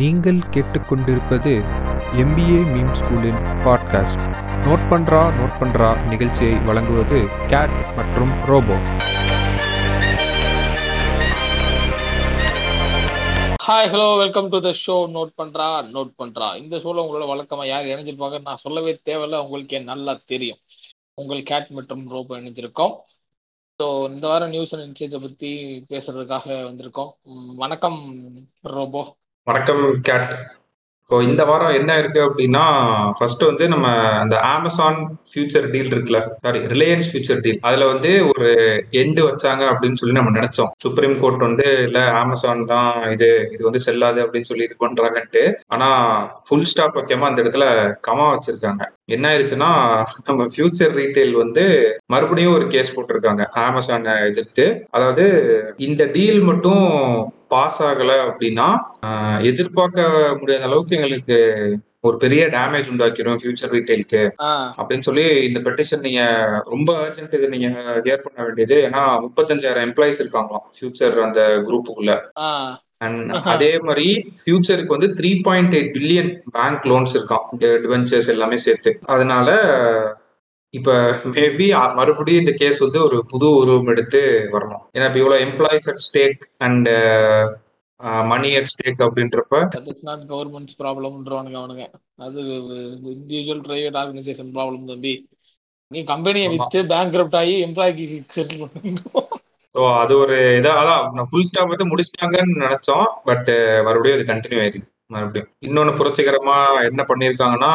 நீங்கள் கேட்டுக்கொண்டிருப்பது MBA meme ஸ்கூலின் பாட்காஸ்ட் நோட் பண்றா நோட் பண்றா நிகழ்ச்சியை வழங்குவது கேட் மற்றும் robo hi hello welcome to the show note பண்றா நோட் பண்றா. இந்த ஷோல உங்களோட வழக்கமா யார் இணைஞ்சிருப்பாங்க? நான் சொல்லவே தேவையில்ல உங்களுக்கே நல்லா தெரியும். உங்கள் கேட் மற்றும் ரோபோ இணைஞ்சிருக்கோம். ஸோ இந்த வாரம் நியூஸ் அண்ட் இன்சேஜை பற்றி பேசுறதுக்காக வந்திருக்கோம். வணக்கம் ரோபோ வணக்கம் கேட் இப்போ இந்த வாரம் என்ன இருக்கு அப்படின்னா ஃபர்ஸ்ட் வந்து நம்ம அந்த அமேசான் ஃபியூச்சர் டீல் இருக்குல்ல சாரி ரிலையன்ஸ் ஃபியூச்சர் டீல் அதுல வந்து ஒரு எண்டு வச்சாங்க அப்படின்னு சொல்லி நம்ம நினைச்சோம். சுப்ரீம் கோர்ட் வந்து இல்ல அமேசான் தான் இது இது வந்து செல்லாது அப்படின்னு சொல்லி இது பண்றாங்கன்ட்டு. ஆனா ஃபுல் ஸ்டாப் வைக்காம அந்த இடத்துல கமா வச்சிருக்காங்க. என்ன ஆயிடுச்சுன்னா நம்ம ஃபியூச்சர் ரீட்டைல் வந்து மறுபடியும் ஒரு கேஸ் போட்டிருக்காங்க அமேசானை எதிர்த்து. அதாவது இந்த டீல் மட்டும் பாஸ் ஆகல அப்படின்னா எதிர்பார்க்க முடியாத அளவுக்கு எங்களுக்கு ஒரு பெரிய டேமேஜ் உண்டாக்கிரும் ஃபியூச்சர் ரீட்டைலுக்கு அப்படின்னு சொல்லி இந்த பெட்டிஷன் நீங்க ரொம்ப அர்ஜென்ட் இதை நீங்க ஹியர் பண்ண வேண்டியது. ஏன்னா முப்பத்தஞ்சாயிரம் எம்ப்ளாயிஸ் இருக்காங்களாம் ஃபியூச்சர் அந்த குரூப்புக்குள்ள அண்ட் அதே மாதிரி ஃபியூச்சருக்கு வந்து three point eight billion bank loans இருக்கான் டிவென்ச்சர்ஸ் எல்லாமே சேர்த்து. அதனால இப்ப மேபி மறுபடியும் இந்த கேஸ் வந்து ஒரு புது உருவம் எடுத்து வரலாம் ஏன்னா இப்ப இவ்வளவு employees at stake and money at stake அப்படின்றப்ப தட் இஸ் நாட் கவர்மெண்ட்ஸ் ப்ராப்ளம்ன்றவானுங்க அவனுங்க. அது இண்டிவிஜுவல் பிரைவேட் ஆர்கனைசேஷன் ப்ராப்ளம் தம்பி. நீ கம்பெனியை. வித்து பேங்க் ஆகி எம்ப்ளாய்க்கு செட்டில் பண்ணணும். ஸோ அது ஒரு இதா அதான் ஃபுல் ஸ்டாப் வந்து முடிச்சிட்டாங்கன்னு நினைச்சோம். பட் மறுபடியும் அது கண்டினியூ ஆயிருக்கு. மறுபடியும். இன்னொன்னு புரட்சிகரமா என்ன பண்ணியிருக்காங்கன்னா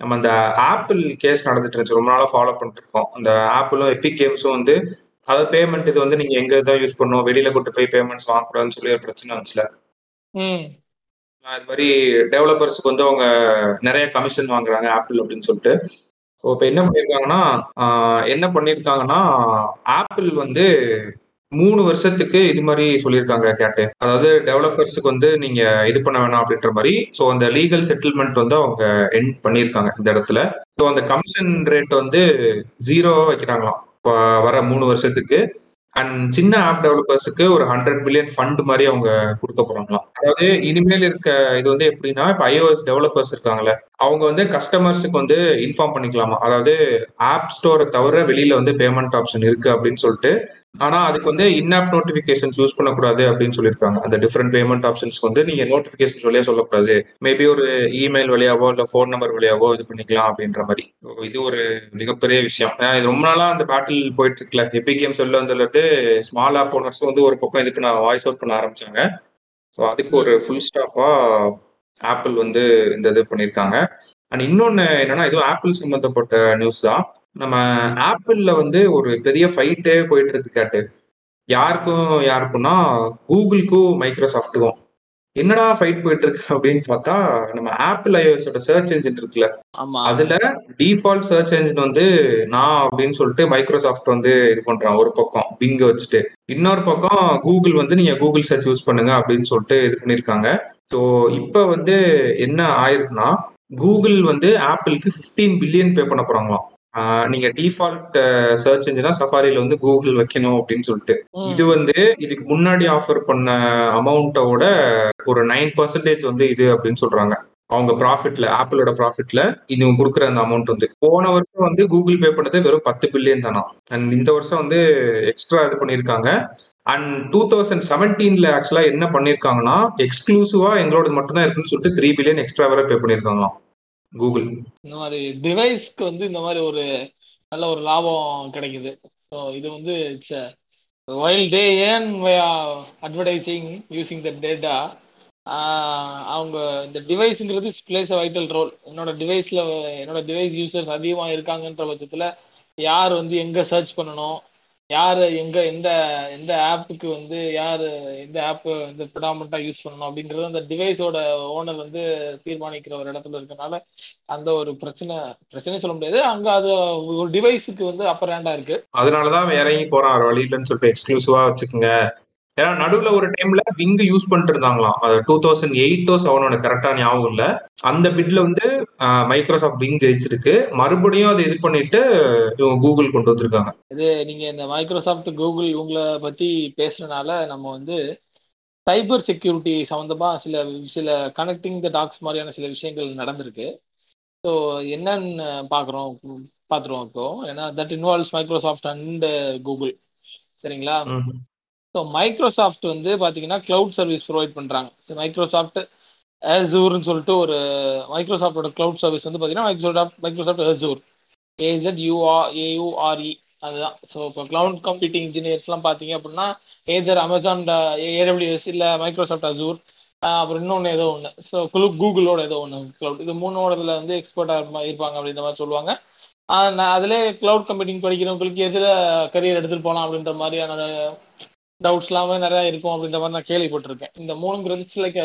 நம்ம அந்த ஆப்பிள் கேஸ் நடந்துட்டு இருந்துச்சு. ரொம்ப நாளா ஃபாலோ பண்ணிட்டு இருக்கோம் அந்த ஆப்பிளும் எபிக் கேம்ஸும் வந்து அதாவது பேமெண்ட் இது வந்து நீங்க எங்க தான் யூஸ் பண்ணுவோம் வெளியில கூட்டு போய் பேமெண்ட்ஸ் வாங்கக்கூடாதுன்னு சொல்லி ஒரு பிரச்சனை வந்துச்சுல. ம். அது மாதிரி டெவலப்பர்ஸ்க்கு வந்து அவங்க நிறைய கமிஷன் வாங்குறாங்க ஆப்பிள் அப்படின்னு சொல்லிட்டு. ஸோ இப்போ என்ன பண்ணியிருக்காங்கன்னா என்ன பண்ணியிருக்காங்கன்னா ஆப்பிள் வந்து மூணு வருஷத்துக்கு இது மாதிரி சொல்லியிருக்காங்க கேட்டு. அதாவது டெவலப்பர்ஸுக்கு வந்து நீங்க இது பண்ண வேணாம் அப்படின்ற மாதிரி ஸோ அந்த லீகல் செட்டில்மெண்ட் வந்து அவங்க எண்ட் பண்ணியிருக்காங்க இந்த இடத்துல. ஸோ அந்த கமிஷன் ரேட் வந்து ஜீரோவா வைக்கிறாங்களாம் இப்போ வர மூணு வருஷத்துக்கு. அண்ட் சின்ன ஆப் டெவலப்பர்ஸுக்கு ஒரு ஹண்ட்ரட் மில்லியன் ஃபண்ட் மாதிரி அவங்க கொடுக்க போறாங்களாம். அதாவது இனிமேல் இருக்க இது வந்து எப்படின்னா இப்போ ஐஓஎஸ் டெவலப்பர்ஸ் இருக்காங்களே அவங்க வந்து கஸ்டமர்ஸுக்கு வந்து இன்ஃபார்ம் பண்ணிக்கலாமா? அதாவது ஆப் ஸ்டோரை தவிர வெளியில வந்து பேமெண்ட் ஆப்ஷன் இருக்கு அப்படின்னு சொல்லிட்டு ஆனா அதுக்கு வந்து இன்ஆப் நோட்டிபிகேஷன்ஸ் யூஸ் பண்ணக்கூடாது அப்படின்னு சொல்லியிருக்காங்க. அந்த டிஃப்ரெண்ட் பேமெண்ட் ஆப்ஷன்ஸ்க்கு வந்து நீங்க நோட்டிபிகேஷன் வழியா சொல்லக்கூடாது. மேபி ஒரு இமெயில் வழியாவோ இல்ல ஃபோன் நம்பர் வழியாவோ இது பண்ணிக்கலாம் அப்படின்ற மாதிரி. இது ஒரு மிகப்பெரிய விஷயம். ஏன்னா இது ரொம்ப நாளா அந்த பேட்டில் போயிட்டு இருக்குல்ல. எபி கேம் சொல்ல வந்துட்டு ஸ்மால் ஆப் ஓனர்ஸும் வந்து ஒரு பக்கம் இதுக்கு நான் வாய்ஸ் அவுட் பண்ண ஆரம்பிச்சாங்க. ஸோ அதுக்கு ஒரு ஃபுல் ஸ்டாப்பா ஆப்பிள் வந்து இந்த இது பண்ணியிருக்காங்க. அண்ட் இன்னொன்னு என்னன்னா இதுவும் ஆப்பிள் சம்பந்தப்பட்ட நியூஸ் தான். நம்ம ஆப்பிள்ல வந்து ஒரு பெரிய ஃபைட்டே போயிட்டு இருக்கு கேட்டு. யாருக்கும் யாருக்கும்னா கூகுளுக்கும் மைக்ரோசாஃப்ட்டுக்கும் என்னடா ஃபைட் போயிட்டு இருக்கு அப்படின்னு பார்த்தா நம்ம ஆப்பிள் ஐஓஎஸோட சர்ச் என்ஜின் இருக்குல்ல. அதுல டிஃபால்ட் சர்ச் என்ஜின் வந்து நான் அப்படின்னு சொல்லிட்டு மைக்ரோசாஃப்ட் வந்து இது பண்றான். ஒரு பக்கம் பிங்க வச்சுட்டு. இன்னொரு பக்கம் கூகுள் வந்து நீங்க கூகுள் சர்ச் யூஸ் பண்ணுங்க அப்படின்னு சொல்லிட்டு இது பண்ணிருக்காங்க ஸோ இப்போ வந்து என்ன ஆயிருக்குன்னா கூகுள் வந்து ஆப்பிளுக்கு 15 பில்லியன் பே பண்ண போறாங்களாம். நீங்க டிஃபால்ட் சர்ச் என்ஜினா சஃபாரில வந்து கூகுள் வைக்கணும் அப்படின்னு சொல்லிட்டு. இது வந்து இதுக்கு முன்னாடி ஆஃபர் பண்ண அமௌண்ட்டோட ஒரு நைன் பர்சன்டேஜ் வந்து இது அப்படின்னு சொல்றாங்க. அவங்க ப்ராஃபிட்ல ஆப்பிளோட ப்ராஃபிட்ல இது கொடுக்குற அந்த அமௌண்ட் வந்து. போன வருஷம் வந்து கூகுள் பே பண்ணது வெறும் பத்து பில்லியன் தானா? அண்ட் இந்த வருஷம் வந்து எக்ஸ்ட்ரா இது பண்ணியிருக்காங்க அண்ட் டூ தௌசண்ட் செவன்டீன்ல ஆக்சுவலா என்ன பண்ணியிருக்காங்கன்னா எக்ஸ்க்ளூசிவா எங்களோட மட்டும்தான் இருக்குன்னு சொல்லிட்டு த்ரீ பில்லியன் எக்ஸ்ட்ரா வரை பே பண்ணியிருக்காங்களாம் கூகுள். இந்த மாதிரி டிவைஸ்க்கு வந்து இந்த மாதிரி ஒரு நல்ல ஒரு லாபம் கிடைக்குது. ஸோ இது வந்து இட்ஸ் வைல் தே ஏன் அட்வர்டைசிங் யூஸிங் த டேட்டா அவங்க இந்த டிவைஸுங்கிறது பிளேஸ் அ வைட்டல் ரோல் என்னோட டிவைஸில் என்னோட டிவைஸ் யூசர்ஸ் அதிகமாக இருக்காங்கன்ற பட்சத்தில் யார் வந்து எங்கே சர்ச் பண்ணணும்? யார் எங்க எந்த எந்த ஆப்புக்கு வந்து யார் எந்த ஆப் வந்து ப்ரிடாமெண்ட்டாக யூஸ் பண்ணணும் அப்படிங்கறது அந்த டிவைஸோட ஓனர் வந்து தீர்மானிக்கிற ஒரு இடத்துல இருக்கனால அந்த ஒரு பிரச்சனை பிரச்சனை சொல்ல முடியாது. அங்க அது ஒரு டிவைஸுக்கு வந்து அப்பர் ஹேண்டா இருக்கு. அதனாலதான் இறங்கி போறான் வழி இல்லைன்னு சொல்லிட்டு எக்ஸ்க்ளூசிவா வச்சுக்கோங்க. ஏன்னா நடுவுல ஒரு டைம்ல விங் யூஸ் பண்ணிட்டு இருந்தாங்களாம் டூ தௌசண்ட் எயிட்டோ செவனோட கரெக்டா ஞாபகம் இல்ல. அந்த பிட்ல வந்து மைக்ரோசாஃப்ட் விங் ஜெயிச்சிருக்கு. மறுபடியும் அதை இது பண்ணிட்டு இவங்க கூகுள் கொண்டு வந்திருக்காங்க. இது நீங்க இந்த மைக்ரோசாஃப்ட் கூகுள் இவங்கள பத்தி பேசுறதுனால நம்ம வந்து சைபர் செக்யூரிட்டி சம்மந்தமா சில சில கனெக்டிங் த டாக்ஸ் மாதிரியான சில விஷயங்கள் நடந்திருக்கு. ஸோ என்னன்னு பார்க்குறோம் பார்த்துருவோம் இப்போ. ஏன்னா that involves Microsoft and Google சரிங்களா. ஸோ மைக்ரோசாஃப்ட் வந்து பார்த்தீங்கன்னா கிளவுட் சர்வீஸ் ப்ரொவைட் பண்ணுறாங்க ஸோ மைக்ரோசாஃப்ட் ஏசூர்னு சொல்லிட்டு ஒரு மைக்ரோசாஃப்டோட கிளவுட் சர்வீஸ் வந்து பார்த்தீங்கன்னா Microsoft Microsoft Azure A Z U R A U R E அதுதான். ஸோ இப்போ கிளவுட் கம்ப்யூட்டிங் இன்ஜினியர்ஸ்லாம் பார்த்தீங்க அப்படின்னா ஏதர் அமேசான் ஏடபிள்யூஎஸ் இல்லை மைக்ரோசாஃப்ட் அசூர் அப்புறம் இன்னொன்று ஏதோ ஒன்று ஸோ குழு கூகுளோட ஏதோ ஒன்று கிளவுட் இது மூணோடதுல வந்து எக்ஸ்பர்ட்டாக இருப்பாங்க அப்படின்ற மாதிரி சொல்லுவாங்க. நான் அதிலே கிளவுட் கம்ப்யூட்டிங் படிக்கிறவங்களுக்கு எதில் கரியர் எடுத்துகிட்டு போகலாம் அப்படின்ற மாதிரியான டவுட்ஸ் எல்லாமே நிறையா இருக்கும் அப்படின்ற மாதிரி நான் கேள்விப்பட்டிருக்கேன். இந்த மூணுங்கிறது like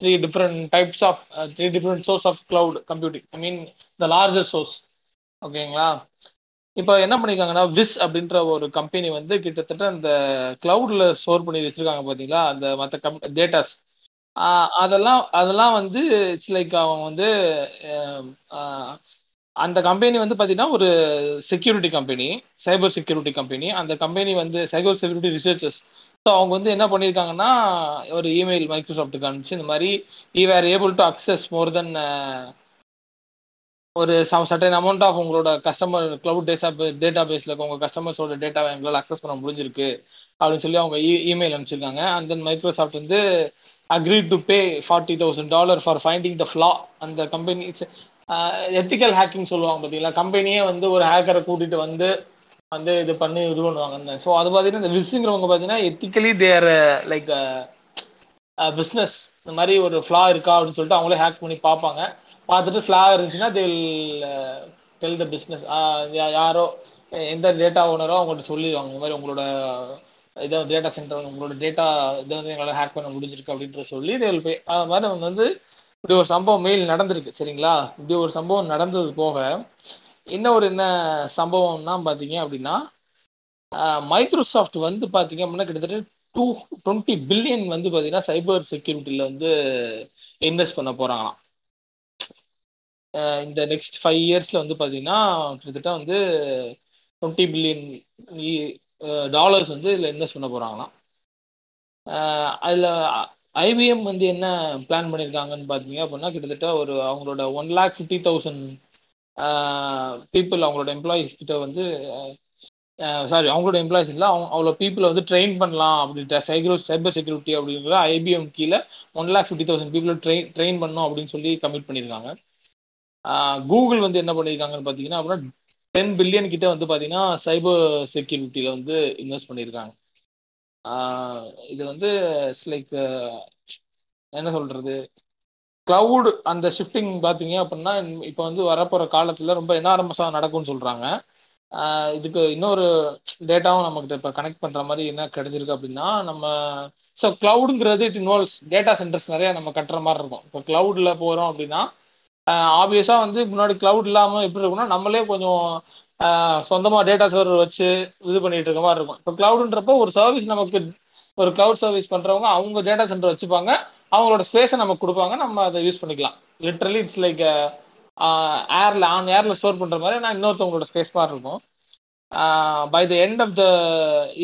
three different types of three different source of cloud computing I mean the larger source ஓகேங்களா இப்போ என்ன பண்ணியிருக்காங்கன்னா விஸ் அப்படின்ற ஒரு கம்பெனி வந்து கிட்டத்தட்ட அந்த கிளவுடில் ஸ்டோர் பண்ணி வச்சிருக்காங்க பார்த்தீங்களா? அந்த மற்ற கம் டேட்டாஸ் அதெல்லாம் அதெல்லாம் வந்து இட்ஸ் லைக் அவங்க வந்து um, அந்த கம்பெனி வந்து பார்த்தீங்கன்னா ஒரு security company cyber security company அந்த கம்பெனி வந்து சைபர் செக்யூரிட்டி ரிசர்ச்சர்ஸ் ஸோ அவங்க வந்து என்ன பண்ணியிருக்காங்கன்னா ஒரு இமெயில் மைக்ரோசாஃப்ட்டுக்கு அனுப்பிச்சு இந்த மாதிரி you are able to access more then ஒரு சம் சர்டன் அமௌண்ட் ஆஃப் உங்களோட கஸ்டமர் கிளவுட் டேட்டா டேட்டா பேஸில் இருக்க உங்கள் கஸ்டமர்ஸோட டேட்டாவை எங்களால் அக்சஸ் பண்ண முடிஞ்சிருக்கு அப்படின்னு சொல்லி அவங்க e- இமெயில் அனுப்பிச்சிருக்காங்க. அண்ட் தென் மைக்ரோசாஃப்ட் வந்து agree to pay forty thousand dollar for finding the flaw அந்த கம்பெனி எத்திக்கல் ஹேக்கிங் சொல்லுவாங்க பார்த்தீங்களா கம்பெனியே வந்து ஒரு ஹேக்கரை கூட்டிட்டு வந்து வந்து இது பண்ணி இது பண்ணுவாங்க ஸோ அது பார்த்தீங்கன்னா இந்த விஸ்ங்கிறவங்க பார்த்தீங்கன்னா எத்திக்கலி தேர் லைக் பிஸ்னஸ் இந்த மாதிரி ஒரு ஃப்ளா இருக்கா அப்படின்னு சொல்லிட்டு அவங்களே ஹேக் பண்ணி பார்ப்பாங்க. பார்த்துட்டு ஃப்ளா இருந்துச்சுன்னா தே டெல் த பிஸ்னஸ் யாரோ எந்த டேட்டா ஓனரோ அவங்கள்ட்ட சொல்லிடுவாங்க. இந்த மாதிரி உங்களோட இதை டேட்டா சென்டர் உங்களோட டேட்டா இதை வந்து எங்களால் ஹேக் பண்ண முடிஞ்சிருக்கு அப்படின்ற சொல்லி தே போய் அது மாதிரி அவங்க வந்து இப்படி ஒரு சம்பவம் மெயில் நடந்திருக்கு சரிங்களா? இப்படி ஒரு சம்பவம் நடந்தது போக இன்னும் ஒரு என்ன சம்பவம்னா பார்த்தீங்க அப்படின்னா மைக்ரோசாஃப்ட் வந்து பார்த்தீங்க அப்படின்னா கிட்டத்தட்ட டூ டுவெண்ட்டி பில்லியன் வந்து பார்த்தீங்கன்னா சைபர் செக்யூரிட்டியில் வந்து இன்வெஸ்ட் பண்ண போகிறாங்களாம் இந்த நெக்ஸ்ட் ஃபைவ் இயர்ஸில் வந்து பார்த்தீங்கன்னா கிட்டத்தட்ட வந்து டுவெண்ட்டி பில்லியன் டாலர்ஸ் வந்து இதில் இன்வெஸ்ட் பண்ண போகிறாங்களாம் அதில் ஐபிஎம் வந்து என்ன பிளான் பண்ணியிருக்காங்கன்னு பார்த்தீங்க அப்படின்னா கிட்டத்தட்ட ஒரு அவங்களோட one lakh fifty thousand people அவங்களோட எம்ப்ளாயீஸ் கிட்ட வந்து சாரி அவங்களோட எம்ப்ளாயிஸ் இல்லை அவங்க அவ்வளோ பீப்புளை வந்து ட்ரெயின் பண்ணலாம் அப்படின்ற சைக்ரோ சைபர் செக்யூரிட்டி அப்படிங்கிற ஐபிஎம் கீழே ஒன் லேக் ஃபிஃப்டி தௌசண்ட் பீப்புளை ட்ரெயின் ட்ரெயின் பண்ணணும் அப்படின்னு சொல்லி கமிட் பண்ணியிருக்காங்க கூகுள் வந்து என்ன பண்ணியிருக்காங்கன்னு பார்த்தீங்கன்னா அப்படின்னா டென் பில்லியன் கிட்ட வந்து பார்த்தீங்கன்னா சைபர் செக்யூரிட்டியில் வந்து இன்வெஸ்ட் பண்ணியிருக்காங்க இது வந்து லைக் என்ன சொல்றது? க்ளவுட் அந்த ஷிஃப்டிங் பார்த்தீங்க அப்படின்னா இப்போ வந்து வரப்போகிற காலத்தில் ரொம்ப என்ஆர்எம்எஸ்ஸாக நடக்கும்னு சொல்கிறாங்க இதுக்கு இன்னொரு டேட்டாவும் நமக்கு இப்போ கனெக்ட் பண்ணுற மாதிரி என்ன கிடைச்சிருக்கு அப்படின்னா நம்ம ஸோ க்ளவுடுங்கிறது இட் இன்வால்வ்ஸ் டேட்டா சென்டர்ஸ் நிறையா நம்ம கட்டுற மாதிரி இருக்கும். இப்போ க்ளவுடில் போகிறோம் அப்படின்னா ஆப்வியஸாக வந்து முன்னாடி க்ளவுட் இல்லாமல் எப்படி இருக்கும்னா நம்மளே கொஞ்சம் சொந்தமாக டேட்டா சர்வர் வச்சு இது பண்ணிட்டு இருக்க மாதிரி இருக்கும். இப்போ க்ளவுடுன்றப்போ ஒரு சர்வீஸ் நமக்கு ஒரு க்ளவுட் சர்வீஸ் பண்ணுறவங்க அவங்க டேட்டா சென்டர் வச்சுப்பாங்க. அவங்களோட ஸ்பேஸை நமக்கு கொடுப்பாங்க. நம்ம அதை யூஸ் பண்ணிக்கலாம். லிட்ரலி இட்ஸ் லைக் ஏர்ல ஆன் ஏர்ல ஸ்டோர் பண்ற மாதிரி நான் இன்னொருத்தவங்களோட ஸ்பேஸ் மாதிரி இருக்கும். By the end of the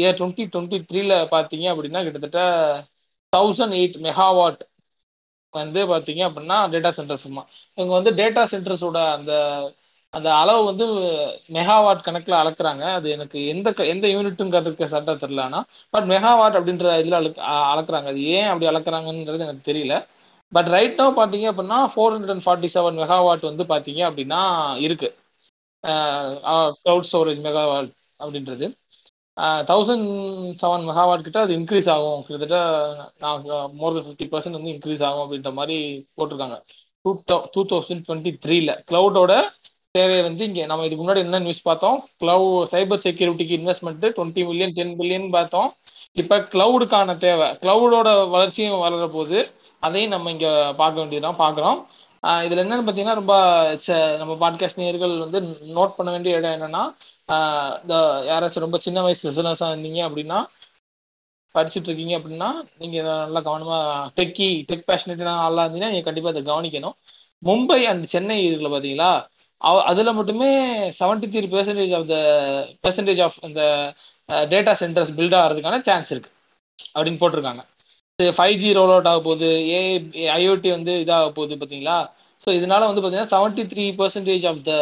year twenty twenty த்ரீல பார்த்தீங்க அப்படின்னா கிட்டத்தட்ட தௌசண்ட் எயிட் மெகாவாட் வந்து பார்த்தீங்க அப்படின்னா டேட்டா சென்டர்ஸ் இவங்க வந்து டேட்டா சென்டர்ஸோட அந்த அந்த அளவு வந்து மெகாவாட் கணக்கில் அளக்குறாங்க. அது எனக்கு எந்த எந்த யூனிட்டுங்கிறதுக்கு சட்டை தெரில ஆனால் பட் மெகாவாட் அப்படின்ற இதில் அளக்கு அளக்குறாங்க. அது ஏன் அப்படி அளக்குறாங்கன்றது எனக்கு தெரியல. பட் ரைட் நோ பார்த்தீங்க அப்படின்னா four hundred and forty seven megawatt வந்து பார்த்தீங்க அப்படின்னா இருக்கு. க்ளவுட் ஸ்டோரேஜ் மெகாவாட் அப்படின்றது. தௌசண்ட் செவன் மெகாவாட் கிட்ட அது இன்க்ரீஸ் ஆகும். கிட்டத்தட்ட நான் மோர் தென் ஃபிஃப்டி பர்சன்ட் வந்து இன்க்ரீஸ் ஆகும் அப்படின்ற மாதிரி போட்டிருக்காங்க. டூ டூ தௌசண்ட் டுவெண்ட்டி த்ரீல க்ளவுடோட தேவையை வந்து இங்கே நம்ம இதுக்கு முன்னாடி என்ன நியூஸ் பார்த்தோம்? Cloud cyber செக்யூரிட்டிக்கு investment twenty million ten billion பார்த்தோம். இப்போ க்ளவுடுக்கான தேவை க்ளவுடோட வளர்ச்சியும் வளர போது அதையும் நம்ம இங்கே பார்க்க வேண்டியதான் பார்க்குறோம். இதில் என்னன்னு பார்த்தீங்கன்னா ரொம்ப நம்ம பாட்காஸ்ட் நேர்கள் வந்து நோட் பண்ண வேண்டிய இடம் என்னன்னா இந்த யாராச்சும் ரொம்ப சின்ன வயசு பிசினஸாக இருந்தீங்க அப்படின்னா படிச்சுட்டு இருக்கீங்க அப்படின்னா நீங்கள் நல்லா கவனமாக டெக்கி டெக் பேஷனேட்டான ஆளாக இருந்தீங்கன்னா நீங்கள் கண்டிப்பாக அதை கவனிக்கணும். மும்பை அண்ட் சென்னை இதில் பார்த்தீங்களா? அதில் மட்டுமே seventy three percentage of the percentage of இந்த டேட்டா சென்டர்ஸ் பில்ட் ஆகிறதுக்கான சான்ஸ் இருக்கு. அப்படின்னு போட்டிருக்காங்க. ஃபைவ் ஜி ரோல் அவுட் ஆக போகுது ஏ ஐஓடி வந்து இதாக போகுது பார்த்தீங்களா ஸோ இதனால வந்து பார்த்தீங்கன்னா seventy three percentage of the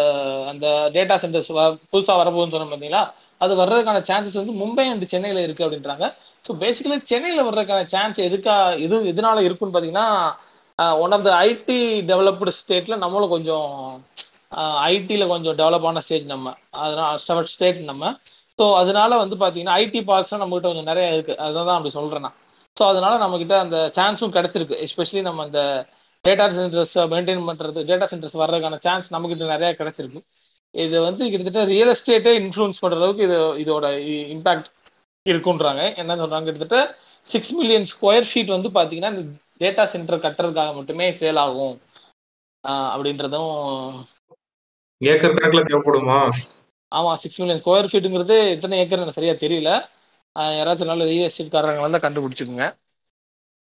அந்த டேட்டா சென்டர்ஸ் புதுசாக வரப்போகுதுன்னு சொன்னோம் பார்த்தீங்களா அது வர்றதுக்கான சான்சஸ் வந்து மும்பை அண்ட் சென்னையில் இருக்குது அப்படின்றாங்க. ஸோ பேசிக்கலி சென்னையில் வர்றதுக்கான சான்ஸ் எதுக்கா எது எதனால இருக்குன்னு பார்த்தீங்கன்னா one of the IT developed ஸ்டேட்டில் நம்மளும் கொஞ்சம் ஐடியில் கொஞ்சம் டெவலப் ஆன ஸ்டேஜ் நம்ம. அதனால ஸ்டேட் நம்ம. ஸோ அதனால வந்து பார்த்தீங்கன்னா ஐடி பார்க்ஸ்லாம் நம்மகிட்ட கொஞ்சம் நிறைய இருக்குது அதான் அப்படி சொல்கிறேன் நான். ஸோ அதனால நம்மக்கிட்ட அந்த சான்ஸும் கிடச்சிருக்கு. எஸ்பெஷலி நம்ம அந்த டேட்டா சென்டர்ஸ் மெயின்டைன் பண்ணுறது டேட்டா சென்டர்ஸ் வர்றதுக்கான சான்ஸ் நம்மக்கிட்ட நிறையா கிடச்சிருக்கு. இது வந்து கிட்டத்தட்ட ரியல் எஸ்டேட்டே இன்ஃப்ளூன்ஸ் பண்ணுற அளவுக்கு இது இதோட இம்பாக்ட் இருக்குன்றாங்க. என்ன சொல்கிறாங்க கிட்டத்தட்ட சிக்ஸ் மில்லியன் ஸ்கொயர் ஃபீட் வந்து பார்த்தீங்கன்னா இந்த டேட்டா சென்டர் கட்டுறதுக்காக மட்டுமே சேல் ஆகும். அப்படின்றதும் ஏக்கர் கணக்குல தேவைப்படுமா? ஆமாம் சிக்ஸ் மில்லியன் ஸ்கொயர் ஃபீட்டுங்கிறது எத்தனை ஏக்கர் எனக்கு சரியாக தெரியல. யாராச்சும் நல்ல ரியல் எஸ்டேட்காரங்க வந்து கண்டுபிடிச்சிக்குங்க.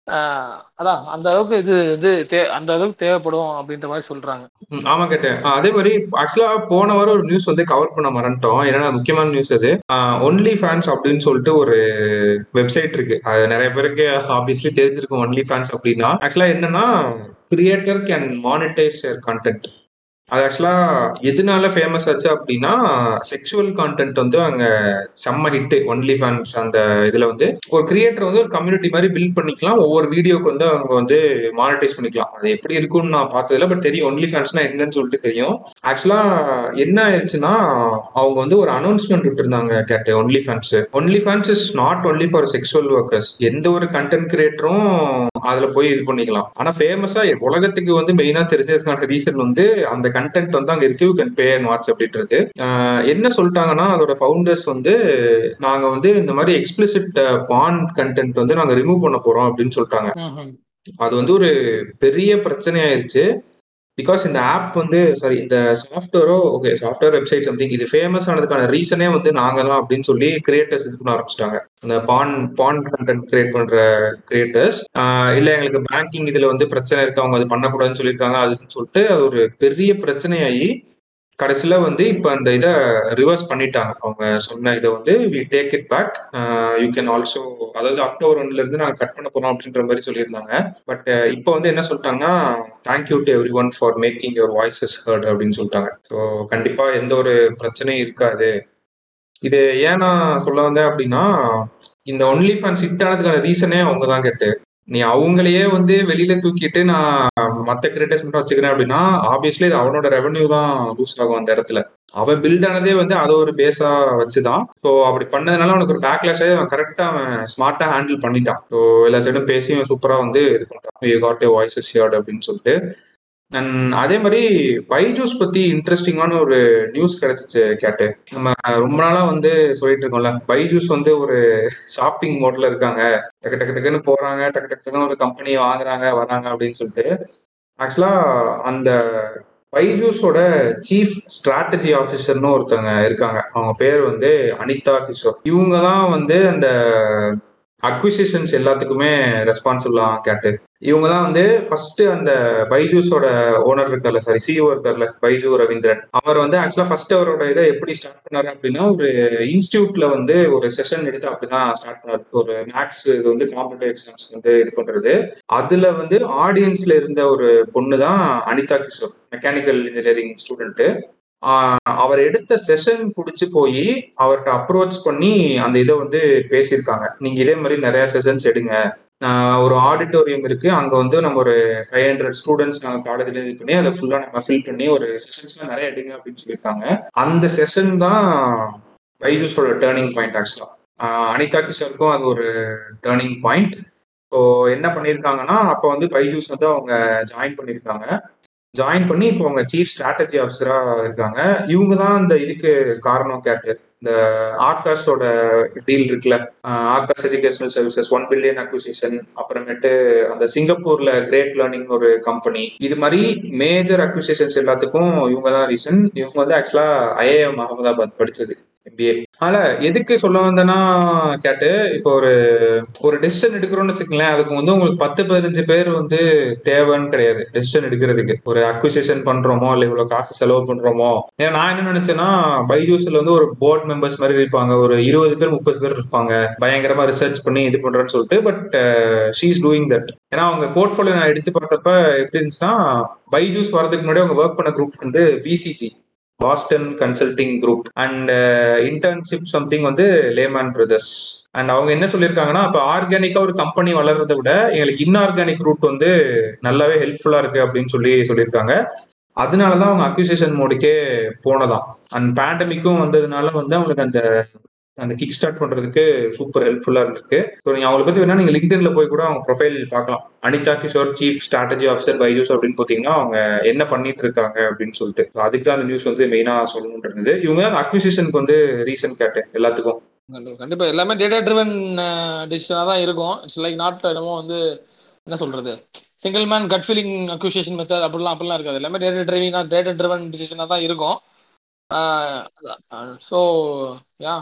ஆஹ் அதான் அந்த அளவுக்கு இது இது தே அந்த அளவுக்கு தேவைப்படும் அப்படின்ற மாதிரி சொல்றாங்க. ஆமா கேட்டேன். அதே மாதிரி ஆக்சுவலா போன வாரம் ஒரு நியூஸ் வந்து கவர் பண்ண மறந்துட்டோம். என்னன்னா முக்கியமான நியூஸ் அது. ஒன்லி ஃபேன்ஸ் அப்படின்னு சொல்லிட்டு ஒரு வெப்சைட் இருக்கு. அது நிறைய பேருக்கு ஆப்வியஸ்லி தெரிஞ்சிருக்கும் ஒன்லி ஃபேன்ஸ் அப்படின்னா ஆக்சுவலா என்னன்னா கிரியேட்டர் கேன் மானிட்டைஸ் கண்டென்ட் அது ஆக்சுவலா எதனால ஃபேமஸ் ஆச்சு அப்படின்னா செக்ஷுவல் கான்டென்ட் வந்து அங்க செம்ம ஹிட் ஒன்லி ஃபேன்ஸ் அந்த இதுல வந்து. ஒரு கிரியேட்டர் வந்து ஒரு கம்யூனிட்டி மாதிரி பில்ட் பண்ணிக்கலாம். ஒவ்வொரு வீடியோக்கு வந்து அவங்க வந்து மானிட்டைஸ் பண்ணிக்கலாம். அது எப்படி இருக்கும்னு நான் பார்த்ததுல பட் தெரியும். ஒன்லி ஃபேன்ஸ்னா என்னன்னு சொல்லிட்டு தெரியும். ஆக்சுவலா என்ன ஆயிடுச்சுன்னா அவங்க வந்து ஒரு அனௌன்ஸ்மெண்ட் விட்டுருந்தாங்க கேட்டு OnlyFans OnlyFans is not only for sexual workers எந்த ஒரு கண்டென்ட் கிரியேட்டரும் அதுல போய் இது பண்ணிக்கலாம். ஆனா ஃபேமஸா உலகத்துக்கு வந்து மெயினா தெரிஞ்சதுக்கான ரீசன் வந்து அந்த கண்டென்ட் வந்து அங்க இருக்கு. You can pay and watch அப்படின்றது. என்ன சொல்லிட்டாங்கன்னா அதோட ஃபவுண்டர்ஸ் வந்து நாங்க வந்து இந்த மாதிரி எக்ஸ்பிளிசிட் பான் கண்டென்ட் வந்து நாங்க ரிமூவ் பண்ண போறோம் அப்படின்னு சொல்லிட்டாங்க. அது வந்து ஒரு பெரிய பிரச்சனை ஆயிருச்சு பிகாஸ் இந்த ஆப் வந்து சாரி இந்த சாஃப்ட்வேரோ ஓகே சாஃப்ட்வேர் வெப்சைட் சம்திங் இது ஃபேமஸ் ஆனதுக்கான ரீசனே வந்து நாங்க தான் அப்படின்னு சொல்லி கிரியேட்டர்ஸ் இது பண்ண ஆரம்பிச்சிட்டாங்க. இந்த பான் பான் கண்டென்ட் கிரியேட் பண்ற கிரியேட்டர்ஸ் இல்ல எங்களுக்கு பேங்கிங் இதுல வந்து பிரச்சனை இருக்கு அவங்க அது பண்ணக்கூடாதுன்னு சொல்லியிருக்காங்க அதுன்னு சொல்லிட்டு அது ஒரு பெரிய பிரச்சனையாகி கடைசியில வந்து இப்போ அந்த இதை ரிவர்ஸ் பண்ணிட்டாங்க. அவங்க சொன்ன இதை வந்து we take it back you can also அதாவது அக்டோபர் ஒன்லேருந்து நாங்கள் கட் பண்ண போகிறோம் அப்படின்ற மாதிரி சொல்லியிருந்தாங்க. பட் இப்போ வந்து என்ன சொல்லிட்டாங்கன்னா thank you to everyone for making your voices heard அப்படின்னு சொல்லிட்டாங்க. ஸோ கண்டிப்பாக எந்த ஒரு பிரச்சனையும் இருக்காது. இது ஏன் நான் சொல்ல வந்தேன் அப்படின்னா இந்த ஒன்லி ஃபேன்ஸ் ஹிட் ஆனதுக்கான ரீசனே அவங்க தான் கேட்டு. நீ அவங்களையே வந்து வெளியில தூக்கிட்டு நான் மத்த கிரியேட்டர்ஸ் மட்டும் வச்சுக்கிறேன் அப்படின்னா ஆப்வியஸ்லி இது அவனோட ரெவன்யூ தான் லூஸ் ஆகும் அந்த இடத்துல. அவன் பில்ட் ஆனதே வந்து அதை ஒரு பேஸா வச்சுதான். ஸோ அப்படி பண்ணதுனால அவனுக்கு ஒரு பேக்லாஷ் ஆகி அவன் கரெக்டா அவன் ஸ்மார்ட்டா ஹேண்டில் பண்ணிட்டான். ஸோ எல்லா சைடும் பேசி அவன் சூப்பரா வந்து இது பண்ணிட்டான். யூ காட் ஏ வாய்ஸஸ் அப்படின்னு சொல்லிட்டு. அண்ட் அதே மாதிரி பைஜூஸ் பத்தி இன்ட்ரெஸ்டிங்கான ஒரு நியூஸ் கிடைச்சிச்சு கேட்டு. நம்ம ரொம்ப நாளா வந்து சொல்லிட்டு இருக்கோம்ல பைஜூஸ் வந்து ஒரு ஷாப்பிங் மோட்ல இருக்காங்க. டக்கு டக்கு டக்குன்னு போறாங்க டக்கு டக்கு டக்குன்னு ஒரு கம்பெனியை வாங்குறாங்க வராங்க அப்படின்னு சொல்லிட்டு. ஆக்சுவலா அந்த பைஜூஸோட சீஃப் ஸ்ட்ராட்டஜி ஆஃபீஸர்னு ஒருத்தவங்க இருக்காங்க. அவங்க பேர் வந்து அனிதா கிஷோர். இவங்க தான் வந்து அந்த அக்விசிஷன்ஸ் எல்லாத்துக்குமே ரெஸ்பான்சிபிளா கேட்டு. இவங்க தான் வந்து ஃபர்ஸ்ட் அந்த பைஜூஸோட ஓனர் இருக்கார்ல சாரி சிஓ இருக்கார்ல பைஜு ரவீந்திரன். அவர் வந்து ஆக்சுவலா ஃபர்ஸ்ட் அவரோட இதை எப்படி ஸ்டார்ட் பண்ணாரு அப்படின்னா ஒரு இன்ஸ்டியூட்ல வந்து ஒரு செஷன் எடுத்து அப்படிதான் ஸ்டார்ட் பண்ணாரு. ஒரு மேக்ஸ் இது வந்து காம்படிட்டிவ் எக்ஸாம்ஸ் வந்து இது பண்றது. அதுல வந்து ஆடியன்ஸ்ல இருந்த ஒரு பொண்ணு தான் Anita Kishore mechanical engineering student அவர் எடுத்த செஷன் பிடிச்சி போய் அவர்கிட்ட அப்ரோச் பண்ணி அந்த இதை வந்து பேசியிருக்காங்க. நீங்க இதே மாதிரி நிறைய செஷன்ஸ் எடுங்க. ஒரு ஆடிட்டோரியம் இருக்கு. அங்க வந்து நம்ம ஒரு ஃபைவ் ஹண்ட்ரட் ஸ்டூடெண்ட்ஸ் நாங்க காலேஜ்ல இது பண்ணி அதை ஃபுல்லா நம்ம ஃபில் பண்ணி ஒரு செஷன்ஸ்லாம் நிறைய எடுங்க அப்படின்னு சொல்லியிருக்காங்க. அந்த செஷன் தான் பைஜூஸோட டேர்னிங் பாயிண்ட் ஆக்சுவலா அனிதா கிஷோருக்கும் அது ஒரு டேர்னிங் பாயிண்ட் ஸோ என்ன பண்ணியிருக்காங்கன்னா அப்போ வந்து பைஜூஸ் வந்து அவங்க ஜாயின் பண்ணியிருக்காங்க. ஜாயின் பண்ணி இப்போ அவங்க சீஃப் ஸ்ட்ராட்டஜி ஆஃபீஸரா இருக்காங்க. இவங்க தான் இந்த இதுக்கு காரணம் கேட்டு இந்த ஆகாஷோட டீல் இருக்குல்ல Aakash educational services one billion acquisition அப்புறமேட்டு அந்த சிங்கப்பூர்ல கிரேட் லேர்னிங் ஒரு கம்பெனி இது மாதிரி மேஜர் அக்விசிஷன்ஸ் எல்லாத்துக்கும் இவங்க தான் ரீசன் இவங்க வந்து ஆக்சுவலா ஐஏஎம் அகமதாபாத் படிச்சது. எம்பிஏ அதனால எதுக்கு சொல்ல வந்தேன்னா கேட்டு இப்போ ஒரு ஒரு டெசிஷன் எடுக்கிறோம்னு வச்சுக்கங்களேன் அதுக்கு வந்து உங்களுக்கு பத்து பதினஞ்சு பேர் வந்து தேவைன்னு கிடையாது டெசிஷன் எடுக்கிறதுக்கு. ஒரு அக்விசேஷன் பண்றோமோ இல்லை இவ்வளவு காசு செலவு பண்றோமோ. ஏன்னா நான் என்ன நினைச்சேன்னா பைஜூஸ்ல வந்து ஒரு போர்ட் மெம்பர்ஸ் மாதிரி இருப்பாங்க ஒரு இருபது பேர் முப்பது பேர் இருப்பாங்க. பயங்கரமா ரிசர்ச் பண்ணி இது பண்றேன்னு சொல்லிட்டு but she is doing that ஏன்னா அவங்க போர்ட்ஃபோலியோ நான் எடுத்து பார்த்தப்ப எப்படி இருந்துச்சுன்னா பைஜூஸ் வரதுக்கு முன்னாடி அவங்க ஒர்க் பண்ண குரூப் வந்து BCG Boston consulting group and internship something வந்து லேமேன் பிரதர்ஸ் அண்ட் அவங்க என்ன சொல்லியிருக்காங்கன்னா இப்போ ஆர்கானிக்கா ஒரு கம்பெனி வளர்றதை விட எங்களுக்கு இன்ஆர்கானிக் ரூட் வந்து நல்லாவே ஹெல்ப்ஃபுல்லா இருக்கு அப்படின்னு சொல்லி சொல்லியிருக்காங்க. அதனாலதான் அவங்க அக்யூசேஷன் மோடுக்கே போனதாம். அண்ட் பேண்டமிக்கும் வந்ததுனால வந்து அவங்களுக்கு அந்த அந்த கிக் ஸ்டார்ட் பண்றதுக்கு சூப்பர் ஹெல்ப்ஃபுல்லா இருந்திருக்கு ஸோ நீங்க அவங்களை பத்தி வேணா நீங்க லிங்க்டின்ல போய் கூட அவங்க ப்ரொஃபைல் பார்க்கலாம். Anita Kishore chief strategy officer Byju's அப்படின்னு பார்த்தீங்கன்னா அவங்க என்ன பண்ணிட்டு இருக்காங்க அப்படின்னு சொல்லிட்டு. அதுக்கு தான் அந்த நியூஸ் வந்து மெயினா சொல்லணும்னு இருந்தது. இவங்க தான் அக்விசிஷனுக்கு வந்து ரீசன் கேட்டேன் எல்லாத்துக்கும். கண்டிப்பா கண்டிப்பா. எல்லாமே டேட்டா ட்ரிவன் டிசிஷனாக தான் இருக்கும். இட்ஸ் லைக் நாட் என்னமோ வந்து என்ன சொல்றது? Single man gut feeling acquisition method அப்படிலாம் அப்படிலாம் இருக்காது. எல்லாமே டேட்டா ட்ரைவிங் டேட்டா ட்ரிவன் டிசிஷனாக தான் இருக்கும். ஸோ யா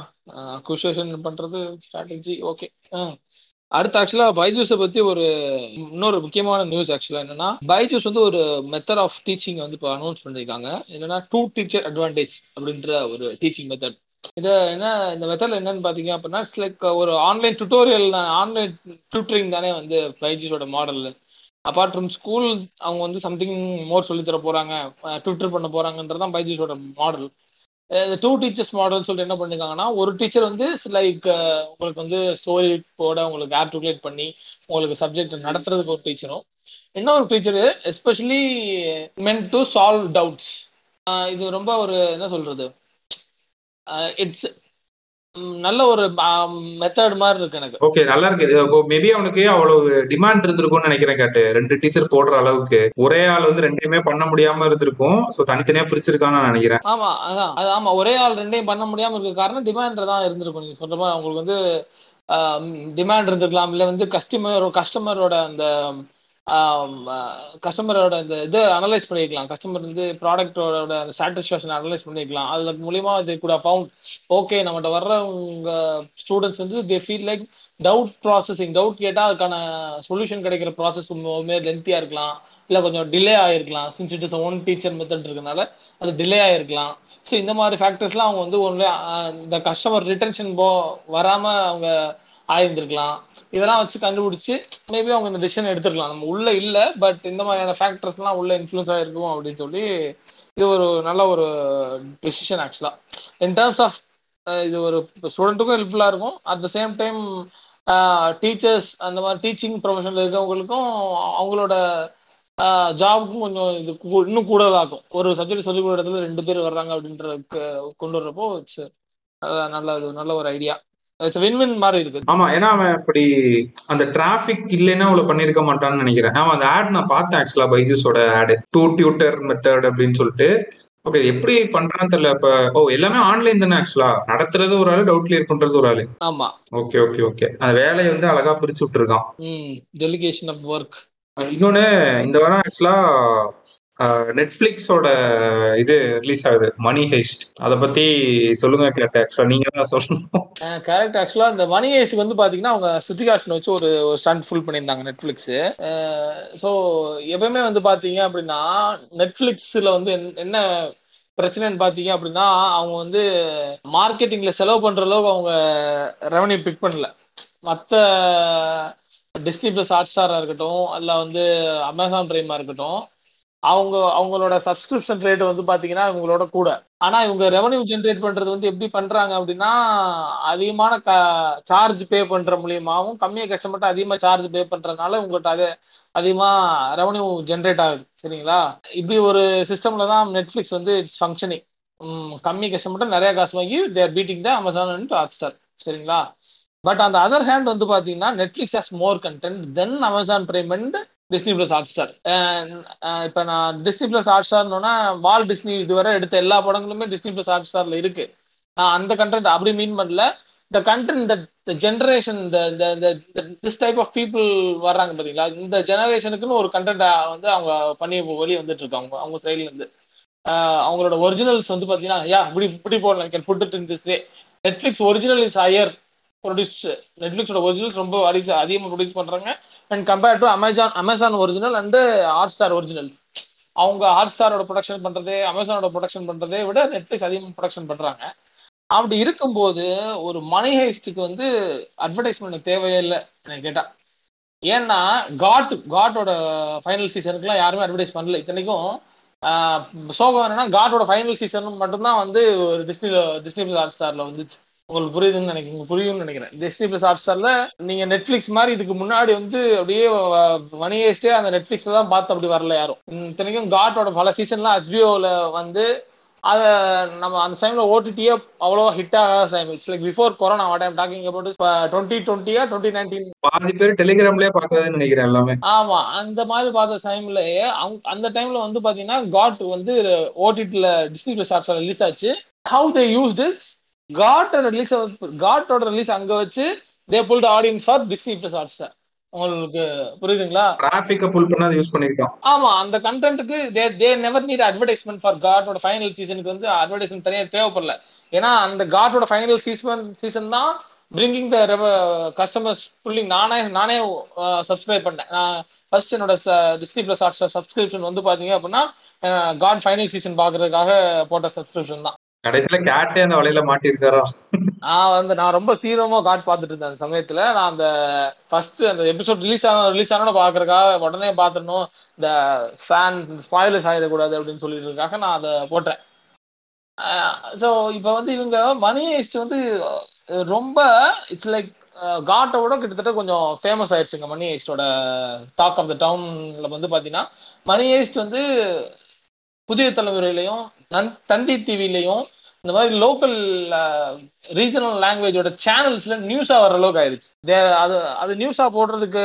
அக்குசேஷன் பண்றது ஸ்ட்ராட்டஜி ஓகே அடுத்து ஆக்சுவலா பைஜூஸை பத்தி ஒரு இன்னொரு முக்கியமான நியூஸ் ஆக்சுவலா என்னன்னா பைஜூஸ் வந்து ஒரு மெத்தட் ஆஃப் டீச்சிங் வந்து இப்போ அனௌன்ஸ் பண்ணியிருக்காங்க என்னன்னா டூ டீச்சர் அட்வான்டேஜ் அப்படின்ற ஒரு டீச்சிங் மெத்தட் இதை என்ன இந்த மெத்தட்ல என்னன்னு பாத்தீங்க அப்படின்னா இட்ஸ் லைக் ஒரு ஆன்லைன் டுட்டோரியல் ஆன்லைன் டியூட்டரிங் தானே வந்து பைஜிஸோட மாடல் அப்பார்ட் ஃப்ரம் ஸ்கூல் அவங்க வந்து சம்திங் மோர் சொல்லித்தர தர போறாங்க. ட்விட்டர் பண்ண போறாங்கன்றதான் பைஜிஸோட மாடல் இந்த டூ டீச்சர்ஸ் மாடல் சொல்லிட்டு என்ன பண்ணிருக்காங்கன்னா ஒரு டீச்சர் வந்து லைக் உங்களுக்கு வந்து ஸ்டோரி போட உங்களுக்கு ஆர்டிகுலேட் பண்ணி உங்களுக்கு சப்ஜெக்ட் நடத்துறதுக்கு ஒரு டீச்சரும் இன்னொரு teacher especially meant to solve doubts இது ரொம்ப ஒரு என்ன சொல்றது? இட்ஸ் நல்ல ஒரு மெத்தட் மாதிரி இருக்கு எனக்கு. ஓகே நல்லா இருக்கு. மேபி அவனுக்கு அவ்வளவு டிமாண்ட் இருந்திருக்கும்னு நினைக்கிறேன் கேட்டு. ரெண்டு டீச்சர் போடுற அளவுக்கு. ஒரே ஆள் வந்து ரெண்டையுமே பண்ண முடியாம இருந்திருக்கும். சோ தனித்தனியா பிரிச்சிருக்கான்னு நான் நினைக்கிறேன். ஆமா அதான். அது ஆமா ஒரே ஆள் ரெண்டையும் பண்ண முடியாம இருக்க காரணம் டிமாண்ட் தான் இருந்திருக்கும். நீங்க சொல்ற மாதிரி அவங்களுக்கு வந்து டிமாண்ட் இருந்திருக்கலாம். இல்ல வந்து கஸ்டமர் கஸ்டமரோட அந்த கஸ்டமரோட இந்த இது அனலைஸ் பண்ணிக்கலாம் கஸ்டமர் வந்து ப்ராடக்டோட அந்த சாட்டிஸ்ஃபேக்ஷன் அனலைஸ் பண்ணிக்கலாம் அதில் மூலியமா இது கூட ஃபவுண்ட் ஓகே நம்மகிட்ட வர்றவங்க ஸ்டூடெண்ட்ஸ் வந்து they feel like doubt processing doubt கேட்டால் அதுக்கான சொல்யூஷன் கிடைக்கிற ப்ராசஸ் ரொம்பவுமே லென்த்தியாக இருக்கலாம். இல்லை கொஞ்சம் delay ஆகிருக்கலாம் since it is one teacher method இருக்கனால அது டிலே ஆகிருக்கலாம் ஸோ இந்த மாதிரி ஃபேக்டர்ஸ்லாம் அவங்க வந்து ஒன்று இந்த கஸ்டமர் ரிட்டன்ஷன் போ வராமல் அவங்க ஆயிருந்திருக்கலாம். இதெல்லாம் வச்சு கண்டுபிடிச்சு மேபி அவங்க இந்த டிசிஷன் எடுத்துருக்கலாம். நம்ம உள்ள இல்லை பட் இந்த மாதிரியான ஃபேக்டர்ஸ்லாம் உள்ள இன்ஃப்ளூன்ஸ் ஆயிருக்கும் அப்படின்னு சொல்லி இது ஒரு நல்ல ஒரு டிசிஷன் ஆக்சுவலா இன் டேர்ம்ஸ் ஆஃப் இது ஒரு ஸ்டூடெண்ட்டுக்கும் ஹெல்ப்ஃபுல்லா இருக்கும். At the same time teachers அந்த மாதிரி டீச்சிங் ப்ரொஃபஷனில் இருக்கவங்களுக்கும் அவங்களோட ஜாபுக்கும் கொஞ்சம் இது இன்னும் கூடுதலாகும் ஒரு சப்ஜெக்ட் சொல்லிக் கொடுக்குற இடத்துல ரெண்டு பேர் வர்றாங்க அப்படின்ற கொண்டு வர்றப்போ இட்ஸ் நல்ல நல்ல ஒரு ஐடியா இட்ஸ் வின் வின் மாதிரி இருக்கு. ஆமா ஏன்னா அவன் இப்படி அந்த டிராபிக் இல்லைன்னா அவ்வளவு பண்ணிருக்க மாட்டான்னு நினைக்கிறேன். அவன் அந்த ஆட் நான் பார்த்தேன் ஆக்சுவலா பைஜூஸோட ஆடு டூ டியூட்டர் மெத்தட் அப்படின்னு சொல்லிட்டு. ஓகே எப்படி பண்றான்னு தெரியல. இப்ப ஓ எல்லாமே ஆன்லைன் தானே ஆக்சுவலா நடத்துறது ஒரு ஆளு டவுட் கிளியர் பண்றது ஒரு ஆளு. ஆமா. ஓகே ஓகே ஓகே அந்த வேலையை வந்து அழகா பிரிச்சு விட்டுருக்கான். டெலிகேஷன் ஆஃப் ஒர்க் இன்னொன்னு இந்த வாரம் ஆக்சுவலா நெட்ஃபிளிக்ஸோட இது ரிலீஸ் ஆகுது மணி ஹெஸ்ட் அதை பத்தி சொல்லுங்க கேட்ட ஆக்சுவலா நீங்க தான் சொல்லணும்? கரெக்ட் ஆக்சுவலா இந்த மணி ஹெஸ்ட்க்கு வந்து பாத்தீங்கன்னா அவங்க சுத்திகாசன் வச்சு ஒரு ஸ்டண்ட் ஃபுல் பண்ணியிருந்தாங்க நெட்ஃபிளிக்ஸ் ஸோ எப்பவுமே வந்து பாத்தீங்க அப்படின்னா நெட்ஃபிளிக்ஸ்ல வந்து என்ன பிரச்சனைன்னு பாத்தீங்க அப்படின்னா அவங்க வந்து மார்க்கெட்டிங்ல செலவு பண்ற அளவுக்கு அவங்க ரெவன்யூ பிக் பண்ணல. மற்ற டிஸ்னி பிளஸ் ஹாட் ஸ்டாரா இருக்கட்டும் அல்ல வந்து அமேசான் பிரைமா இருக்கட்டும் அவங்க அவங்களோட சப்ஸ்கிரிப்ஷன் ரேட் வந்து பாத்தீங்கன்னா இவங்களோட கூட. ஆனா இவங்க ரெவன்யூ ஜென்ரேட் பண்றது வந்து எப்படி பண்றாங்க அப்படின்னா அதிகமான க சார்ஜ் பே பண்ற மூலியமாவும் கம்மியாக கஷ்டப்பட்டு அதிகமா சார்ஜ் பே பண்றதுனால உங்கள்கிட்ட அது அதிகமா ரெவன்யூ ஜென்ரேட் ஆகுது. சரிங்களா? இப்படி ஒரு சிஸ்டம்ல தான் நெட்ஃபிளிக்ஸ் வந்து இட்ஸ் ஃபங்க்ஷனிங் கம்மி கஷ்டப்பட்டு நிறைய காசு வாங்கி they're beating the Amazon and Hotstar சரிங்களா? பட் அந்த அதர் ஹேண்ட் வந்து பாத்தீங்கன்னா Netflix has more content than Amazon Prime and Disney Plus Hotstar இப்போ நான் டிஸ்னி பிளஸ் ஹாட் ஸ்டார்னோன்னா வால் டிஸ்னி இதுவரை எடுத்த எல்லா படங்களுமே டிஸ்னி பிளஸ் ஹாட் ஸ்டாரில் இருக்கு. நான் அந்த கண்டென்ட் அப்படி மீன் பண்ணல. இந்த கண்டென்ட் இந்த ஜென்ரேஷன் இந்த திஸ் டைப் ஆஃப் பீப்புள் வர்றாங்க பார்த்தீங்களா இந்த ஜெனரேஷனுக்குன்னு ஒரு கண்டென்ட் வந்து அவங்க பண்ணி வெளியே வந்துட்டு இருக்காங்க. அவங்க சைட்லேருந்து அவங்களோட ஒரிஜினல்ஸ் வந்து பார்த்தீங்கன்னா யா இப்படி இப்படி போடலாம். Can put it in this way Netflix original is higher produce நெட்ஃப்ளிக்ஸோட originals ரொம்ப அதிகமாக ப்ரொடியூஸ் பண்ணுறாங்க and compared to Amazon Amazon original and Hotstar originals அவங்க ஹாட் ஸ்டாரோட ப்ரொடக்ஷன் பண்ணுறதே அமேசானோட ப்ரொடக்ஷன் பண்ணுறதை விட நெட்ஃப்ளிக்ஸ் அதிகமாக ப்ரொடக்ஷன் பண்ணுறாங்க அப்படி இருக்கும்போது ஒரு மணி ஹைஸ்டுக்கு வந்து அட்வர்டைஸ்மெண்ட் தேவையே இல்லை எனக்கு கேட்டால் ஏன்னா காட் காட்டோட ஃபைனல் சீசனுக்குலாம் யாருமே அட்வர்டைஸ் பண்ணல. இத்தனைக்கும் சோகம் என்னன்னா காட்டோட ஃபைனல் சீசன் மட்டும்தான் வந்து ஒரு டிஸ்னி டிஸ்னி ஹாட் ஸ்டாரில் வந்துச்சு. உங்களுக்கு புரியுதுன்னு நினைக்கிறேன். உங்களுக்கு புரியும்னு நினைக்கிறேன். டிஸ்னி பிளஸ் ஹாட் ஸ்டார்ல நீங்க நெட்ஃபிளிக்ஸ் மாதிரி இதுக்கு முன்னாடி வந்து அப்படியே மணி ஹேஸ்டே அந்த நெட்ஃபிளிக்ஸ்ல தான் பார்த்து அப்படி வரல யாரும். இத்தனைக்கும் காட்டோட பல சீசன்லாம் ஹெச்பிஓல வந்து அதை நம்ம அந்த டைம்ல ஓடிடியே அவ்வளோ ஹிட் ஆகாத time it's like before corona what I'm talking about twenty டுவெண்ட்டியா twenty nineteen பாதி பேர் டெலிகிராம்லயே பார்த்ததுன்னு நினைக்கிறேன் எல்லாமே. ஆமா அந்த மாதிரி பார்த்த டைம்லயே அந்த டைம்ல வந்து பாத்தீங்கன்னா காட் வந்து ஓடிடில டிஸ்னி பிளஸ் ஹாட்ஸ்டார் ரிலீஸ் ஆச்சு. How they use this GOT release காட்டோட release அங்க வச்சு they pulled audience for Disney Plus Hotstar உங்களுக்கு புரியுதுங்களா? டிராபிக்க புல் பண்ண அதை யூஸ் பண்ணிருக்கோம் ஆமா அந்த கண்டென்ட்டுக்கு they they never need advertisement for காட்டோட final சீசனுக்கு வந்து அட்வர்டைஸ்மெண்ட் தனியாக தேவைப்படல. ஏன்னா அந்த காட்டோட ஃபைனல் சீசன் சீசன் தான் பிரிங்கிங் த கஸ்டமர்ஸ் புல்லிங் நானே நானே சப்ஸ்கிரைப் பண்ணேன். நான் ஃபர்ஸ்ட் என்னோட Disney plus Hotstar subscription வந்து பாத்தீங்க அப்படின்னா காட் ஃபைனல் சீசன் பாக்குறதுக்காக போட்ட சப்ஸ்கிரிப்ஷன் தான். கடைசியில கேட்டே அந்த வலையில மாட்டிருக்காரா நான் வந்து நான் ரொம்ப தீவிரமா காட் பாத்துட்டு இருந்தேன் அந்த சமயத்துல. நான் அந்த ஃபர்ஸ்ட் அந்த எபிசோட் ரிலீஸ் ஆன ரிலீஸ் ஆனோட பாக்குறக்காக உடனே பார்த்துடணும். இந்த ஃபேன் ஸ்பாயிலர்ஸ் ஆயிடக்கூடாது அப்படின்னு சொல்லிட்டு நான் அதை போட்டேன். ஸோ இப்போ வந்து இவங்க மணி ஹேஸ்ட் வந்து ரொம்ப இட்ஸ் லைக் காட்டோட கிட்டத்தட்ட கொஞ்சம் ஃபேமஸ் ஆயிடுச்சுங்க மணி ஹேஸ்டோட டாக் ஆஃப் த டவுன்ல வந்து பாத்தீங்கன்னா மணி ஹேஸ்ட் வந்து புதிய தலைமுறையிலையும் தந்தி டிவிலையும் இந்த மாதிரி லோக்கல் ரீஜனல் லாங்குவேஜோட சேனல்ஸ்ல நியூஸா வர அளவுக்கு ஆயிடுச்சு. அது அது நியூஸா போடுறதுக்கு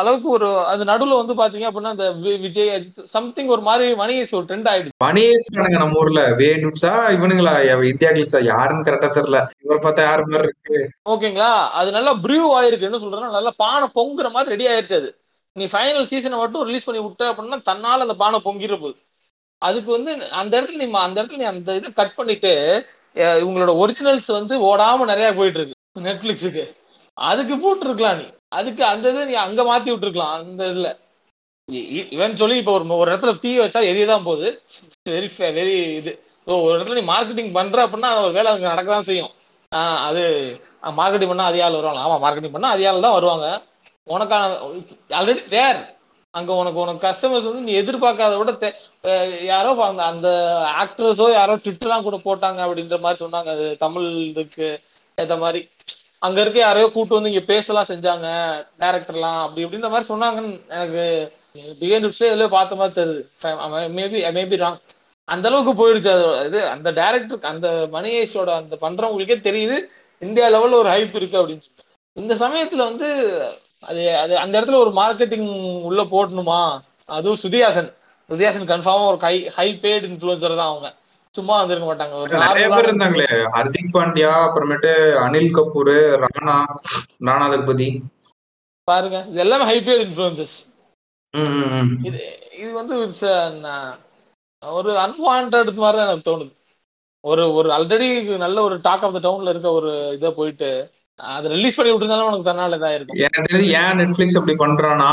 அளவுக்கு ஒரு அது நடுவுல வந்து பாத்தீங்க அப்படின்னா இந்த விஜய் அஜித் சம்திங் ஒரு மாதிரி மணியேஸ் ஒரு ட்ரெண்ட் ஆயிடுச்சு. மணியேஸ் நம்ம ஊர்ல. வேணுட்ஸா இவனுங்களா இந்தியா கிளிட்ஸா யாருன்னு கரெக்டா தெரியல. இவரை பார்த்தா யாரு மாதிரி இருக்கு? ஓகேங்களா? அது நல்லா ப்ரூவ் ஆயிருக்கு என்ன சொல்றேன்னா நல்லா பானை பொங்குற மாதிரி ரெடி ஆயிருச்சு அது. நீ ஃபைனல் சீசனை மட்டும் ரிலீஸ் பண்ணி விட்ட அப்படின்னா தன்னால அந்த பானை பொங்கிட போகுது. அதுக்கு வந்து அந்த இடத்துல நீ அந்த இடத்துல நீ அந்த இதை கட் பண்ணிட்டு இவங்களோட ஒரிஜினல்ஸ் வந்து ஓடாம நிறைய போயிட்டு இருக்கு. நெட்ஃபிளிக்ஸுக்கு. அதுக்கு போட்டுருக்கலாம் நீ. அதுக்கு அந்த இதை நீ அங்க மாத்தி விட்டுருக்கலாம் அந்த இதுல. இவன் சொல்லி இப்போ ஒரு ஒரு இடத்துல தீ வச்சா எரியதான் போகுது. வெரி வெரி இது. ஒரு இடத்துல நீ மார்க்கெட்டிங் பண்ற அப்படின்னா ஒரு வேலை அங்கே நடக்க தான் செய்யும் அது மார்க்கெட்டிங் பண்ணா அதே ஆள் வருவாங்க. ஆமா மார்க்கெட்டிங் பண்ணா அதே ஆள் தான் வருவாங்க. உனக்கான ஆல்ரெடி தேர் அங்க உனக்கு உனக்கு கஸ்டமர்ஸ் வந்து நீ எதிர்பார்க்காத விட யாரோ அந்த அந்த ஆக்டர்ஸோ யாரோ ட்விட்டர்லாம் கூட போட்டாங்க அப்படின்ற மாதிரி சொன்னாங்க. அது தமிழ் இதுக்கு ஏற்ற மாதிரி. அங்க இருக்க யாரையோ கூட்டு வந்து இங்க பேசலாம் செஞ்சாங்க டேரக்டர்லாம் அப்படி இப்படின்ற மாதிரி சொன்னாங்கன்னு எனக்கு பிகைன் எதுல பார்த்த மாதிரி தெரியுது. மேபி மேபி ராங் அந்த அளவுக்கு போயிடுச்சு அது. இது அந்த டேரக்டருக்கு அந்த மணியேஷோட அந்த பண்றவங்களுக்கே தெரியுது. இந்தியா லெவல்ல ஒரு ஹைப் இருக்கு அப்படின்னு சொல்லிட்டு. இந்த சமயத்துல வந்து அது அது அந்த இடத்துல ஒரு மார்க்கெட்டிங் உள்ள போடணுமா? அதுவும் சுதியாசன். சுதியாசன் கன்ஃபார்மா ஒரு ஹை ஹை பேட் இன்ஃபுளுசர் தான் அவங்க. சும்மா வந்திருக்க மாட்டாங்க. ஒரு நிறைய பேர் இருந்தாங்களே. ஹர்திக் பாண்டியா அப்புறமேட்டு அனில் கபூர் ராணா ராணா தகுபதி பாருங்க. இது எல்லாமே ஹை பேட் இன்ஃபுளுசஸ் இது இது வந்து ஒரு அன்வான்ட் மாதிரி தான் எனக்கு தோணுது. ஒரு ஒரு ஆல்ரெடி நல்ல ஒரு டாக் ஆஃப் த டவுன்ல இருக்க ஒரு இதை போயிட்டு அது ரிலீஸ் பண்ணி விட்டுருந்தாலும் உனக்கு தன்னால இதா இருக்கும் எனக்கு தெரிஞ்சு ஏன் நெட்ஃபிளிக்ஸ் அப்படி பண்றானா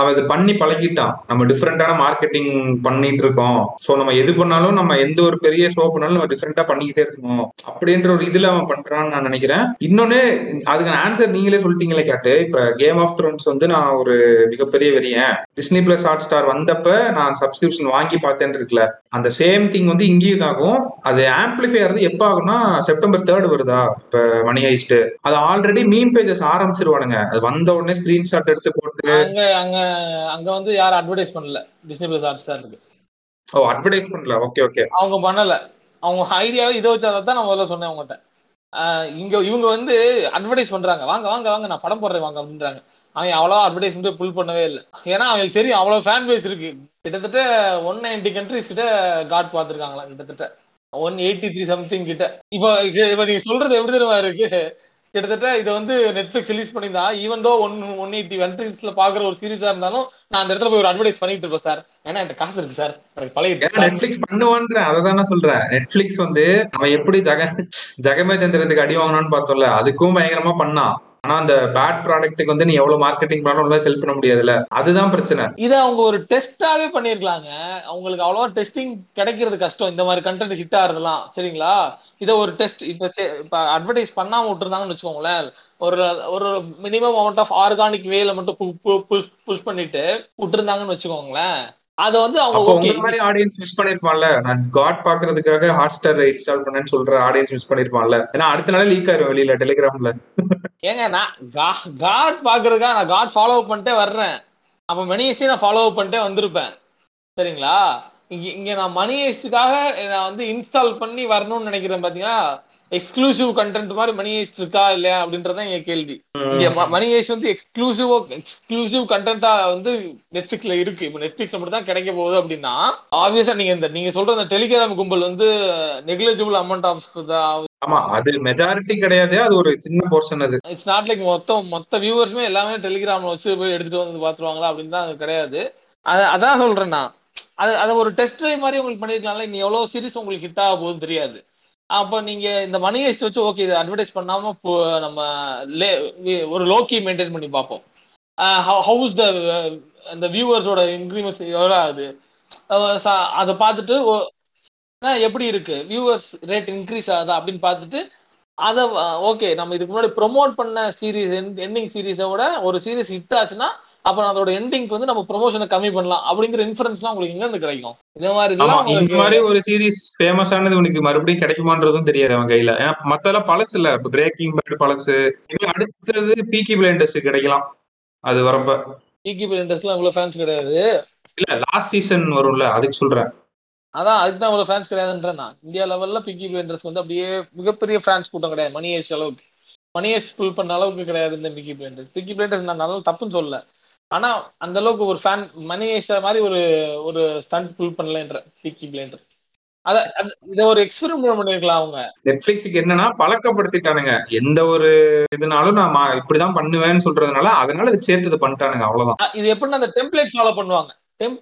அவ இது பண்ணி பழகிட்டான். நம்ம டிஃப்ரெண்டான மார்க்கெட்டிங் பண்ணிட்டு இருக்கோம். சோ நம்ம எது பண்ணாலும் நம்ம எந்த ஒரு பெரிய ஷோ பண்ணாலும் நம்ம டிஃப்ரெண்டா பண்ணிக்கிட்டே இருக்கணும். அப்படின்ற ஒரு இதுல அவன் பண்றான்னு நான் நினைக்கிறேன். இன்னொன்னு அதுக்கு ஆன்சர் நீங்களே சொல்லிட்டீங்களே கேட்டு இப்ப கேம் ஆஃப் த்ரோன்ஸ் வந்து நான் ஒரு மிகப்பெரிய வெறியன். டிஸ்னி பிளஸ் ஹாட் ஸ்டார் வந்தப்ப நான் சப்ஸ்கிரிப்ஷன் வாங்கி பார்த்தேன்னு இருக்குல்ல அந்த சேம் திங் வந்து இங்கேயும் ஆகும் அது ஆம்பிளிஃபை ஆகிறது எப்ப ஆகும்னா செப்டம்பர் தேர்ட் வருதா? இப்ப மணி ஹைஸ்ட் அது ஆல்ரெடி மீம் பேஜஸ் ஆரம்பிச்சிருவானுங்க. அது வந்த உடனே ஸ்கிரீன்ஷாட் எடுத்து போட்டு. அங்க அங்க அங்க வந்து யாரும் அட்வர்டைஸ் பண்ணல. டிஸ்னி பிளஸ் ஹாட் ஸ்டார் இருக்கு. ஓ அட்வர்டைஸ் பண்ணல. ஓகே ஓகே அவங்க பண்ணல. அவங்க ஐடியாவே இதை வச்சாதான் நான் முதல்ல சொன்னேன் அவங்ககிட்ட இங்க இவங்க வந்து அட்வர்டைஸ் பண்றாங்க. வாங்க வாங்க வாங்க நான் படம் போடுறேன் வாங்க அப்படின்றாங்க. அவன் அவ்வளோ அட்வர்டைஸ்மெண்ட் புல் பண்ணவே இல்லை. ஏன்னா அவங்களுக்கு தெரியும் அவ்வளவு ஃபேன் பேஸ் இருக்கு. கிட்டத்தட்ட ஒன் நைன்டி கண்ட்ரிஸ் கிட்ட காட் பார்த்துருக்காங்களா கிட்டத்தட்ட. ஒன் எயிட்டி த்ரீ சம்திங் கிட்ட. இப்போ இப்போ நீங்க சொல்றது எப்படி தெரியுமா இருக்கு? கிட்டத்தட்ட இதை வந்து நெட்ஃபிளிக்ஸ் ரிலீஸ் பண்ணியிருந்தா even though one one eighty கண்ட்ரீஸ்ல பாக்குற ஒரு சீரிஸா இருந்தாலும் நான் அந்த இடத்துல போய் ஒரு அட்வர்டைஸ் பண்ணிட்டு இருப்பேன் சார் ஏன்னா என்கிட்ட காசு இருக்கு சார் எனக்கு பழைய நெட்ஃபிளிக்ஸ் பண்ணுவான்ற அதை தானே சொல்றேன். நெட்ஃபிளிக்ஸ் வந்து அவன் எப்படி ஜெக ஜெகமே தந்திரத்துக்கு அடி வாங்கணும்னு பார்த்தோம்ல அதுக்கும் பயங்கரமா பண்ணான். ஆனா அந்த பேட் ப்ராடக்ட்டுக்கு வந்து நீ எவ்வளவு மார்க்கெட்டிங் பண்ணாலும் செல் பண்ண முடியாதுல்ல? அதுதான் பிரச்சனை. இதை அவங்க ஒரு டெஸ்டாவே பண்ணிருக்கலாங்க. அவங்களுக்கு அவ்வளவா டெஸ்டிங் கிடைக்கிறது கஷ்டம். இந்த மாதிரி கண்டென்ட் ஹிட் ஆகுறதுலாம் சரிங்களா? இதை ஒரு டெஸ்ட் இப்போ இப்ப அட்வர்டைஸ் பண்ணாம விட்டுருந்தாங்கன்னு வச்சுக்கோங்களேன். ஒரு ஒரு மினிமம் அமௌண்ட் ஆஃப் ஆர்கானிக் வேல மட்டும் புஷ் பண்ணிட்டு விட்டுருந்தாங்கன்னு வச்சுக்கோங்களேன். அதை வந்து அவங்க உங்க மாதிரி ஆடியன்ஸ் மிஸ் பண்ணிருப்பான்ல? நான் காட் பாக்குறதுக்காக ஹாட் ஸ்டார் இன்ஸ்டால் பண்ணேன்னு சொல்ற ஆடியன்ஸ் மிஸ் பண்ணிருப்பான்ல? ஏன்னா அடுத்த நாளே லீக் ஆயிரும் வெளியில டெலிகிராம்ல ஏங்க நான் காட் பாக்குறதுக்காக நான் காட் ஃபாலோ பண்ணிட்டே வர்றேன். அப்ப மணி ஹெஸ்டி நான் ஃபாலோ பண்ணிட்டே வந்திருப்பேன். சரிங்களா? இங்க இங்க நான் மணி ஹெஸ்டுக்காக நான் வந்து இன்ஸ்டால் பண்ணி வரணும்னு நினைக்கிறேன் பாத்தீங்கன்னா எக்ஸ்க்ளூசிவ் கண்டென்ட் மாதிரி மணி ஹெஸ்ட் இருக்கா இல்லையா அப்படின்றதான் என் கேள்வி. இங்க மணி ஹெஸ்ட் வந்து எக்ஸ்க்ளூசிவ் எக்ஸ்க்ளூசிவ் கண்டென்ட்டா வந்து நெட்ஃபிளிக்ஸ்ல இருக்கு. இப்போ நெட்ஃபிளிக்ஸ்ல மட்டும் தான் கிடைக்க போகுது அப்படின்னா ஆப்வியஸா நீங்க இந்த நீங்க சொல்ற அந்த டெலிகிராம் கும்பல் வந்து நெக்லிஜிபிள் அமௌண்ட் ஆஃப் ஆமா அது மெஜாரிட்டி கிடையாது அது ஒரு சின்ன போர்ஷன் அது. இட்ஸ் நாட் லைக் மொத்தம் மொத்த வியூவர்ஸுமே எல்லாமே டெலிகிராம்ல வச்சு போய் எடுத்துட்டு வந்து பாத்துருவாங்களா அப்படின்னு தான் அது கிடையாது. அது அதான் சொல்றேன் நான். அது அதை ஒரு டெஸ்ட் ட்ரைவ் மாதிரி உங்களுக்கு பண்ணிருக்கலாம்ல நீ எவ்வளவு சீரிஸ் உங்களுக்கு ஹிட் ஆக போகுதுன்னு தெரியாது. அப்ப நீங்க இந்த மணி ஹெஸ்ட் வச்சு ஓகே இது அட்வர்டைஸ் பண்ணாம நம்ம லே- ஒரு லோக்கி மெயின்டைன் பண்ணி பார்ப்போம். ஹவுஸ் த அந்த வியூவர்ஸோட இன்க்ரீமெண்ட்ஸ் எவ்வளோ ஆகுது? அதை பார்த்துட்டு ஓ- எப்படி இருக்கு? வியூவர்ஸ் ரேட் இன்க்ரீஸ் ஆகுதா அப்படின்னு பார்த்துட்டு அதை ஓகே நம்ம இதுக்கு முன்னாடி ப்ரோமோட் பண்ண சீரிஸ் எண்டிங் சீரீஸை விட ஒரு சீரீஸ் ஹிட் ஆச்சுன்னா அப்ப அதோட எண்டிங்க்கு வந்து நம்ம ப்ரொமோஷனை கம்மி பண்ணலாம் அப்படிங்கிற இன்ஃபரன்ஸ்லாம் உங்களுக்கு எங்க இருந்து கிடைக்கும்? இந்த மாதிரி இந்த மாதிரி ஒரு சீரிஸ் ஃபேமஸ் ஆனது உனக்கு மறுபடியும் கிடைக்குமான்றதும் தெரியாது அவன் கையில. ஏன்னா மத்தெல்லாம் பழசு இல்ல. பிரேக்கிங் பேட் பழசு. அடுத்தது பீக்கி பிளைண்டர்ஸ் கிடைக்கலாம். அது வரப்ப. பீக்கி பிளண்டர்ஸ்லாம் இவ்வளவு ஃபேன்ஸ் கிடையாது. இல்ல லாஸ்ட் சீசன் வரும்ல அதுக்கு சொல்றேன். அதான் அதுக்கு தான் இவ்வளவு ஃபேன்ஸ் கிடையாதுன்றேன் நான். இந்தியா லெவல்ல பிக்கி பிளண்டர்ஸ் வந்து அப்படியே மிகப்பெரிய ஃபேன்ஸ் கூட்டம் கிடையாது. மணி ஏஸ் அளவுக்கு. மணி ஏஸ் ஃபுல் பண்ண அளவுக்கு கிடையாது இந்த பிக்கி பிளண்டர்ஸ் பிக்கி பிளண்டர்ஸ் நான் நல்லா தப்புன்னு சொல்லல. ஆனா அந்த அளவுக்கு ஒரு ஃபேன் மணி மாதிரி ஒரு ஒரு ஸ்டண்ட் ஃபுல் பண்ணலன்ற பிக்கி பிளண்டர் அத இத ஒரு எக்ஸ்பெரிமெண்ட் பண்ணிருக்கலாம் அவங்க. நெட்ஃபிளிக்ஸுக்கு என்னன்னா பழக்கப்படுத்திட்டானுங்க. எந்த ஒரு இதுனாலும் நான் இப்படிதான் பண்ணுவேன்னு சொல்றதுனால அதனால இதுக்கு சேர்த்து பண்ணிட்டானுங்க அவ்வளவுதான். இது எப்படின்னா அந்த டெம்ப்ளேட் ஃபாலோ பண்ணுவாங்க.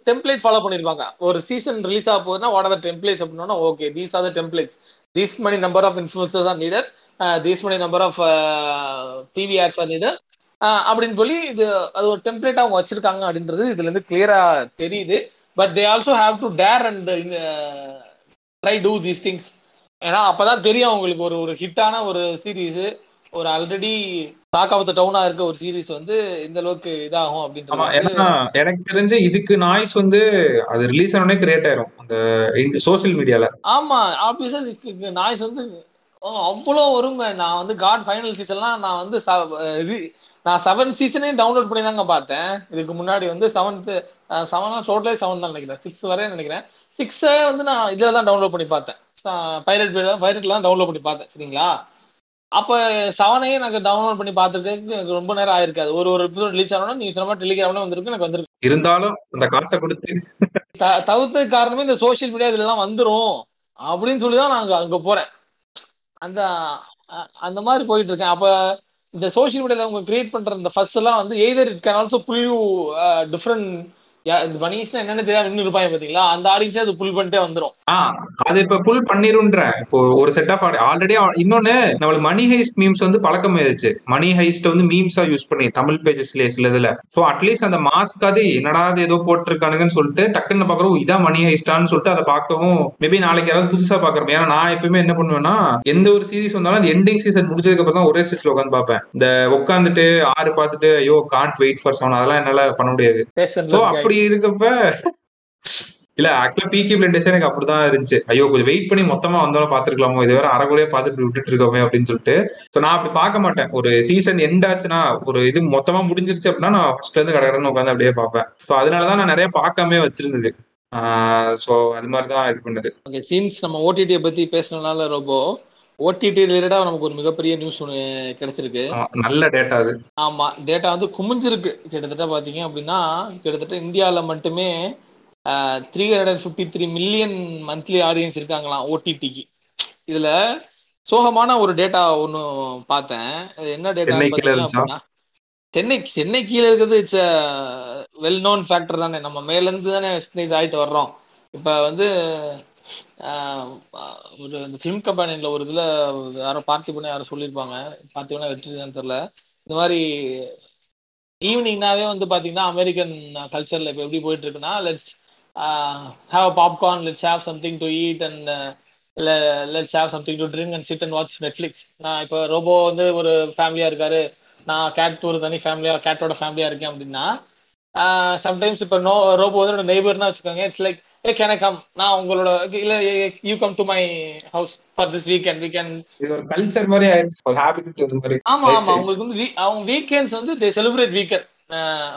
டெம்ப்ளேட் ஃபாலோ பண்ணிருப்பாங்க. ஒரு சீசன் ரிலீஸ் ஆக போகுதுன்னா வாட் ஆர் டெம்ப்ளேட்ஸ் அப்படின்னா okay these are the templates these many number of influencers are needed these many number of TV ads are needed அப்படின்னு சொல்லி இது அது ஒரு டெம்ப்ளேட் அவங்க வச்சிருக்காங்க அப்படின்றது இதுல இருந்து கிளியரா தெரியுது. But they also have to dare and try to these things ஏன்னா அப்பதான் தெரியும் அவங்களுக்கு ஒரு ஒரு ஹிட்டான ஒரு சீரீஸ் ஒரு ஆல்ரெடி டாக் ஆஃப் த டவுனா இருக்க ஒரு சீரிஸ் வந்து இந்த அளவுக்கு இதாகும் ஏன்னா எனக்கு தெரிஞ்சு இதுக்கு நாய்ஸ் வந்து அது ரிலீஸ் ஆனோடனே கிரியேட் ஆயிரும். அந்த சோசியல் மீடியால ஆமா ஆப்வியஸா நாய்ஸ் வந்து அவ்வளோ வருங்க. நான் வந்து காட் ஃபைனல் சீசன்லாம் நான் வந்து இது நான் செவன் சீசனையும் டவுன்லோட் பண்ணி தாங்க பார்த்தேன். இதுக்கு முன்னாடி வந்து செவன்த் செவன் டோட்டலே செவன் தான் நினைக்கிறேன். சிக்ஸ் வரையும் நினைக்கிறேன். சிக்ஸை வந்து நான் இதில் தான் டவுன்லோட் பண்ணி பார்த்தேன். பைரட் பைரட்ல தான் டவுன்லோட் பண்ணி பார்த்தேன். சரிங்களா? அப்போ செவனையும் எனக்கு டவுன்லோட் பண்ணி பார்த்துருக்கேன் எனக்கு ரொம்ப நேரம் ஆயிருக்காது. ஒரு ஒரு எபிசோட் ரிலீஸ் ஆனோன்னா நீ சொன்ன டெலிகிராம்ல வந்திருக்கு எனக்கு வந்திருக்கு. இருந்தாலும் அந்த காசை கொடுத்து த- தவிர்த்த காரணமே இந்த சோஷியல் மீடியா இதெல்லாம் வந்துரும். அப்படின்னு சொல்லி தான் நான் அங்க போறேன். அந்த அந்த மாதிரி போயிட்டு இருக்கேன். அப்ப இந்த சோஷியல் மீடியால அவங்க கிரியேட் பண்ற இந்த ஃபர்ஸ்ட் எல்லாம் வந்து either it can also pull you different இந்த மணிஷ்னா என்னன்னு தெரியாம இன்னும் இருப்பாங்க பாத்தீங்களா அந்த ஆடியன்ஸே அது புல் பண்ணிட்டே வந்துரும். அது இப்ப புல் பண்ணிருன்றேன் இப்போ ஒரு செட் ஆஃப் ஆல்ரெடி இன்னொன்னு நம்மளுக்கு மணி ஹைஸ்ட் மீம்ஸ் வந்து பழக்கம் ஆயிடுச்சு மணி ஹைஸ்ட் வந்து மீம்ஸா யூஸ் பண்ணி தமிழ் பேஜஸ்லயே சில இதுல. ஸோ அட்லீஸ்ட் அந்த என்னடா அது ஏதோ போட்டிருக்கானுங்கன்னு சொல்லிட்டு டக்குன்னு பாக்குறோம் இதான் மணி ஹைஸ்டான்னு சொல்லிட்டு அதை பார்க்கவும் மேபி நாளைக்கு யாராவது புதுசா பாக்குறோம் ஏன்னா நான் எப்பவுமே என்ன பண்ணுவேன்னா எந்த ஒரு சீரிஸ் வந்தாலும் அது எண்டிங் சீசன் முடிச்சதுக்கு அப்புறம் தான் ஒரே ஸ்டிச்ல உட்காந்து பார்ப்பேன். இந்த உட்காந்துட்டு ஆறு பார்த்துட்டு ஐயோ காண்ட் வெயிட் ஃபார் செவன் அதெல்லாம் என்னால பண்ண முடியாது. அப்படி இருக்கப்ப. இல்ல ஆக்சுவலா பிகே பிளண்டேஷன் எனக்கு அப்படிதான் இருந்துச்சு. ஐயோ கொஞ்சம் வெயிட் பண்ணி மொத்தமா வந்தாலும் பாத்துருக்கலாமோ இது வேற அரைகுறையா பாத்துட்டு விட்டுட்டு இருக்கோமே அப்படின்னு சொல்லிட்டு. நான் அப்படி பார்க்க மாட்டேன். ஒரு சீசன் எண்ட் ஆச்சுன்னா ஒரு இது மொத்தமா முடிஞ்சிருச்சு அப்படின்னா நான் ஃபர்ஸ்ட்ல இருந்து கடகடன்னு உட்காந்து அப்படியே பார்ப்பேன். சோ அதனாலதான் நான் நிறைய பார்க்காம வச்சிருந்தது. சோ அது மாதிரிதான் இது பண்ணது. ஓகே சீன்ஸ் நம்ம ஓடிடியை பத்தி பேசுறதுனால ரொம்ப ஓடிடி ரிலேட்டடா நமக்கு ஒரு மிகப்பெரிய நியூஸ் ஒன்று கிடைச்சிருக்கு. நல்ல டேட்டா அது. ஆமா டேட்டா வந்து குமிஞ்சிருக்கு. கிட்டத்தட்ட பாத்தீங்க அப்படின்னா கிட்டத்தட்ட இந்தியாவில் மட்டுமே three hundred fifty three million monthly audience இருக்காங்களாம் ஓடிடிக்கு இதுல சோகமான ஒரு டேட்டா ஒன்று பார்த்தேன். என்ன டேட்டா சென்னை சென்னை கீழே இருக்கிறது இட்ஸ் வெல் நோன் ஃபேக்டர் தானே. நம்ம மேலேருந்து தானே வெஸ்டர்னைஸ் ஆகிட்டு வர்றோம். இப்போ வந்து ஒரு இந்த ஃபிலிம் கம்பெனியில் ஒரு இதில் யாரோ பார்த்திபனை யாரோ சொல்லியிருப்பாங்க. பார்த்திபனா வெற்றிதான் தெரில. இந்த மாதிரி ஈவினிங்னாவே வந்து பார்த்தீங்கன்னா அமெரிக்கன் கல்ச்சரில் இப்போ எப்படி போயிட்டு இருக்குன்னா let's have popcorn let's have something to eat and let's have something to drink and sit and watch Netflix நான் இப்போ ரோபோ வந்து ஒரு ஃபேமிலியாக இருக்காரு. நான் கேட் ஒரு தனி ஃபேமிலியாக கேட்டோட ஃபேமிலியாக இருக்கேன் அப்படின்னா சம்டைம்ஸ் இப்போ நோ ரோபோ வந்து என்னோட நெய்பர்னா வச்சுக்கோங்க. It's like a can come நான் உங்களோட இல்லை you come to my house for this weekend weekend இது ஒரு கல்ச்சர் மாதிரி ஆயிடுச்சு. ஒரு ஹேபிட் இது மாதிரி. ஆமா ஆமா. அவங்களுக்கு வந்து வீ- அவங்க வீக்கெண்ட்ஸ் வந்து தே செலிப்ரேட் வீக்கெண்ட்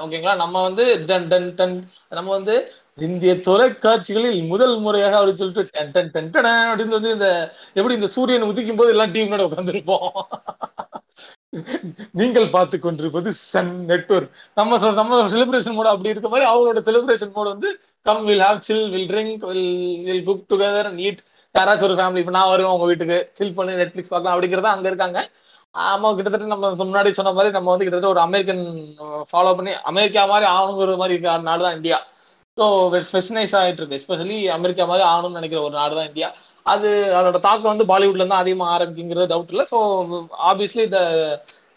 ஓகேங்களா? நம்ம வந்து டன் டன் டன் நம்ம வந்து இந்திய தொலைக்காட்சிகளில் முதல் முறையாக அப்படின்னு சொல்லிட்டு டன் டன் டன் டன் அப்படின்னு வந்து இந்த எப்படி இந்த சூரியன் உதிக்கும் போது எல்லாம் டீமோட உட்காந்துருப்போம் நீங்கள் பார்த்து கொண்டிருப்பது சன் நெட்வொர்க் நம்ம நம்ம செலிப்ரேஷன் மோட் அப்படி இருக்க மாதிரி அவங்களோட செலிப்ரேஷன் மோட் வந்து come will have chill will drink will will cook together and eat யாராச்சும் ஒரு ஃபேமிலி இப்போ நான் வருவேன் உங்க வீட்டுக்கு. சில் பண்ணி நெட்ஃபிளிக்ஸ் பார்க்கலாம் அப்படிங்கிறத அங்கே இருக்காங்க. ஆமா கிட்டத்தட்ட நம்ம முன்னாடி சொன்ன மாதிரி நம்ம வந்து கிட்டத்தட்ட ஒரு அமெரிக்கன் ஃபாலோ பண்ணி அமெரிக்கா மாதிரி ஆகணுங்கிற மாதிரி இருக்கிற நாடு தான் இந்தியா. ஸோ ஸ்பெஷனைஸ் ஆகிட்டு இருக்கு எஸ்பெஷலி அமெரிக்கா மாதிரி ஆகணும்னு நினைக்கிற ஒரு நாடு தான் இந்தியா. அது அதோட தாக்கம் வந்து பாலிவுட்ல தான் அதிகமாக ஆரம்பிக்குங்கிறது டவுட் இல்லை. ஸோ ஆப்வியஸ்லி இந்த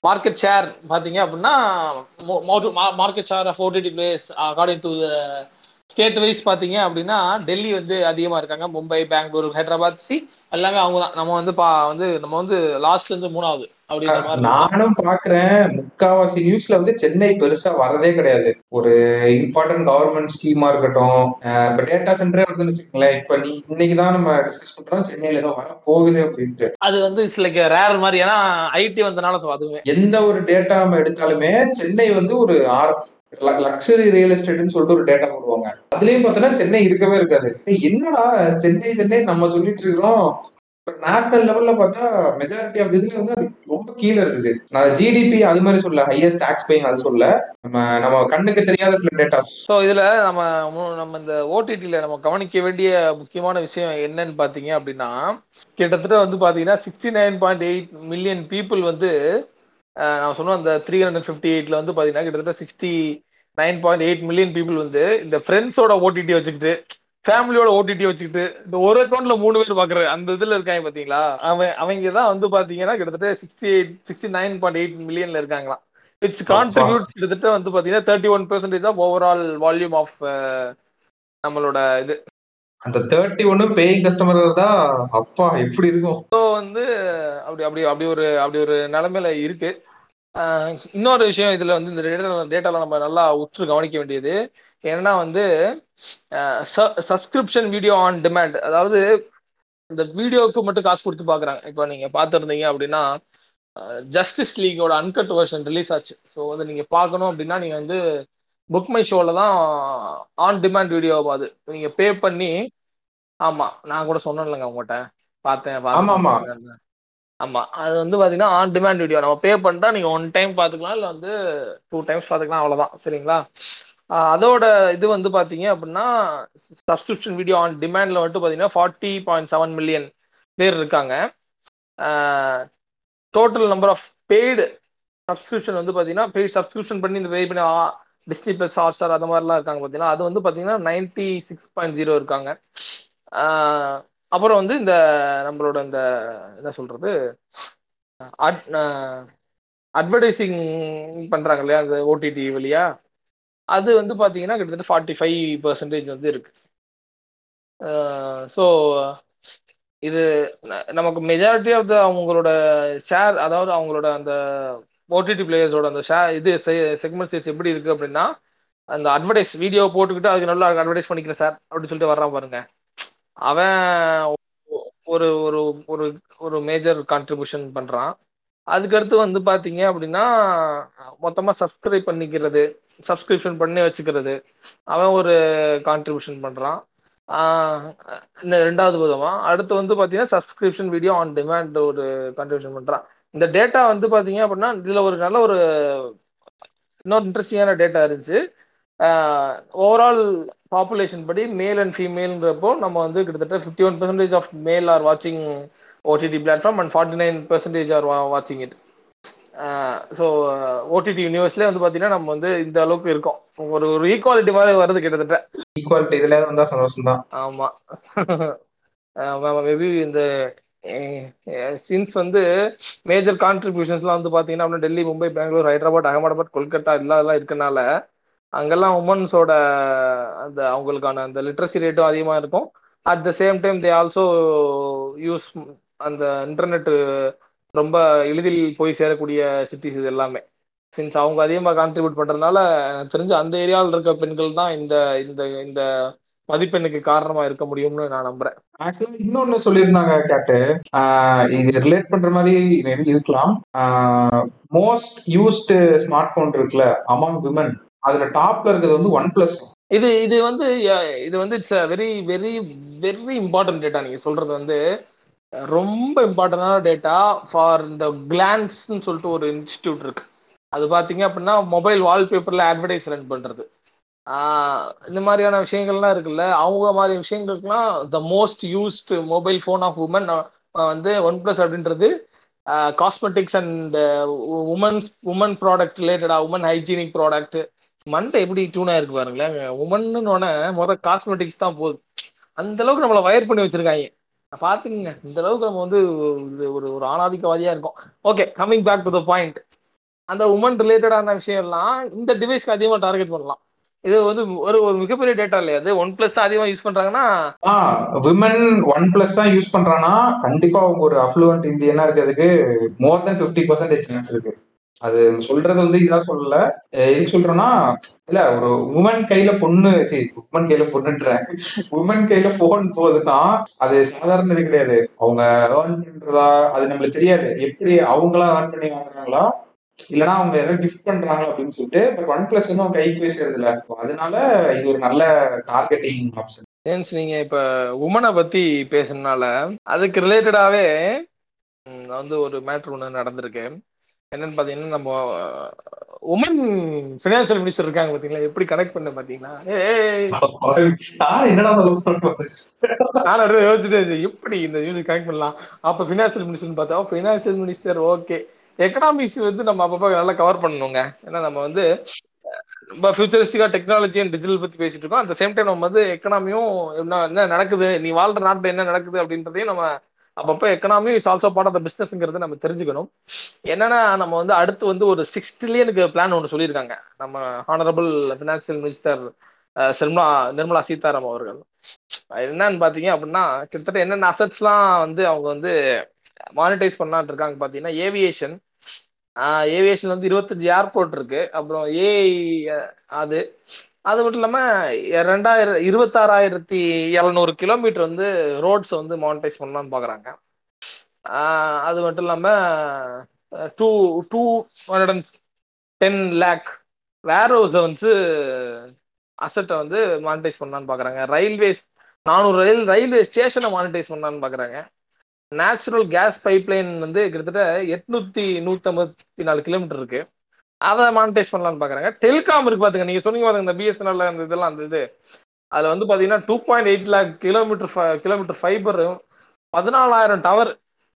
மார்க்கெட் ஷேர் பார்த்தீங்க அப்படின்னா market share of OTT plays according to state wise பார்த்தீங்க அப்படின்னா டெல்லி வந்து அதிகமாக இருக்காங்க. மும்பை பெங்களூர் ஹைதராபாத் சி எல்லாமே அவங்க தான் நம்ம வந்து பா வந்து நம்ம வந்து லாஸ்ட்லேருந்து மூணாவது. நானும் பாக்குறேன். முக்காவாசி நியூஸ்ல வந்து சென்னை பெருசா வரதே கிடையாது. ஒரு இம்பார்ட்டன்ட் கவர்மெண்ட் ஸ்கீமா இருக்கட்டும். இப்ப டேட்டா சென்டரே வருதுன்னு வச்சுக்கோங்களேன். இப்ப நீ இன்னைக்குதான் நம்ம டிஸ்கஸ் பண்றோம். சென்னையில ஏதோ வர போகுது அப்படின்ட்டு. அது வந்து லைக் ரேர் மாதிரி. ஏன்னா ஐடி வந்தனால so அதுவுமே எந்த ஒரு டேட்டா நம்ம எடுத்தாலுமே சென்னை வந்து ஒரு லக்ஸரி ரியல் எஸ்டேட்னு சொல்லிட்டு ஒரு டேட்டா போடுவாங்க. அதுலயும் பார்த்தோன்னா சென்னை இருக்கவே இருக்காது. என்னடா சென்னை சென்னை நம்ம சொல்லிட்டு இருக்கிறோம். நேஷனல் லெவல்ல பார்த்தா மெஜாரிட்டி ஆஃப் இதுல வந்து அது ரொம்ப கீழே இருக்குது. நான் ஜிடிபி அது மாதிரி சொல்ல ஹையஸ்ட் டாக்ஸ் பேயிங் அது சொல்ல நம்ம நம்ம கண்ணுக்கு தெரியாத சில டேட்டாஸ் ஸோ இதுல நம்ம நம்ம இந்த ஓடிடியில நம்ம கவனிக்க வேண்டிய முக்கியமான விஷயம் என்னன்னு பாத்தீங்க அப்படின்னா கிட்டத்தட்ட வந்து பாத்தீங்கன்னா sixty nine point eight million people வந்து நான் சொன்ன அந்த த்ரீ ஹண்ட்ரட் ஃபிஃப்டி எயிட்ல வந்து பாத்தீங்கன்னா கிட்டத்தட்ட sixty nine point eight million people வந்து இந்த ஃப்ரெண்ட்ஸோட ஓடிடி வச்சுக்கிட்டு ஃபேமிலியோட ஓடிடி வச்சுக்கிட்டு இந்த ஒரு அக்கௌண்ட்ல மூணு பேர் பாக்குற அந்த இதுல இருக்காங்க பாத்தீங்களா? அவன் அவங்க தான் வந்து பாத்தீங்கன்னா கிட்டத்தட்ட sixty eight sixty nine point eight மில்லியன்ல இருக்காங்களாம் இட்ஸ் கான்ட்ரிபியூட் கிட்டத்தட்ட வந்து பாத்தீங்கன்னா thirty one percentage of overall volume of நம்மளோட இது. அந்த தேர்ட்டி ஒன்னு பேயிங் கஸ்டமர் தான் அப்பா எப்படி இருக்கும்? ஸோ வந்து அப்படி அப்படி அப்படி ஒரு அப்படி ஒரு நிலைமையில இருக்கு. இன்னொரு விஷயம் இதுல வந்து இந்த டேட்டா டேட்டால நம்ம நல்லா உற்று கவனிக்க வேண்டியது. என்னன்னா வந்து சப்ஸ்கிரிப்ஷன் வீடியோ ஆன் டிமாண்ட் அதாவது இந்த வீடியோவுக்கு மட்டும் காசு கொடுத்து பாக்குறாங்க. இப்போ நீங்க பார்த்துருந்தீங்க அப்படின்னா ஜஸ்டிஸ் லீகோட அன்கட் வெர்ஷன் ரிலீஸ் ஆச்சு. ஸோ வந்து நீங்க பார்க்கணும் அப்படின்னா நீங்க வந்து புக் மை ஷோல தான் ஆன் டிமாண்ட் வீடியோ அது. நீங்க பே பண்ணி ஆமா நான் கூட சொன்னேன்லங்க உங்கள்கிட்ட பார்த்தேன் ஆமா, ஆமா. அது வந்து பாத்தீங்கன்னா ஆன் டிமாண்ட் வீடியோ நம்ம பே பண்ணிட்டா நீங்க ஒன் டைம் பாத்துக்கலாம் இல்ல வந்து டூ டைம்ஸ் பாத்துக்கலாம் அவ்வளவுதான். சரிங்களா? அதோட இது வந்து பார்த்தீங்க அப்படின்னா சப்ஸ்கிரிப்ஷன் வீடியோ ஆன் டிமாண்டில் வந்துட்டு பார்த்தீங்கன்னா ஃபார்ட்டி பாயிண்ட் செவன் மில்லியன் பேர் இருக்காங்க. Total number of paid subscription வந்து பார்த்தீங்கன்னா பெய்ட் சப்ஸ்கிரிப்ஷன் பண்ணி இந்த பே பண்ணி டிஸ்னி பிளஸ் ஹாட் ஸ்டார் அந்த மாதிரிலாம் இருக்காங்க பார்த்தீங்கன்னா அது வந்து பார்த்தீங்கன்னா நைன்டி சிக்ஸ் பாயிண்ட் ஜீரோ இருக்காங்க. அப்புறம் வந்து இந்த நம்மளோட இந்த என்ன சொல்றது அட்வர்டைஸிங் பண்ணுறாங்க இல்லையா அந்த ஓடிடி வழியா? அது வந்து பார்த்தீங்கன்னா கிட்டத்தட்ட ஃபார்ட்டி ஃபைவ் பர்சன்டேஜ் வந்து இருக்கு. ஸோ இது நமக்கு மெஜாரிட்டி ஆஃப் த அவங்களோட ஷேர் அதாவது அவங்களோட அந்த ஓடிடி பிளேயர்ஸோட அந்த ஷேர் இது செக்மெண்ட் சைஸ் எப்படி இருக்கு அப்படின்னா அந்த அட்வர்டைஸ் வீடியோ போட்டுக்கிட்டு அதுக்கு நல்லா அட்வர்டைஸ் பண்ணிக்கிறேன் சார் அப்படின்னு சொல்லிட்டு வர்றான் பாருங்க. அவன் ஒரு ஒரு ஒரு ஒரு மேஜர் கான்ட்ரிபியூஷன் பண்றான். அதுக்கடுத்து வந்து பார்த்தீங்க அப்படின்னா மொத்தமாக சப்ஸ்கிரைப் பண்ணிக்கிறது சப்ஸ்கிரிப்ஷன் பண்ணி வச்சுக்கிறது. அவன் ஒரு கான்ட்ரிபியூஷன் பண்ணுறான் இந்த ரெண்டாவது விதமாக அடுத்து வந்து பார்த்தீங்கன்னா சப்ஸ்கிரிப்ஷன் வீடியோ ஆன் டிமாண்ட் ஒரு கான்ட்ரிபியூஷன் பண்ணுறான் இந்த டேட்டா வந்து பார்த்தீங்க அப்படின்னா இதில் ஒரு நல்ல ஒரு இன்னொரு இன்ட்ரெஸ்டிங்கான டேட்டா இருந்துச்சு. ஓவரால் பாப்புலேஷன் படி மேல் அண்ட் ஃபீமேல்ன்றப்போ நம்ம வந்து கிட்டத்தட்ட fifty one percentage of male are வாட்சிங் OTT platform and forty nine percentage R வாட்சிங் இட் ஸோ ஓடிடி யூனிவர்ஸ்லேயே வந்து பார்த்தீங்கன்னா நம்ம வந்து இந்த அளவுக்கு இருக்கோம். ஒரு ஒரு ஈக்குவாலிட்டி மாதிரி வருது கிட்டத்தட்ட. ஈக்குவாலிட்டி இதுல வந்தா சந்தோஷம் தான் ஆமா மேபி இந்த சின்ஸ் வந்து மேஜர் கான்ட்ரிபியூஷன்ஸ்லாம் வந்து பார்த்தீங்கன்னா அப்படின்னா டெல்லி மும்பை பெங்களூர் ஹைதராபாத் அகமதாபாத் கொல்கத்தா இதெல்லாம் இருக்கனால அங்கெல்லாம் உமன்ஸோட அந்த அவங்களுக்கான அந்த லிட்ரஸி ரேட்டும் அதிகமாக இருக்கும். At the same time they also use அந்த இன்டர்நெட் ரொம்ப எளிதில் போய் சேரக்கூடிய சிட்டிஸ் இது எல்லாமே. சின்ஸ் அவங்க அதிகமாக கான்ட்ரிபியூட் பண்றதுனால எனக்கு தெரிஞ்சு அந்த ஏரியாவில் இருக்க பெண்கள் தான் இந்த இந்த இந்த மதிப்பெண்ணுக்கு காரணமா இருக்க முடியும்னு நான் நம்புறேன். ஆக்சுவலா இன்னொன்னு சொல்லியிருந்தாங்க கேட்டு. இது ரிலேட் பண்ற மாதிரி மேபி இருக்கலாம். மோஸ்ட் யூஸ்டு ஸ்மார்ட் போன் இருக்குல்ல அமாங் விமன் அதுல டாப்ல இருக்கிறது வந்து ஒன் பிளஸ் இது இது வந்து இது வந்து it's very very very important data நீங்க சொல்றது வந்து ரொம்ப இம்பார்ட்டண்டான டேட்டா ஃபார் இந்த கிளான்ஸ்ன்னு சொல்லிட்டு ஒரு இன்ஸ்டியூட் இருக்கு. அது பார்த்தீங்க அப்படின்னா மொபைல் வால்பேப்பரில் அட்வர்டைஸ் ரன் பண்ணுறது இந்த மாதிரியான விஷயங்கள்லாம் இருக்குல்ல அவங்க மாதிரி விஷயங்களுக்குலாம் the most used mobile phone of woman வந்து ஒன் ப்ளஸ் அப்படின்றது cosmetics and woman's woman product ரிலேட்டடாக உமன் ஹைஜீனிக் ப்ராடக்ட் மண்டை எப்படி டியூனாக இருக்கு பாருங்களேன். உமன்னு முதல் காஸ்மெட்டிக்ஸ் தான் போகுது அந்த அளவுக்கு நம்மள வயர் பண்ணி வச்சிருக்காங்க. பாத்துக்கங்க. இந்த அளவுக்கு நம்ம வந்து இது ஒரு ஒரு ஆணாதிக்கவாதியா இருக்கும். Okay coming back to the point அந்த உமன் ரிலேட்டடான விஷயம் எல்லாம் இந்த டிவைஸ்க்கு அதிகமா டார்கெட் பண்ணலாம். இது வந்து ஒரு ஒரு மிகப்பெரிய டேட்டா இல்லையா அது ஒன் பிளஸ் தான் அதிகமா யூஸ் பண்றாங்கன்னா விமன் ஒன் பிளஸ் தான் யூஸ் பண்றாங்கன்னா கண்டிப்பா அவங்க ஒரு அஃப்ளூவன்ட் இந்தியனா இருக்கிறதுக்கு more than fifty percentage chance இருக்கு. அது சொல்றது வந்து இதான் சொல்லல. எது எதுக்கு சொல்றேன்னா இல்ல ஒரு உமன் கையில பொண்ணு சரி உமன் கையில பொண்ணுன்றேன் உமன் கையில போன் போகுதுன்னா அது சாதாரண இது கிடையாது. அவங்க ஏர்ன் பண்றதா அது நம்மளுக்கு தெரியாது. எப்படி அவங்களா ஏர்ன் பண்ணி வாங்குறாங்களா இல்லைன்னா அவங்க யாராவது கிஃப்ட் பண்றாங்க அப்படின்னு சொல்லிட்டு பட் ஒன் பிளஸ் வந்து அவங்க கைக்கு போய் சேருது இல்ல அதனால இது ஒரு நல்ல டார்கெட்டிங் ஆப்ஷன் சேன்ஸ் நீங்க இப்ப உமனை பத்தி பேசுனால அதுக்கு ரிலேட்டடாவே வந்து ஒரு மேட்ரு ஒன்று நடந்திருக்கு. என்னன்னு பாத்தீங்கன்னா நம்ம உமன் ஃபினான்சியல் மினிஸ்டர் இருக்காங்க பாத்தீங்களா எப்படி கனெக்ட் பண்ண பாத்தீங்களா ஏய் நான் அப்படியே யோசிச்சுட்டு எப்படி இந்த நியூஸ் கனெக்ட் பண்ணலாம்? அப்ப ஃபினான்சியல் மினிஸ்டர் பார்த்தா ஃபினான்சியல் மினிஸ்டர் ஓகே எக்கனாமிக்ஸ் வந்து நம்ம அப்பப்போ நல்லா கவர் பண்ணணுங்க. ஏன்னா நம்ம வந்து இப்போ ஃபியூச்சரிஸ்டிக்கா டெக்னாலஜி அண்ட் டிஜிட்டல் பத்தி பேசிட்டு இருக்கோம். அந்த சேம் டைம் நம்ம வந்து எக்கனாமியும் என்ன என்ன நடக்குது? நீ வாழ்ற நாட்டுல என்ன நடக்குது அப்படின்றதையும் நம்ம அப்பப்போ economy is also part of the பிஸ்னஸ்ங்கிறது நம்ம தெரிஞ்சுக்கணும். என்னன்னா நம்ம வந்து அடுத்து வந்து ஒரு சிக்ஸ் ட்ரில்லியனுக்கு பிளான் ஒன்று சொல்லியிருக்காங்க. நம்ம honourable financial minister Nirmala Nirmala Sitharaman அவர்கள். என்னன்னு பாத்தீங்க அப்படின்னா கிட்டத்தட்ட என்னென்ன அசட்ஸ்லாம் வந்து அவங்க வந்து மானிட்டைஸ் பண்ணலான்னு இருக்காங்க பாத்தீங்கன்னா ஏவியேஷன் ஏவியேஷன் வந்து இருபத்தஞ்சு ஏர்போர்ட் இருக்கு. அப்புறம் ஏஐ அது. அது மட்டும் இல்லாம ரெண்டாயிரம் இருபத்தாறாயிரத்தி எழுநூறு கிலோமீட்டர் வந்து ரோட்ஸ் வந்து மானிட்டைஸ் பண்ணலாம்னு பாக்குறாங்க. அது மட்டும் இல்லாம two two hundred and ten lakh வேர் ஹவுஸை வந்து அசட்டை வந்து மானிட்டைஸ் பண்ணலான்னு பாக்குறாங்க. ரயில்வேஸ் நானூறு ரயில் ரயில்வே ஸ்டேஷனை மானிட்டைஸ் பண்ணலான்னு பாக்குறாங்க. நேச்சுரல் கேஸ் பைப்லைன் வந்து கிட்டத்தட்ட எட்நூத்தி நூத்தி நாலு கிலோமீட்டர் இருக்கு. அதை மானிட்டைஸ் பண்ணலாம்னு பாக்குறாங்க. டெலிகாம் இருக்கு பாத்துங்க நீங்க சொன்னீங்க பாருங்க இந்த பிஎஸ்என்எல் அந்த இதெல்லாம் அந்த இது. அதுல வந்து பாத்தீங்கன்னா two point eight lakh kilometre kilometre ஃபைபரும் பதினாலாயிரம் டவர்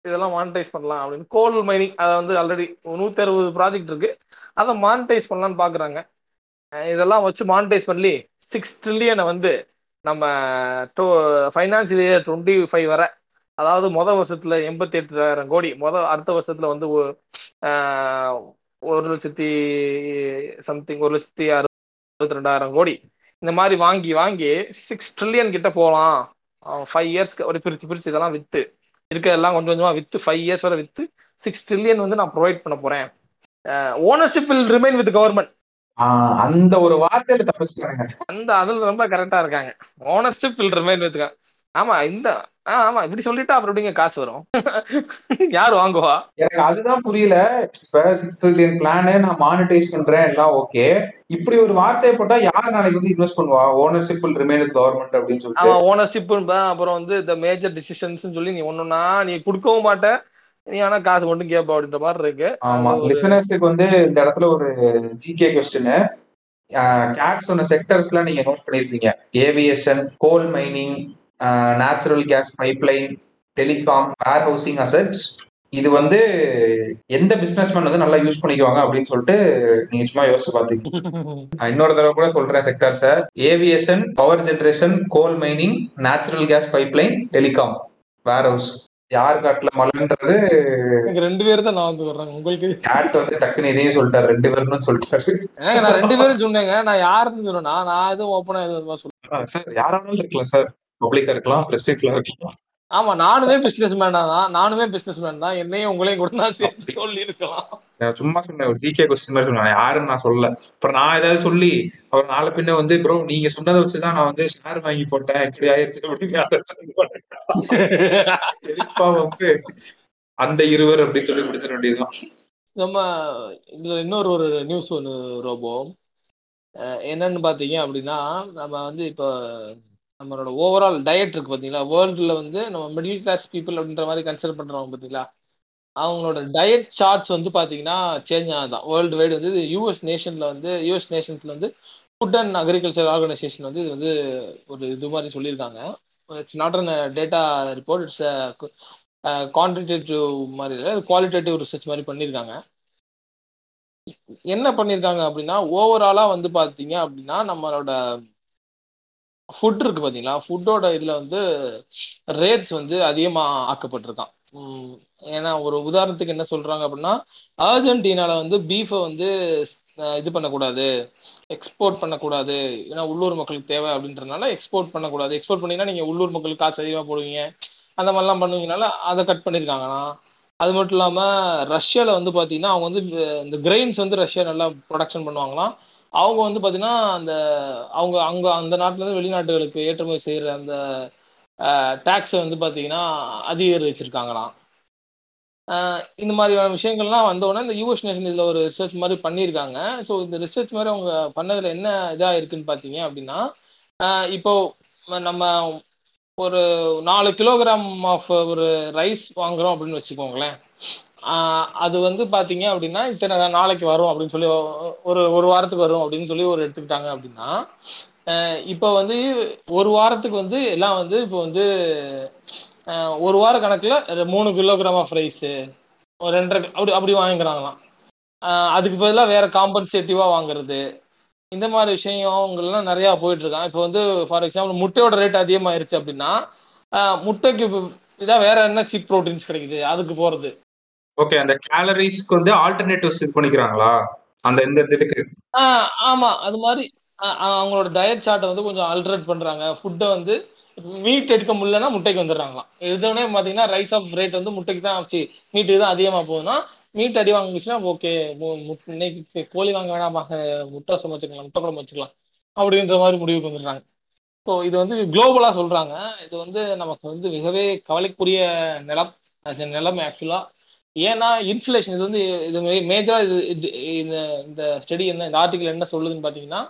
இதெல்லாம் மானிட்டைஸ் பண்ணலாம் அப்படின்னு கோல் மைனிங் அதை வந்து ஆல்ரெடி நூத்தி அறுபது ப்ராஜெக்ட் இருக்கு. அதை மானிட்டைஸ் பண்ணலாம்னு பாக்குறாங்க. இதெல்லாம் வச்சு மானிட்டைஸ் பண்ணி சிக்ஸ் ட்ரில்லியனை வந்து நம்ம to financial year twenty five வர அதாவது முத வருஷத்துல எண்பத்தி எட்டாயிரம் கோடி முத அடுத்த வருஷத்துல வந்து ஒரு லட்சத்தி சம்திங் ஒரு லட்சத்தி அறுபத்தி ரெண்டாயிரம் கோடி. இந்த மாதிரி வாங்கி வாங்கி சிக்ஸ் ட்ரில்லியன் கிட்ட போகலாம் ஃபைவ் இயர்ஸ்க்கு ஒரு பிரிச்சு பிரிச்சு இதெல்லாம் வித்து. இருக்கிறதெல்லாம் கொஞ்சம் கொஞ்சமா வித்து ஃபைவ் இயர்ஸ் வரை வித்து. சிக்ஸ் ட்ரில்லியன் வந்து நான் ப்ரொவைட் பண்ண போறேன். Ownership will remain with government அந்த ஒரு வார்த்தையில தப்பிச்சிட்டாங்க. அந்த அதுல ரொம்ப கரெக்டா இருக்காங்க. ஓனர்ஷிப் வில் ரிமைன் வித் ஆமா இந்த ஆமா இப்படி சொல்லிட்டா அப்புறம் எப்படிங்க காசு வரும்? யார் வாங்குவா? எனக்கு அதுதான் புரியல. இப்ப சிக்ஸ் ட்ரில்லியன் பிளானு நான் மானிட்டைஸ் பண்றேன் எல்லாம் ஓகே இப்படி ஒரு வார்த்தையை போட்டா யார் நாளைக்கு வந்து இன்வெஸ்ட் பண்ணுவா? ஓனர்ஷிப் ரிமைன் கவர்மெண்ட் அப்படின்னு சொல்லிட்டு. அவன் ஓனர்ஷிப் அப்புறம் வந்து இந்த மேஜர் டிசிஷன்ஸ் சொல்லி நீ ஒண்ணுன்னா நீ கொடுக்கவும் மாட்ட. நீ ஆனா காசு மட்டும் கேப்ப அப்படின்ற மாதிரி இருக்கு. ஆமா லிசனர்ஸ்க்கு வந்து இந்த இடத்துல ஒரு ஜிகே கொஸ்டின் கேட் சொன்ன செக்டர்ஸ்லாம் நீங்க நோட் பண்ணிருக்கீங்க. Aviation coal mining natural gas pipeline telecom warehousing assets இது வந்து எந்த பிசினஸ்மேன் வந்து நல்லா யூஸ் பண்ணிக்குவாங்க அப்படின்னு சொல்லிட்டு நீங்க சும்மா யோசிச்சு பாத்தீங்க இன்னொரு தடவை கூட சொல்றேன் sectors aviation power generation coal mining natural gas pipeline telecom warehouse யார் காட்டுல மலைன்றது ரெண்டு பேரும் தான் நான் வந்து வர்றேன் உங்களுக்கு கேட் வந்து டக்குன்னு இதையும் சொல்லிட்டாரு. ரெண்டு பேரும் சொல்லிட்டாரு. நான் ரெண்டு பேரும் சொன்னேங்க. நான் யாருன்னு சொன்னா நான் எதுவும் ஓப்பனா எதுவும் சொல்ல சார் யாராலும் இருக்கலாம் சார் பப்ளிக்கா இருக்கலாம் ஸ்பெசிபிக்ல இருக்கலாம். ஆமா நானுமே பிசினஸ் மேன் தான். நானுமே பிசினஸ் மேன் தான். என்னையும் உங்களையும் கூட நான் சேர்த்து சொல்லி இருக்கலாம் சும்மா சொன்னேன் ஒரு ஜிகே கொஸ்டின் மாதிரி சொன்னேன். யாருன்னு நான் சொல்லல. அப்புறம் நான் ஏதாவது சொல்லி அவர் நாளை பின்ன வந்து ப்ரோ நீங்க சொன்னதை வச்சுதான் நான் வந்து ஷேர் வாங்கி போட்டேன். இப்படி ஆயிருச்சு அப்படின்னு அந்த இருவர் அப்படி சொல்லி முடிச்சிட வேண்டியதுதான். நம்ம இதுல இன்னொரு ஒரு நியூஸ் ஒன்று ரோபோ. என்னன்னு பாத்தீங்க அப்படின்னா நம்ம வந்து இப்போ நம்மளோட ஓவரால் டயட் இருக்கு பார்த்தீங்களா வேர்ல்டில் வந்து நம்ம மிடில் கிளாஸ் பீப்புள் அப்படின்ற மாதிரி கன்சிடர் பண்ணுறவங்க பார்த்தீங்களா அவங்களோட டயட் சார்ட்ஸ் வந்து பார்த்தீங்கன்னா சேஞ்ச் ஆகுதான் வேர்ல்டு வைடு வந்து யூஎஸ் நேஷனில் வந்து யூஎஸ் நேஷன்ஸில் வந்து ஃபுட் அண்ட் அக்ரிகல்ச்சர் ஆர்கனைசேஷன் வந்து இது வந்து ஒரு இது மாதிரி சொல்லியிருக்காங்க. It's not an data report it's quantitative மாதிரி இல்லை குவாலிட்டேட்டிவ் ரிசர்ச் மாதிரி பண்ணியிருக்காங்க. என்ன பண்ணியிருக்காங்க அப்படின்னா ஓவராலாக வந்து பார்த்தீங்க அப்படின்னா நம்மளோட ஃபுட் இருக்கு பாத்தீங்களா? ஃபுட்டோட இதுல வந்து ரேட்ஸ் வந்து அதிகமா ஆக்கப்பட்டிருக்கான். ஏன்னா ஒரு உதாரணத்துக்கு என்ன சொல்றாங்க அப்படின்னா அர்ஜென்டினால வந்து பீஃபை வந்து இது பண்ணக்கூடாது. எக்ஸ்போர்ட் பண்ணக்கூடாது. ஏன்னா உள்ளூர் மக்களுக்கு தேவை அப்படின்றனால எக்ஸ்போர்ட் பண்ணக்கூடாது. எக்ஸ்போர்ட் பண்ணீங்கன்னா நீங்க உள்ளூர் மக்களுக்கு காசு அதிகமாக போடுவீங்க. அந்த மாதிரிலாம் பண்ணுவீங்கனால அதை கட் பண்ணியிருக்காங்கண்ணா அது மட்டும் இல்லாமல் ரஷ்யாவில் வந்து பார்த்தீங்கன்னா அவங்க வந்து இந்த கிரெயின்ஸ் வந்து ரஷ்யா நல்லா ப்ரொடக்ஷன் பண்ணுவாங்களாம். அவங்க வந்து பார்த்தீங்கன்னா அந்த அவங்க அங்கே அந்த நாட்டிலேருந்து வெளிநாட்டுகளுக்கு ஏற்றுமதி செய்கிற அந்த டேக்ஸை வந்து பார்த்தீங்கன்னா அதிகரிச்சிருக்காங்களாம். இந்த மாதிரியான விஷயங்கள்லாம் வந்தோடனே இந்த யூஎஸ் நேஷன் இதில் ஒரு ரிசர்ச் மாதிரி பண்ணியிருக்காங்க. ஸோ இந்த ரிசர்ச் மாதிரி அவங்க பண்ணதில் என்ன இதாக இருக்குன்னு பார்த்தீங்க அப்படின்னா இப்போ நம்ம ஒரு நாலு கிலோகிராம் ஆஃப் ஒரு ரைஸ் வாங்குறோம் அப்படின்னு வச்சுக்கோங்களேன். அது வந்து பாத்தீங்க அப்படின்னா இத்தனை நாளைக்கு வரும் அப்படின்னு சொல்லி ஒரு ஒரு வாரத்துக்கு வரும் அப்படின்னு சொல்லி ஒரு எடுத்துக்கிட்டாங்க அப்படின்னா இப்போ வந்து ஒரு வாரத்துக்கு வந்து எல்லாம் வந்து இப்போ வந்து ஒரு வார கணக்கில் மூணு கிலோகிராம் ஆஃப் ரைஸு ஒரு ரெண்டரை அப்படி அப்படி வாங்கிக்கிறாங்களாம். அதுக்கு பதிலாக வேற காம்பன்சேட்டிவாக வாங்குறது. இந்த மாதிரி விஷயங்கள்லாம் நிறையா போயிட்டு இருக்கான் இப்போ வந்து ஃபார் எக்ஸாம்பிள் முட்டையோட ரேட் அதிகமாயிருச்சு அப்படின்னா முட்டைக்கு இதான் வேற என்ன சீப் ப்ரோட்டீன்ஸ் கிடைக்குது? அதுக்கு போகிறது ஓகே அந்த கேலரிஸ்க்கு வந்து ஆல்டர்னேட்டிவ்ஸ் இது பண்ணிக்கிறாங்களா? அந்த இந்த இதுக்கு? ஆமா. அது மாதிரி அவங்களோட டயட் சார்ட்டை வந்து கொஞ்சம் ஆல்டரேட் பண்றாங்க. ஃபுட்டை வந்து மீட் எடுக்க முடியலன்னா முட்டைக்கு வந்துடுறாங்களாம். எடுத்தோடனே பார்த்தீங்கன்னா ரைஸ் ஆஃப் ரேட் வந்து முட்டைக்கு தான் ஆச்சு. மீட்டு தான் அதிகமாக போகுதுன்னா மீட் அடி வாங்கிச்சுன்னா ஓகே இன்னைக்கு கோழி வாங்க வேணாமா முட்டை சமைச்சுக்கலாம் முட்டை குழம்பு வச்சுக்கலாம். அப்படின்ற மாதிரி முடிவுக்கு வந்துடுறாங்க. ஸோ இது வந்து குளோபலாக சொல்றாங்க. இது வந்து நமக்கு வந்து மிகவே கவலைக்குரிய நிலம். நிலம் ஆக்சுவலாக ஏன்னா இன்ஃப்ளேஷன் இது வந்து இது மேஜராக இது இந்த இந்த ஸ்டடி என்ன இந்த ஆர்டிகல் என்ன சொல்லுதுன்னு பார்த்தீங்கன்னா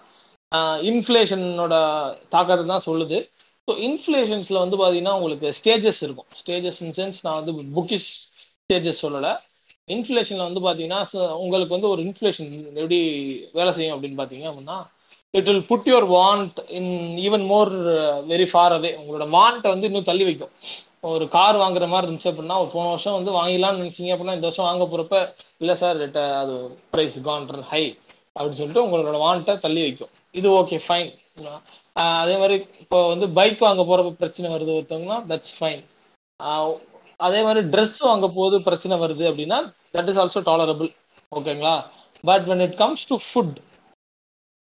இன்ஃப்ளேஷனோட தாக்கத்தை தான் சொல்லுது. ஸோ இன்ஃப்ளேஷன்ஸில் வந்து பார்த்தீங்கன்னா உங்களுக்கு ஸ்டேஜஸ் இருக்கும். ஸ்டேஜஸ் இன் சென்ஸ் நான் வந்து புக்கிஷ் ஸ்டேஜஸ் சொல்லலை. இன்ஃப்ளேஷனில் வந்து பார்த்தீங்கன்னா உங்களுக்கு வந்து ஒரு இன்ஃப்ளேஷன் எப்படி வேலை செய்யும் அப்படின்னு பார்த்தீங்க அப்படின்னா it will put your want in even more very far away உங்களோட வாண்ட்டை வந்து இன்னும் தள்ளி வைக்கும். ஒரு கார் வாங்குற மாதிரி இருந்துச்சு அப்படின்னா ஒரு போன வருஷம் வந்து வாங்கிடலாம்னு நினைச்சீங்க அப்படின்னா இந்த வருஷம் வாங்க போறப்ப இல்லை சார் அது ப்ரைஸ் கான்ட்ரு ஹை அப்படின்னு சொல்லிட்டு உங்களோட வாண்ட்டை தள்ளி வைக்கும். இது ஓகே ஃபைன் அதே மாதிரி இப்போ வந்து பைக் வாங்க போறப்ப பிரச்சனை வருது ஒருத்தவங்கன்னா தட்ஸ் ஃபைன் அதே மாதிரி ட்ரெஸ் வாங்க போது பிரச்சனை வருது அப்படின்னா தட் இஸ் ஆல்சோ டாலரபிள் ஓகேங்களா but when it comes to food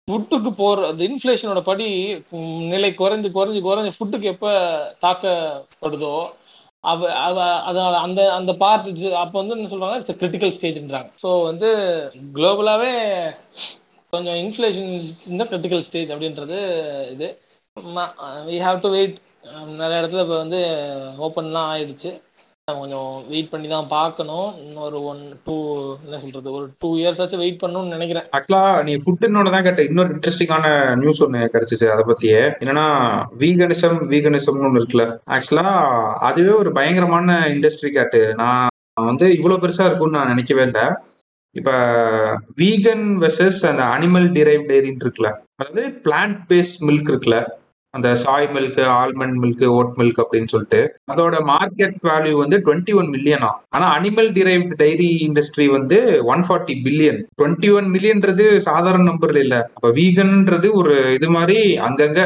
ஃபுட்டுக்கு போற அந்த இன்ஃப்ளேஷனோட படி நிலை குறைஞ்சு குறைஞ்சு குறைஞ்சு ஃபுட்டுக்கு எப்போ தாக்கப்படுதோ அவ அவ அதனால அந்த அந்த பார்ட் அப்போ வந்து என்ன சொல்றாங்க? இட்ஸ் கிரிட்டிக்கல் ஸ்டேஜ்ன்றாங்க ஸோ வந்து குளோபலாவே கொஞ்சம் இன்ஃப்ளேஷன் இந்த கிரிட்டிக்கல் ஸ்டேஜ் அப்படின்றது இது. வி ஹாவ் டு வெயிட் நிறைய இடத்துல இப்போ வந்து ஓப்பன்லாம் ஆயிடுச்சு. கொஞ்சம் வெயிட் பண்ணி தான் பார்க்கணும். இன்னொரு ஒன் டூ என்ன சொல்றது ஒரு டூ இயர்ஸ் ஆச்சு வெயிட் பண்ணணும்னு நினைக்கிறேன். ஆக்சுவலா நீ ஃபுட்டுன்னு தான் கேட்ட. இன்னொரு இன்ட்ரெஸ்டிங்கான நியூஸ் ஒன்று கிடைச்சிச்சு அதை பத்தியே. என்னன்னா வீகனிசம் வீகனிசம்னு ஒன்று இருக்குல்ல. ஆக்சுவலா அதுவே ஒரு பயங்கரமான இண்டஸ்ட்ரி கேட்டு. நான் வந்து இவ்வளவு பெருசா இருக்கும்னு நான் நினைக்கவே இல்லை. இப்ப வீகன் வெர்சஸ் அந்த அனிமல் டிரைவ் டெய்ரின்னு இருக்குல்ல. அதாவது பிளான்ட் பேஸ்ட் மில்க் இருக்குல்ல. அந்த soy milk almond milk oat milk அப்படின்னு சொல்லிட்டு அதோட மார்க்கெட் வேல்யூ வந்து டுவெண்ட்டி ஒன் மில்லியனா ஆனா அனிமல் டிரைவ்ட் டைரி இண்டஸ்ட்ரி வந்து one forty billion twenty one மில்லியன்றது சாதாரண நம்பர் இல்ல. அப்ப வீகன்ன்றது ஒரு இது மாதிரி அங்கங்க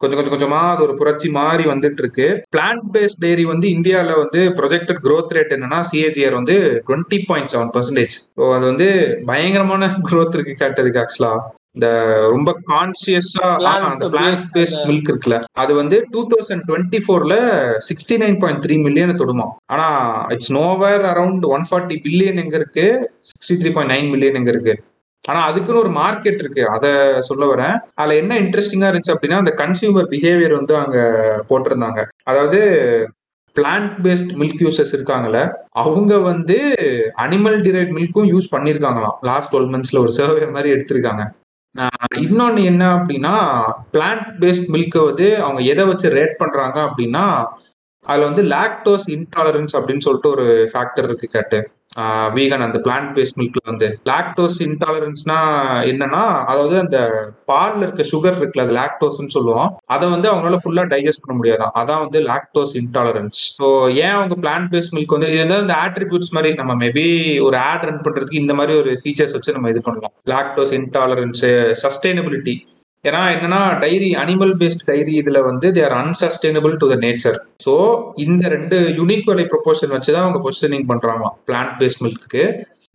கொஞ்சம் கொஞ்சம் கொஞ்சமா அது ஒரு புரட்சி மாதிரி வந்துட்டு இருக்கு பிளான்ட் பேஸ்ட் டெய்ரி வந்து இந்தியாவில வந்து ப்ரொஜெக்டட் க்ரோத் ரேட் என்னன்னா சிஏஜிஆர் வந்து twenty point seven percentage so அது வந்து பயங்கரமான க்ரோத் இருக்கு காட்டுறதுக்கு ஆக்சுவலா இந்த ரொம்ப கான்சியஸா அந்த பிளான்ட் பேஸ்ட் மில்க் இருக்குல்ல அது வந்து டூ தௌசண்ட் டுவெண்ட்டி ஃபோர்ல sixty nine point three million தொடுமா ஆனா it's nowhere around one forty billion எங்க இருக்கு sixty three point nine million எங்க இருக்கு. ஆனா அதுக்குன்னு ஒரு மார்க்கெட் இருக்கு அதை சொல்ல வரேன். அதுல என்ன இன்ட்ரெஸ்டிங்கா இருந்துச்சு அப்படின்னா அந்த கன்சியூமர் பிஹேவியர் வந்து அங்க போட்டிருந்தாங்க. அதாவது பிளான்ட் பேஸ்ட் மில்க் யூசர்ஸ் இருக்காங்கல்ல அவங்க வந்து அனிமல் டிரைவ் மில்க்கும் யூஸ் பண்ணிருக்காங்களாம் லாஸ்ட் டுவெல் மந்த்ஸ்ல ஒரு சர்வே மாதிரி எடுத்திருக்காங்க. ஆஹ் இன்னொன்னு என்ன அப்படின்னா பிளான்ட் பேஸ்ட் மில்க்கை வந்து அவங்க எதை வச்சு ரேட் பண்றாங்க அப்படின்னா அதுல வந்து லாக்டோஸ் இன்டாலரன்ஸ் அப்படின்னு சொல்லிட்டு ஒரு ஃபேக்டர் இருக்கு கேட்டு. வீகன் அந்த பிளான்ட் பேஸ்ட் மில்க்ல வந்து. லாக்டோஸ் இன்டாலரன்ஸ்னா என்னன்னா அதாவது அந்த பால்ல இருக்க சுகர் இருக்குல்ல அது லாக்டோஸ்ன்னு சொல்லுவோம். அதை வந்து அவங்களால ஃபுல்லா டைஜஸ்ட் பண்ண முடியாதான் அதான் வந்து லாக்டோஸ் இன்டாலரன்ஸ் ஸோ ஏன் அவங்க பிளான்ட் பேஸ்ட் மில்க் வந்து இது வந்து இந்த ஆட்ரிபியூட்ஸ் மாதிரி நம்ம மேபி ஒரு ஆட் ரன் பண்றதுக்கு இந்த மாதிரி ஒரு ஃபீச்சர்ஸ் வச்சு நம்ம இது பண்ணலாம். லாக்டோஸ் இன்டாலரன்ஸ் சஸ்டைனபிலிட்டி ஏன்னா என்னன்னா டைரி அனிமல் பேஸ்ட் டைரி இதுல வந்து they're unsustainable to the nature so இந்த ரெண்டு யூனிக் வலை ப்ரொபோஷன் வச்சு தான் அவங்க பொசிஷனிங் பண்றாங்களாம் பிளான்ட் பேஸ்ட் மில்க்கு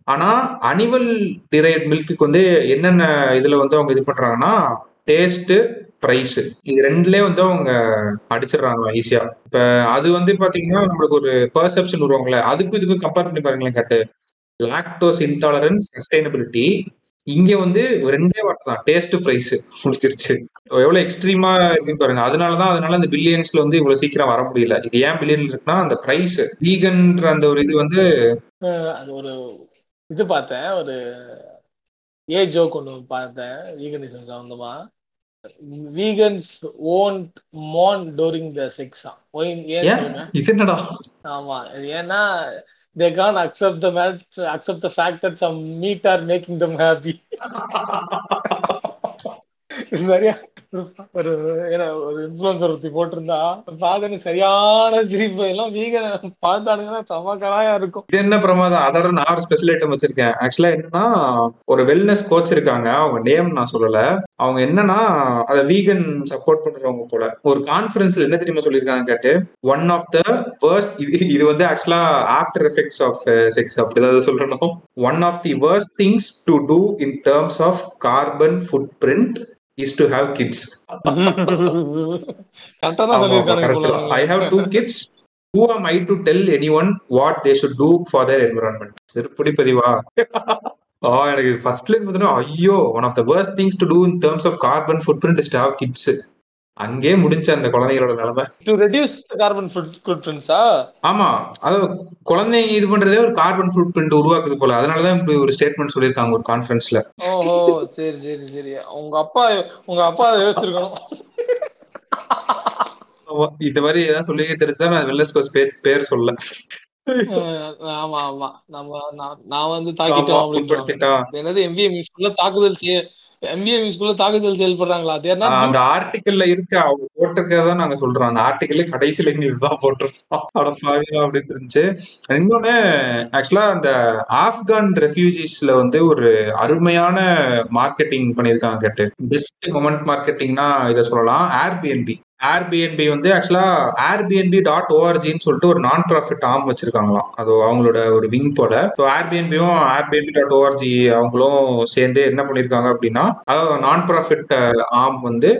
ஆனா அனிமல் டிரைட் மில்க்குக்கு வந்து என்னென்ன இதுல வந்து அவங்க இது பண்றாங்கன்னா டேஸ்ட் பிரைஸ் இது ரெண்டுலே வந்து அவங்க அடிச்சிடுறாங்க ஈஸியா இப்ப அது வந்து பாத்தீங்கன்னா நம்மளுக்கு ஒரு பெர்செப்ஷன் வருவாங்கல்ல அதுக்கும் இதுக்கும் கம்பேர் பண்ணி பாருங்களேன் கட்டு. லாக்டோஸ் இன்டாலரன்ஸ் சஸ்டைனபிலிட்டி இங்க வந்து ரெண்டே வார்த்தை தான். டேஸ்ட் பிரைஸ் முடிச்சிருச்சு எவ்வளவு எக்ஸ்ட்ரீமா இருக்குன்னு பாருங்க. அதனாலதான் அதனால அந்த பில்லியன்ஸ்ல வந்து இவ்வளவு சீக்கிரம் வர முடியல. இது ஏன் பில்லியன் இருக்குன்னா அந்த பிரைஸ் வீகன்ற அந்த ஒரு இது வந்து அது ஒரு இது பார்த்தேன். ஒரு ஏ ஜோக் ஒன்று பார்த்தேன். வீகனிசம் சம்பந்தமா. Vegans won't moan during the செக்ஸா ஏன் இது என்னடா? ஆமா. ஏன்னா they can't accept the match, accept the fact that some meat are making them happy. it's very ஒரு ஏன்னா ஒரு இன்ஃபுளுசர் ஒருத்தி போட்டிருந்தா பாதனு சரியான சிரிப்பு. எல்லாம் வீகன் பார்த்தானுங்கன்னா செம இருக்கும். இது என்ன பிரமாதம்? அதோட நான் ஒரு ஸ்பெஷல் ஐட்டம் வச்சிருக்கேன். ஆக்சுவலா என்னன்னா ஒரு வெல்னஸ் கோச் இருக்காங்க. அவங்க நேம் நான் சொல்லல. அவங்க என்னன்னா அத வீகன் சப்போர்ட் பண்றவங்க போல. ஒரு கான்ஃபரன்ஸ்ல என்ன தெரியுமா சொல்லியிருக்காங்க கேட்டு ஒன் ஆஃப் த வேர்ஸ்ட் இது இது வந்து ஆக்சுவலா ஆஃப்டர் எஃபெக்ட்ஸ் ஆஃப் செக்ஸ் அப்படிதான் சொல்லணும். One of the worst things to do in terms of carbon footprint is to have kids கரெக்டா தான் சொல்லியிருக்கானுங்க போல. I have two kids who am I to tell anyone what they should do for their environment செருப்படி பதிவா ஆ எனக்கு ஃபர்ஸ்ட்ல இருந்து ஐயோ one of the worst things to do in terms of carbon footprint is to have kids அங்கே முடிஞ்ச அந்த குழந்தைகளோட நிலைமை. டு ரெடியூஸ் கார்பன் ஃபுட் ஃபுட்பிரிண்ட்ஸா ஆமா. அதாவது குழந்தைங்க இது பண்றதே ஒரு கார்பன் ஃபுட் பிரிண்ட் உருவாக்குது போல. அதனாலதான் இப்படி ஒரு ஸ்டேட்மெண்ட் சொல்லியிருக்காங்க ஒரு கான்ஃபரன்ஸ்ல ஓஹோ சரி சரி சரி. உங்க அப்பா உங்க அப்பா அதை யோசிச்சிருக்கணும். இந்த மாதிரி ஏதாவது சொல்லி தெரிஞ்சா நான் வெல்லஸ் கோஸ் பேர் பேர் சொல்ல. ஆமா ஆமா. நம்ம நான் நான் வந்து தாக்கிட்டோம் என்னது எம்பிஏ மியூஸ்குள்ள தாக்குதல் செய்ய எம்பிஏ மியூஸ்குள்ள தாக்குதல் செயல்படுறாங்களா? ஆஹ் அந்த ஆர்டிக்கல்ல இருக்க அவங்க போட்டிருக்கதான் நாங்க சொல்றோம். அந்த ஆர்டிக்கல்ல கடைசியில இங்க இதுதான் போட்டிருக்கோம் அப்படின்னு இருந்துச்சு. இன்னொன்னு ஆக்சுவலா அந்த ஆப்கான் ரெஃப்யூஜிஸ்ல வந்து ஒரு அருமையான மார்க்கெட்டிங் பண்ணியிருக்காங்க கேட்டு. பெஸ்ட் மொமெண்ட் மார்க்கெட்டிங்னா இதை சொல்லலாம். ஏர்பிஎன்பி ஏர்பிஎன்பி வந்து ஆக்சுவலா ஏர்பிஎன்பி டாட் ஓஆர்ஜின்னு சொல்லிட்டு ஒரு நான் ப்ராஃபிட் ஆம் வச்சிருக்காங்களாம். அது அவங்களோட ஒரு விங் போல. ஸோ ஏர்பிஎன்பியும் ஏர்பிஎன்பி டாட் ஓஆர்ஜி அவங்களும் சேர்ந்து என்ன பண்ணியிருக்காங்க அப்படின்னா அதாவது நான் ப்ராஃபிட் ஆம் வந்து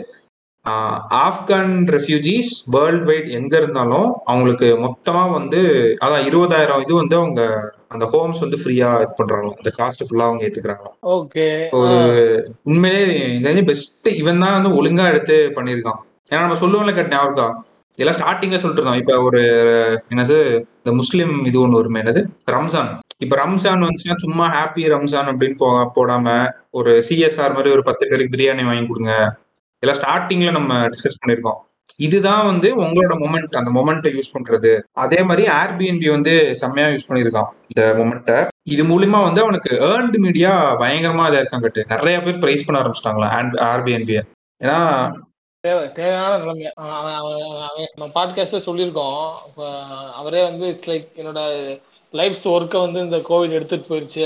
ஆப்கான் ரெஃப்யூஜிஸ் வேர்ல்ட் வைட் எங்க இருந்தாலும் அவங்களுக்கு மொத்தமா வந்து அதான் இருபதாயிரம் இது வந்து அவங்க அந்த ஹோம்ஸ் வந்து ஃப்ரீயா இது பண்றாங்க அந்த காஸ்ட் ஃபுல்லா அவங்க ஏத்துக்கிறாங்க ஓகே உண்மையிலே இது பெஸ்ட் இவன் தான் வந்து ஒழுங்கா எடுத்து பண்ணியிருக்கான் ஏன்னா நம்ம சொல்லுவோம்ல கேட்டேன் அவருக்கா? இதெல்லாம் ஸ்டார்டிங்ல சொல்லிட்டு இருந்தோம் இப்ப ஒரு என்னது இந்த முஸ்லீம் இது ஒண்ணு வருமே என்னது? ரம்ஜான். இப்ப ரம்ஜான் வந்துச்சுன்னா சும்மா ஹாப்பி ரம்ஜான் அப்படின்னு போ போடாம ஒரு சிஎஸ்ஆர் மாதிரி ஒரு பத்து பேருக்கு பிரியாணி வாங்கி கொடுங்க. இதெல்லாம் ஸ்டார்டிங்ல நம்ம டிஸ்கஸ் பண்ணிருக்கோம் இதுதான் வந்து உங்களோட மொமெண்ட் அந்த மொமெண்ட்டை யூஸ் பண்றது. அதே மாதிரி ஏர்பிஎன்பி வந்து செம்மையா யூஸ் பண்ணியிருக்கான் இந்த மொமெண்ட்டை இது மூலியமா வந்து அவனுக்கு ஏர்ன்டு மீடியா பயங்கரமா இதா இருக்கான் கட்டு. நிறைய பேர் பிரைஸ் பண்ண ஆரம்பிச்சிட்டாங்களா ஏர்பிஎன்பியை ஏன்னா தேவை தேவையான நிலைமை. நம்ம பாட்காஸ்ட்ல சொல்லியிருக்கோம். அவரே வந்து இட்ஸ் லைக் என்னோட லைஃப்ஸ் ஒர்க்கை வந்து இந்த கோவிட் எடுத்துட்டு போயிருச்சு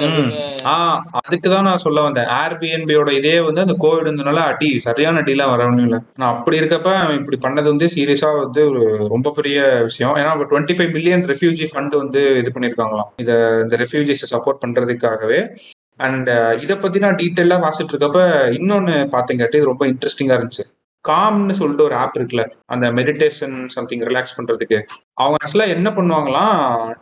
ஆ அதுக்குதான் நான் சொல்ல வந்தேன். ஏர்பிஎன்பியோட இதே வந்து அந்த கோவிட் இருந்தனால அடி சரியான அடியில வரணும் இல்ல. நான் அப்படி இருக்கப்ப இப்படி பண்ணது வந்து சீரியஸா வந்து ஒரு ரொம்ப பெரிய விஷயம். ஏன்னா twenty five million refugee fund வந்து இது பண்ணிருக்காங்களாம் இத இந்த ரெஃப்யூஜிஸை சப்போர்ட் பண்றதுக்காகவே. அண்ட் இதை பத்தி நான் டீட்டெயிலா வாசிட்டு இருக்கப்ப இன்னொன்னு பாத்தீங்கட்டு இது ரொம்ப இன்ட்ரெஸ்டிங்கா இருந்துச்சு. காம்னு சொல்லிட்டு ஒரு ஆப் இருக்குல்ல அந்த மெடிடேஷன் சம்திங் ரிலாக்ஸ் பண்றதுக்கு. அவங்க ஆக்சுவலா என்ன பண்ணுவாங்களாம்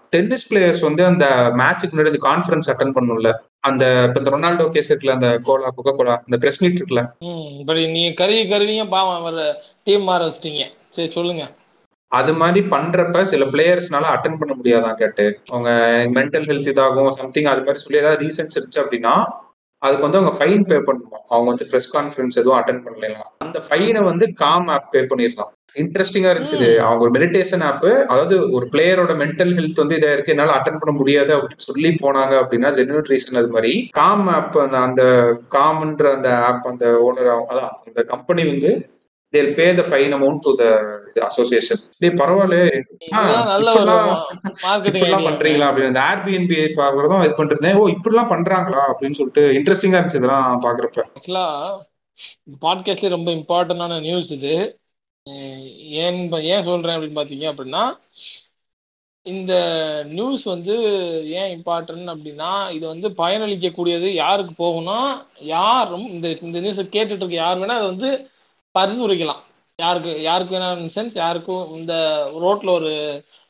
டென்னிஸ் பிளேயர்ஸ் வந்து அந்த மேட்சுக்கு முன்னாடி கான்ஃபரன்ஸ் அட்டன் பண்ணும்ல. அந்த இப்ப இந்த ரொனால்டோ கேஸ் இருக்குல்ல அந்த கோலா கொக்கோ கோலா அந்த பிரஸ் மீட் இருக்குல்ல. இப்படி நீங்க கருவி கருவிங்க பாவம் டீம் மாற வச்சிட்டீங்க. சரி சொல்லுங்க. அது மாதிரி பண்றப்ப சில பிளேயர்ஸ்னால அட்டன் பண்ண முடியாதான் கேட்டு. அவங்க மென்டல் ஹெல்த் இதாகும் சம்திங் அது மாதிரி சொல்லி ஏதாவது ரீசன்ஸ் இருந்துச்சு அப்படின்னா அதுக்கு வந்து அவங்க ஃபைன் பே பண்ணணும் அவங்க வந்து ப்ரெஸ் கான்ஃபரன்ஸ் எதுவும் அட்டன் பண்ணலாம் அந்த ஃபைனை வந்து காம் ஆப் பே பண்ணிருக்கான் இன்ட்ரெஸ்டிங்கா இருந்துச்சு. அவங்க ஒரு மெடிடேஷன் ஆப் அதாவது ஒரு பிளேயரோட மென்டல் ஹெல்த் வந்து இதா இருக்கு என்னால அட்டன் பண்ண முடியாது அப்படின்னு சொல்லி போனாங்க அப்படின்னா ஜென்யூன் ரீசன் அது மாதிரி. காம் ஆப் அந்த அந்த காம்ன்ற அந்த ஆப் அந்த ஓனர் அதான் அந்த கம்பெனி வந்து they'll pay the fine amount to the association டேய் பரவாயில்ல இப்படிலாம் பண்றீங்களா அப்படின்னு இந்த ஏர்பிஎன்பி பாக்குறதும் இது பண்றேன் ஓ இப்படிலாம் பண்றாங்களா அப்படின்னு சொல்லிட்டு இன்ட்ரெஸ்டிங்கா இருந்துச்சு இதெல்லாம் பாக்குறப்ப ஆக்சுவலா பாட்காஸ்ட்ல ரொம்ப இம்பார்ட்டன்டான நியூஸ் இது. ஏன் ஏன் சொல்றேன் அப்படின்னு பாத்தீங்க அப்படின்னா இந்த நியூஸ் வந்து ஏன் இம்பார்ட்டன்ட் அப்படின்னா இது வந்து பயனளிக்கக்கூடியது யாருக்கு போகும்னா யாரும் இந்த இந்த நியூஸை கேட்டுட்டு இருக்க யார் வேணா அதை வந்து பரிந்துரைக்கலாம். யாருக்கு யாருக்கு வேணாலும் சென்ஸ் யாருக்கும் இந்த ரோட்ல ஒரு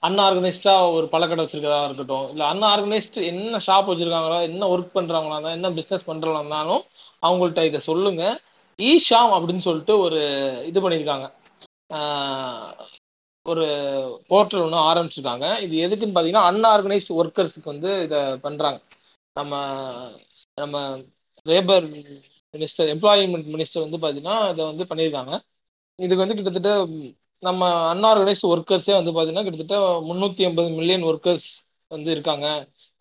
அன்ஆர்கனைஸ்டா ஒரு பழக்கடை வச்சிருக்கதா இருக்கட்டும். இல்ல அன்ஆர்கனைஸ்ட் என்ன ஷாப் வச்சிருக்காங்களோ என்ன ஒர்க் பண்றவங்களா இருந்தா என்ன பிசினஸ் பண்றவங்களா இருந்தாலும் அவங்கள்ட்ட இதை சொல்லுங்க. ஈஷாம் அப்படின்னு சொல்லிட்டு ஒரு இது பண்ணியிருக்காங்க. ஒரு போர்ட்டல் ஒன்று ஆரம்பிச்சிருக்காங்க. இது எதுக்குன்னு பார்த்தீங்கன்னா அன்ஆர்கனைஸ்டு ஒர்க்கர்ஸுக்கு வந்து இதை பண்ணுறாங்க நம்ம நம்ம லேபர் மினிஸ்டர் எம்ப்ளாய்மெண்ட் மினிஸ்டர் வந்து பார்த்தீங்கன்னா இதை வந்து பண்ணியிருக்காங்க. இதுக்கு வந்து கிட்டத்தட்ட நம்ம அன்ஆர்கனைஸ்டு ஒர்க்கர்ஸே வந்து பார்த்தீங்கன்னா கிட்டத்தட்ட முந்நூற்றி ஐம்பது மில்லியன் ஒர்க்கர்ஸ் வந்து இருக்காங்க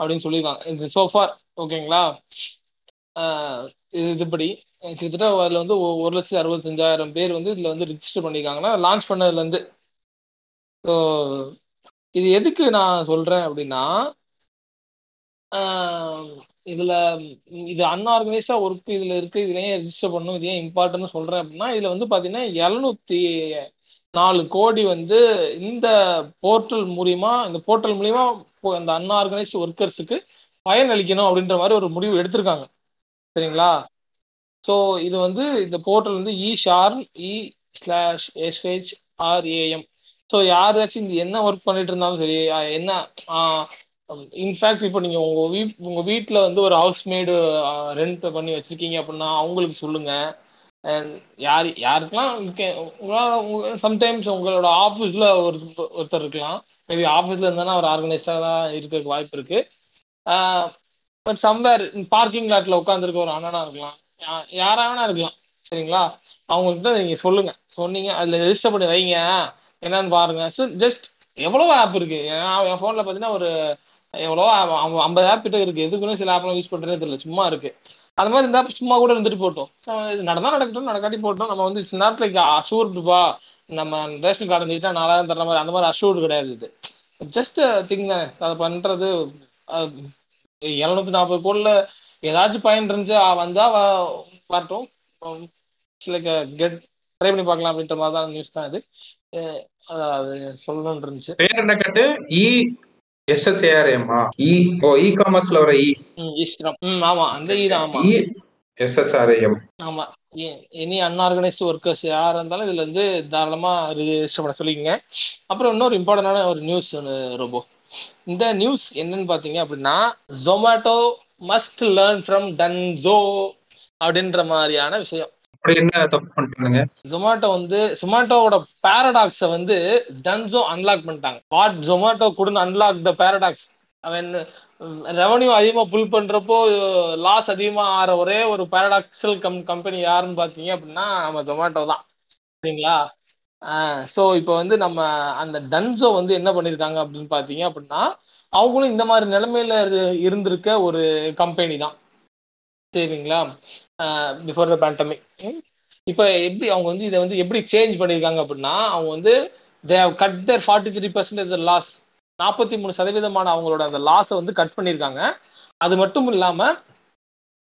அப்படின்னு சொல்லியிருக்காங்க. இது சோஃபார் ஓகேங்களா ஆஹ் இது இதுபடி கிட்டத்தட்ட அதில் வந்து ஒரு லட்சத்தி அறுபத்தஞ்சாயிரம் பேர் வந்து இதில் வந்து ரிஜிஸ்டர் பண்ணியிருக்காங்கன்னா லான்ச் பண்ணதுலேருந்து ஸோ இது எதுக்கு நான் சொல்கிறேன் அப்படின்னா இதுல இது அன்ஆர்கனைஸ்டா ஒர்க் இதுல இருக்கு இதுல ஏன் ரெஜிஸ்டர் பண்ணணும் இது ஏன் இம்பார்ட்டன் சொல்றேன் அப்படின்னா இதுல வந்து பாத்தீங்கன்னா எழுநூத்தி நாலு கோடி வந்து இந்த போர்ட்டல் மூலியமா இந்த போர்ட்டல் மூலியமா அந்த இந்த ஒர்க்கர்ஸுக்கு பயன் அளிக்கணும் அப்படின்ற மாதிரி ஒரு முடிவு எடுத்திருக்காங்க. சரிங்களா? ஸோ இது வந்து இந்த போர்ட்டல் வந்து e Shram e slash S H R A M so யாராச்சும் இந்த என்ன ஒர்க் பண்ணிட்டு இருந்தாலும் சரி என்ன Um, இன்ஃபேக்ட் இப்போ நீங்கள் உங்கள் வீட் உங்கள் வீட்டில் வந்து ஒரு ஹவுஸ் மேடு ரெண்ட் பண்ணி வச்சுருக்கீங்க அப்படின்னா அவங்களுக்கு சொல்லுங்கள் யார் யாருக்கெல்லாம் உங்களால் சம்டைம்ஸ் உங்களோட ஆஃபீஸில் ஒரு ஒருத்தர் இருக்கலாம். மேபி ஆஃபீஸில் இருந்தாலும் அவர் ஆர்கனைஸ்டாக தான் இருக்கிறதுக்கு வாய்ப்பு இருக்குது பட் சம்வேர் பார்க்கிங் லாட்டில் உட்காந்துருக்க ஒரு அண்ணனா இருக்கலாம். யா- வேணா இருக்கலாம். சரிங்களா? அவங்கள்ட்ட நீங்கள் சொல்லுங்க. சொன்னீங்க அதில் ரெஜிஸ்டர் பண்ணி வைங்க. என்னன்னு பாருங்க. ஸோ ஜஸ்ட் எவ்வளோ ஆப் இருக்கு? ஏன்னா என் ஃபோனில் பார்த்தீங்கன்னா ஒரு எவ்வளோ ஐம்பது ஆப் கிட்ட இருக்கு. எதுக்குன்னு சில ஆப்லாம் யூஸ் பண்றதே தெரியல. சும்மா இருக்கு. அது மாதிரி இந்த ஆப் சும்மா கூட இருந்துட்டு போட்டோம். நடந்தா நடக்கட்டும் நடக்காட்டி போட்டோம். நம்ம வந்து சின்ன நேரத்தில் அஷூர்டுப்பா நம்ம ரேஷன் கார்டு இருந்துக்கிட்டா நாலாயிரம் தர மாதிரி அந்த மாதிரி அஷூர்டு கிடையாது இது. ஜஸ்ட் திங் தானே. அதை பண்றது எழுநூத்தி நாற்பது கோடில் ஏதாச்சும் பயன் இருந்துச்சு வந்தா வரட்டும். லைக் கெட் ட்ரை பண்ணி பார்க்கலாம் அப்படின்ற மாதிரி தான் நியூஸ் தான் இது. அதான் அது சொல்லணும்னு இருந்துச்சு. பேர் என்ன கேட்டு? இ e எஸ்ஹெச்ஏஆர்எம்மா இ ஓ இ காமர்ஸ்ல வர இ ம் ஈஸ்வரம் ம் ஆமா அந்த இது ஆமா. இ எஸ்ஹெச்ஆர்ஏஎம் ஆமா. எனி அன்ஆர்கனைஸ்டு ஒர்க்கர்ஸ் யாரா இருந்தாலும் இதுல இருந்து தாராளமா ரிஜிஸ்டர் பண்ண சொல்லிக்கங்க. அப்புறம் இன்னொரு இம்பார்ட்டன்டான ஒரு நியூஸ் ஒன்று ரொம்ப இந்த நியூஸ் என்னன்னு பாத்தீங்க அப்படின்னா Zomato must learn from Dunzo அப்படின்ற மாதிரியான விஷயம். அப்படி ஜொமேட்டோ வந்து ஜொமேட்டோவோட பேரடாக்ஸ வந்து டன்ஸோ அன்லாக் பண்ணிட்டாங்க. What Zomato couldn't unlock the paradox அவன் ரெவன்யூ அதிகமா புல் பண்றப்போ லாஸ் அதிகமா ஆற ஒரே ஒரு பேரடாக்சல் கம் கம்பெனி யாருன்னு பாத்தீங்க அப்படின்னா நம்ம ஜொமேட்டோ தான். சரிங்களா? ஸோ இப்போ வந்து நம்ம அந்த டன்ஸோ வந்து என்ன பண்ணியிருக்காங்க அப்படின்னு பார்த்தீங்க அப்படின்னா அவங்களும் இந்த மாதிரி நிலைமையில இருந்திருக்க ஒரு கம்பெனி தான். சரிங்களா? பிஃபோர் த பேண்டமிக் இப்போ எப்படி அவங்க வந்து இதை வந்து எப்படி சேஞ்ச் பண்ணியிருக்காங்க அப்படின்னா அவங்க வந்து they cut their forty three percentage loss நாற்பத்தி மூணு சதவீதமான அவங்களோட அந்த லாஸை வந்து கட் பண்ணியிருக்காங்க. அது மட்டும் இல்லாமல்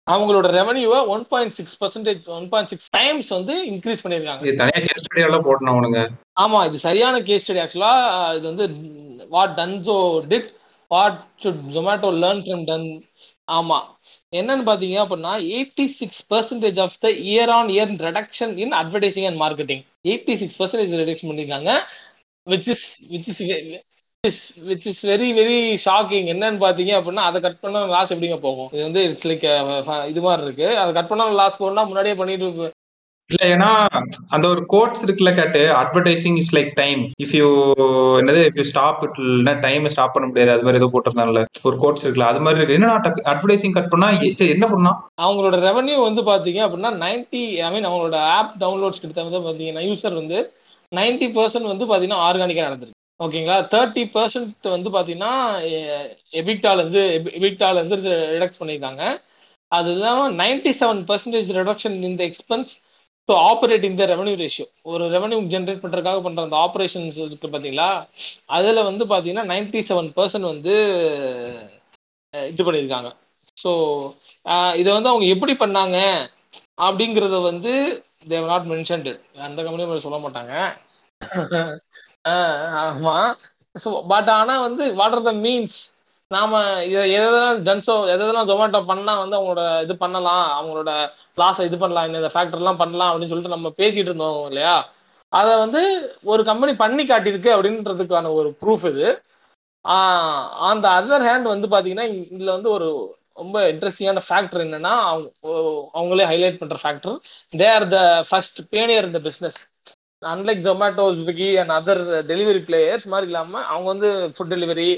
அவங்களோட ரெவன்யூவை one point six percentage one point six times வந்து இன்க்ரீஸ் பண்ணியிருக்காங்க. இது தனியா கேஸ் ஸ்டடி எல்லாம் போடணும் அவனுங்க. ஆமா இது சரியான கேஸ் ஸ்டடி ஆக்சுவலா இது வந்து what Dunzo did what should Zomato learn from Dunzo ஆமா. என்னன்னு பாத்தீங்க அப்படின்னா eighty six percentage of the year on year reduction in advertising and marketing eighty six percentage reduction பண்ணிருக்காங்க which is which is which is very very shocking என்னன்னு பாத்தீங்க அப்படின்னா அதை cut பண்ண லாஸ் எப்படிங்க போகும்? இது வந்து இட்ஸ் லைக் இது மாதிரி இருக்கு. அதை கட் பண்ண லாஸ் போகணும்னா முன்னாடியே பண்ணிட்டு இல்ல ஏன்னா அந்த ஒரு கோட்ஸ் இருக்குல்ல கேட்டு advertising is like time if you என்னது இஃப் யூ ஸ்டாப் இட் இல்லைன்னா டைம் ஸ்டாப் பண்ண முடியாது. அது மாதிரி ஏதோ போட்டிருந்தாங்கல்ல ஒரு கோட்ஸ் இருக்குல்ல அது மாதிரி இருக்கு. என்ன அட்வர்டைசிங் கட் பண்ணா என்ன பண்ணா? அவங்களோட ரெவன்யூ வந்து பாத்தீங்க அப்படின்னா நைன்டி ஐ மீன் அவங்களோட ஆப் டவுன்லோட்ஸ் கிட்ட வந்து பாத்தீங்கன்னா யூசர் வந்து நைன்டி பர்சன்ட் வந்து பாத்தீங்கன்னா ஆர்கானிக்கா நடந்திருக்கு. ஓகேங்களா தேர்ட்டி பர்சன்ட் வந்து பாத்தீங்கன்னா எபிக்டால இருந்து எபிக்டால இருந்து ரிடக்ஸ் பண்ணியிருக்காங்க. அது இல்லாமல் நைன்டி செவன் பர்சன்டேஜ் ரிடக்ஷன் இந்த எக்ஸ்பென்ஸ் டு ஆப்ரேட் இந்த ரெவன்யூ ரேஷியோ ஒரு ரெவன்யூ ஜென்ரேட் பண்றதுக்காக பண்ற அந்த ஆப்ரேஷன்ஸ் இருக்கு பாத்தீங்களா? அதுல வந்து பாத்தீங்கன்னா நைன்டி செவன் பர்சன்ட் வந்து இது பண்ணியிருக்காங்க ஸோ இதை வந்து அவங்க எப்படி பண்ணாங்க? அப்படிங்கிறத வந்து தேவ் நாட் மென்ஷன்ட் அந்த கம்பெனியும் சொல்ல மாட்டாங்க. ஆமா. ஸோ பட் ஆனா வந்து வாட் ஆர் த மீன்ஸ் நாம இதை எதெல்லாம் ஜன்சோ எதெல்லாம் ஜொமேட்டோ பண்ணா வந்து அவங்களோட இது பண்ணலாம் அவங்களோட லாஸை இது பண்ணலாம் இந்த ஃபேக்டர்லாம் பண்ணலாம் அப்படின்னு சொல்லிட்டு நம்ம பேசிட்டு இருந்தோம் இல்லையா? அதை வந்து ஒரு கம்பெனி பண்ணி காட்டியிருக்கு அப்படின்றதுக்கான ஒரு ப்ரூஃப் இது. ஆன் த அதர் ஹேண்ட் வந்து பார்த்தீங்கன்னா இதில் வந்து ஒரு ரொம்ப இன்ட்ரெஸ்டிங்கான ஃபேக்டர் என்னன்னா அவங்க அவங்களே ஹைலைட் பண்ணுற factor they are the first pioneer இந்த business unlike Zomato Swiggy and other delivery players மாதிரி இல்லாமல் அவங்க வந்து ஃபுட் டெலிவரி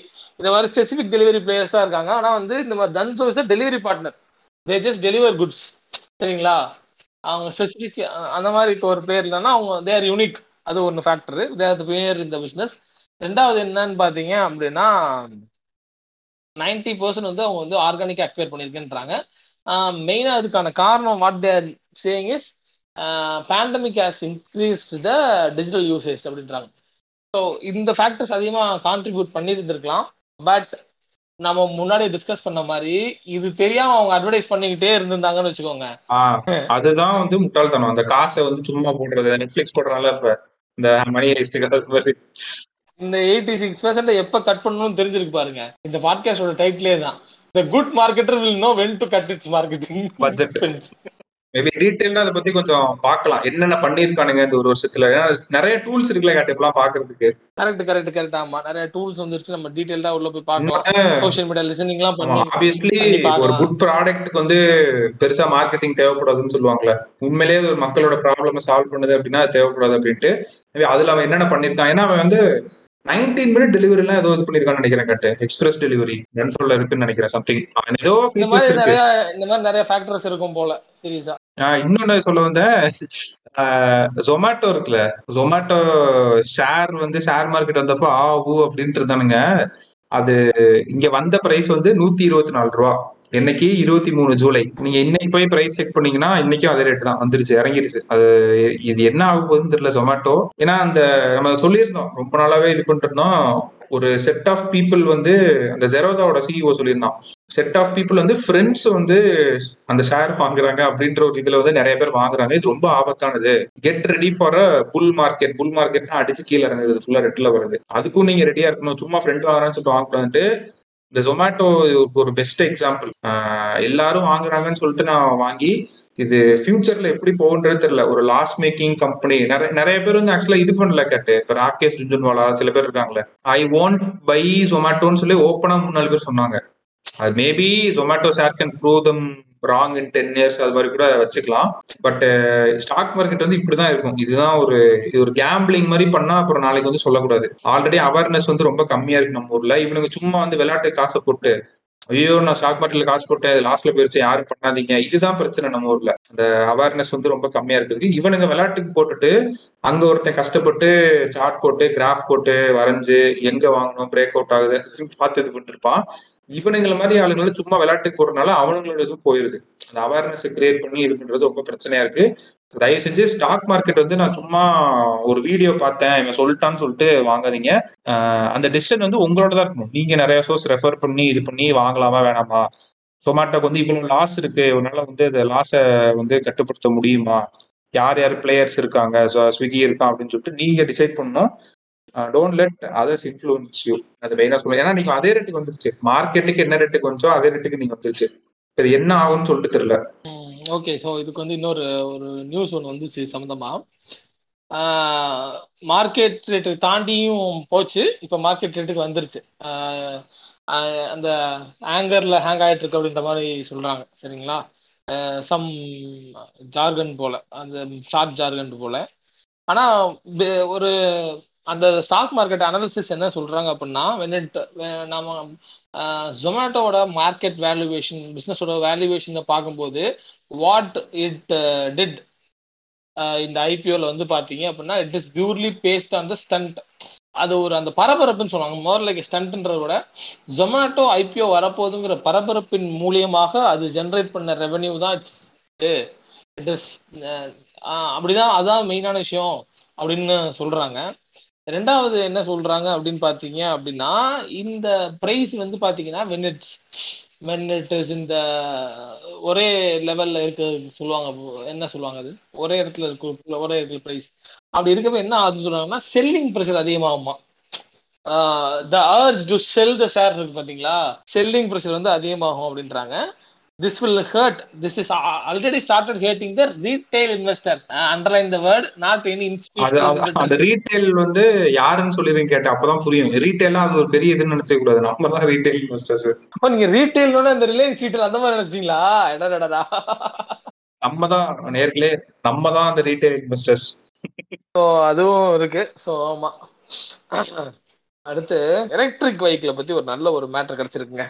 இந்த மாதிரி ஸ்பெசிஃபிக் டெலிவரி பிளேயர்ஸ் தான் இருக்காங்க. ஆனால் வந்து இந்த மாதிரி தன் is delivery partner they just deliver goods சரிங்களா? அவங்க ஸ்பெசிஃபிக் அந்த மாதிரி இப்போ ஒரு பிளேயர் இல்லைன்னா அவங்க தேர் யூனிக் அது ஒன்று ஃபேக்டர் தேர் பிளேயர் இந்த பிஸ்னஸ் ரெண்டாவது என்னன்னு பார்த்தீங்க அப்படின்னா நைன்டி பர்சன்ட் வந்து அவங்க வந்து ஆர்கானிக் அக்வேர் பண்ணியிருக்கேன்றாங்க. மெயினாக அதுக்கான காரணம் what they're saying is pandemic has increased the digital usage அப்படின்றாங்க. ஸோ இந்த ஃபேக்டர்ஸ் அதிகமாக கான்ட்ரிபியூட் பண்ணியிருந்திருக்கலாம். பட் நம்ம முன்னாடி டிஸ்கஸ் பண்ண மாதிரி இது தெரியாம அவங்க அட்வர்டைஸ் பண்ணிக்கிட்டே இருந்திருந்தாங்கன்னு வச்சுக்கோங்க. அதுதான் வந்து முட்டாள்தனம். அந்த காசை வந்து சும்மா போடுறது நெட்ஃபிளிக்ஸ் போடுறதுனால இப்ப இந்த மணி ஹைஸ்ட் இந்த எயிட்டி சிக்ஸ் பர்சன்ட் எப்ப கட் பண்ணணும்னு தெரிஞ்சிருக்கு பாருங்க. இந்த பாட்காஸ்டோட டைட்டிலே தான். The good marketer will know when to cut its marketing Budget. Maybe டீட்டெயிலா அதை பத்தி கொஞ்சம் பார்க்கலாம் என்னென்ன பண்ணிருக்கானுங்க இந்த ஒரு வருஷத்துல? ஏன்னா நிறைய டூல்ஸ் இருக்குல்ல கேட்டு இப்பெல்லாம் பாக்குறதுக்கு. கரெக்ட் கரெக்ட் கரெக்ட் ஆமா. நிறைய டூல்ஸ் வந்துருச்சு. நம்ம டீடைல்டா உள்ள போய் பார்க்கலாம். சோஷியல் மீடியா லிசனிங் எல்லாம் பண்ணி ஆப்வியஸ்லி ஒரு. குட் ப்ராடக்ட்டுக்கு வந்து பெருசா மார்க்கெட்டிங் தேவைப்படாதுன்னு சொல்லுவாங்கல்ல. உண்மையிலேயே ஒரு மக்களோட ப்ராப்ளம் சால்வ் பண்ணுது அப்படின்னா தேவைப்படாது அப்படின்ட்டு. அதுல அவன் என்னென்ன பண்ணிருக்கான்? ஏன்னா அவன் வந்து நைன்டீன் மினிட் டெலிவரி எல்லாம் ஏதோ இது பண்ணிருக்கான்னு நினைக்கிறேன் கட்டு. எக்ஸ்பிரஸ் டெலிவரி சொல்ல இருக்குன்னு நினைக்கிறேன் சம்திங் ஏதோ ஃபீச்சர்ஸ் இருக்கு. இந்த மாதிரி நிறைய ஃபேக்டர்ஸ் இருக்கும் போல சீரியஸா இன்னொன்னு சொல்ல வந்தேன். ஜொமேட்டோ இருக்குல்ல. ஜொமேட்டோ ஷேர் வந்து ஷேர் மார்க்கெட் வந்தப்போ ஆ ஊ அப்படின்ட்டு இருந்தானுங்க. அது இங்க வந்த பிரைஸ் வந்து நூத்தி இருபத்தி நாலு ரூபா. என்னைக்கு இருபத்தி மூணு ஜூலை. நீங்க இன்னைக்கு போய் பிரைஸ் செக் பண்ணீங்கன்னா இன்னைக்கும் அதே ரேட் தான். வந்துருச்சு இறங்கிருச்சு. அது இது என்ன ஆக போகுதுன்னு தெரியல ஜொமேட்டோ ஏன்னா அந்த நம்ம சொல்லியிருந்தோம். ரொம்ப நாளாவே இது பண்ணிட்டு இருந்தோம் ஒரு செட் ஆஃப் பீப்புள் வந்து அந்த ஜெரோதாவோட சிஇஓ சொல்லியிருந்தான். செட் ஆஃப் பீப்புள் வந்து ஃப்ரெண்ட்ஸ் வந்து அந்த ஷேர் வாங்குறாங்க அப்படின்ற ஒரு இதுல வந்து நிறைய பேர் வாங்குறாங்க. இது ரொம்ப ஆபத்தானது. Get ready for a bull market bull மார்க்கெட்னா அடிச்சு கீழே இறங்குறது. ஃபுல்லா ரெட்ல வருது. அதுக்கும் நீங்க ரெடியா இருக்கணும். சும்மா ஃப்ரெண்ட் வாங்குறான்னு சொல்லிட்டு வாங்கக்கூடாதுட்டு இந்த ஜொமேட்டோ ஒரு பெஸ்ட் எக்ஸாம்பிள் எல்லாரும் வாங்குறாங்கன்னு சொல்லிட்டு நான் வாங்கி இது ஃபியூச்சர்ல எப்படி போகுன்றது தெரியல. ஒரு லாஸ் மேக்கிங் கம்பெனி நிறைய நிறைய பேர் வந்து ஆக்சுவலா இது பண்ணல கேட்டு. இப்ப ராகேஷ் ஜுன்வாலா சில பேர் இருக்காங்களே ஐ வாண்ட் பை ஜொமேட்டோன்னு சொல்லி ஓப்பனா மூணு நாலு பேர் சொன்னாங்க. அது maybe Zomato share can prove them wrong in ten years அது மாதிரி கூட வச்சுக்கலாம். பட் ஸ்டாக் மார்க்கெட் வந்து இப்படிதான் இருக்கும். இதுதான் ஒரு இது ஒரு கேம்பிளிங் மாதிரி பண்ணா அப்புறம் நாளைக்கு வந்து சொல்லக்கூடாது. ஆல்ரெடி அவேர்னஸ் வந்து ரொம்ப கம்மியா இருக்கு நம்ம ஊர்ல. இவனுங்க சும்மா வந்து விளையாட்டு காசை போட்டு ஐயோ நான் ஸ்டாக் மார்க்கெட்ல காசு போட்டேன் லாஸ்ட்ல போயிருச்சு யாரும் பண்ணாதீங்க. இதுதான் பிரச்சனை நம்ம ஊர்ல. அந்த அவேர்னஸ் வந்து ரொம்ப கம்மியா இருக்குது இவனுங்க விளையாட்டுக்கு போட்டுட்டு அங்க ஒருத்தன் கஷ்டப்பட்டு சார்ட் போட்டு கிராஃப் போட்டு வரைஞ்சு எங்க வாங்கணும் பிரேக் அவுட் ஆகுது பார்த்து இது பண்ணிருப்பான் இவனுங்களை மாதிரி ஆளுங்களை சும்மா விளையாட்டுக்கு போறதுனால அவனுங்களோட இது போயிருது. அந்த அவேர்னஸ் கிரியேட் பண்ணி இது பண்றது ரொம்ப பிரச்சனையா இருக்கு. தயவு செஞ்சு ஸ்டாக் மார்க்கெட் வந்து நான் சும்மா ஒரு வீடியோ பார்த்தேன். இவன் சொல்லிட்டான்னு சொல்லிட்டு வாங்காதீங்க. அந்த டிசிஷன் வந்து உங்களோட தான் இருக்கணும். நீங்க நிறைய சோர்ஸ் ரெஃபர் பண்ணி இது பண்ணி வாங்கலாமா வேணாமா? சொமாட்டோக்கு வந்து இவ்வளவு லாஸ் இருக்கு. உன்னால வந்து இந்த லாஸை வந்து கட்டுப்படுத்த முடியுமா? யார் யார் பிளேயர்ஸ் இருக்காங்க? ஸ்விக்கி இருக்கான் அப்படின்னு சொல்லிட்டு நீங்க டிசைட் பண்ணணும். Don't let others influence you அது மெயினாக சொல்லுங்க ஏன்னா நீங்க அதே ரேட்டுக்கு வந்துருச்சு. மார்க்கெட்டுக்கு என்ன ரேட்டுக்கு வந்துச்சோ அதே ரேட்டுக்கு நீங்க வந்துருச்சு. இது என்ன ஆகும்னு சொல்லிட்டு தெரியல. ஓகே ஸோ இதுக்கு வந்து இன்னொரு ஒரு நியூஸ் ஒன்று வந்துச்சு சம்மந்தமாக மார்க்கெட் ரேட்டு தாண்டியும் போச்சு. இப்போ மார்க்கெட் ரேட்டுக்கு வந்துருச்சு. அந்த ஆங்கரில் ஹேங் ஆயிட்டு இருக்கு அப்படின்ற மாதிரி சொல்றாங்க. சரிங்களா? சம் ஜார்கன் போல. அந்த ஷார்ட் ஜார்கன் போல. ஆனால் ஒரு அந்த ஸ்டாக் மார்க்கெட் அனாலிசிஸ் என்ன சொல்றாங்க அப்படின்னா நாம ஜொமேட்டோவோட மார்க்கெட் வேல்யூவேஷன் பிஸ்னஸோட வேல்யூவேஷனை பார்க்கும்போது வாட் இட் டிட் இந்த ஐபிஓல வந்து பாத்தீங்க அப்படின்னா it is purely based on the stunt அது ஒரு அந்த பரபரப்புன்னு சொல்லுவாங்க. மோர் லைக் ஸ்டண்ட்ன்றத விட ஜொமேட்டோ ஐபிஓ வரப்போகுதுங்கிற பரபரப்பின் மூலியமாக அது ஜென்ரேட் பண்ண ரெவென்யூ தான் இட் இஸ் uh, uh, அப்படிதான் அதான் மெயினான விஷயம் அப்படின்னு சொல்றாங்க. ரெண்டாவது என்ன சொல்றாங்க அப்படின்னு பாத்தீங்க அப்படின்னா இந்த பிரைஸ் வந்து பாத்தீங்கன்னா when it's when it is இந்த ஒரே லெவல்ல இருக்கிறது சொல்லுவாங்க என்ன சொல்லுவாங்க அது? ஒரே இடத்துல இருக்க ஒரே இடத்துல பிரைஸ் அப்படி இருக்கப்ப என்ன ஆகுது சொல்றாங்கன்னா selling pressure அதிகமாகுமா the urge to sell the share இருக்கு பாத்தீங்களா? செல்லிங் ப்ரெஷர் வந்து அதிகமாகும் அப்படின்றாங்க. This will hurt this is already started hating the retail investors underline the word not any அது அது- அந்த ரீட்டைல் வந்து யாருன்னு சொல்லிருங்க கேட்டேன். அப்பதான் புரியும். ரீட்டைலா அது ஒரு பெரிய இதுன்னு நினைச்ச கூடாது நம்ம தான் ரீட்டைல் இன்வெஸ்டர்ஸ் அப்ப நீங்க ரீட்டைலோட இந்த ரிலையன்ஸ் ரீட்டைல் அந்த மாதிரி நினைச்சிட்டீங்களா என்னடா நம்ம தான் நேர்களே நம்ம தான் அந்த ரீட்டைல் இன்வெஸ்டர்ஸ் ஸோ அதுவும் இருக்கு. ஸோ ஆமா. அடுத்து எலக்ட்ரிக் வெஹிக்கிளை பத்தி ஒரு நல்ல ஒரு மேட்டர் கிடைச்சிருக்குங்க.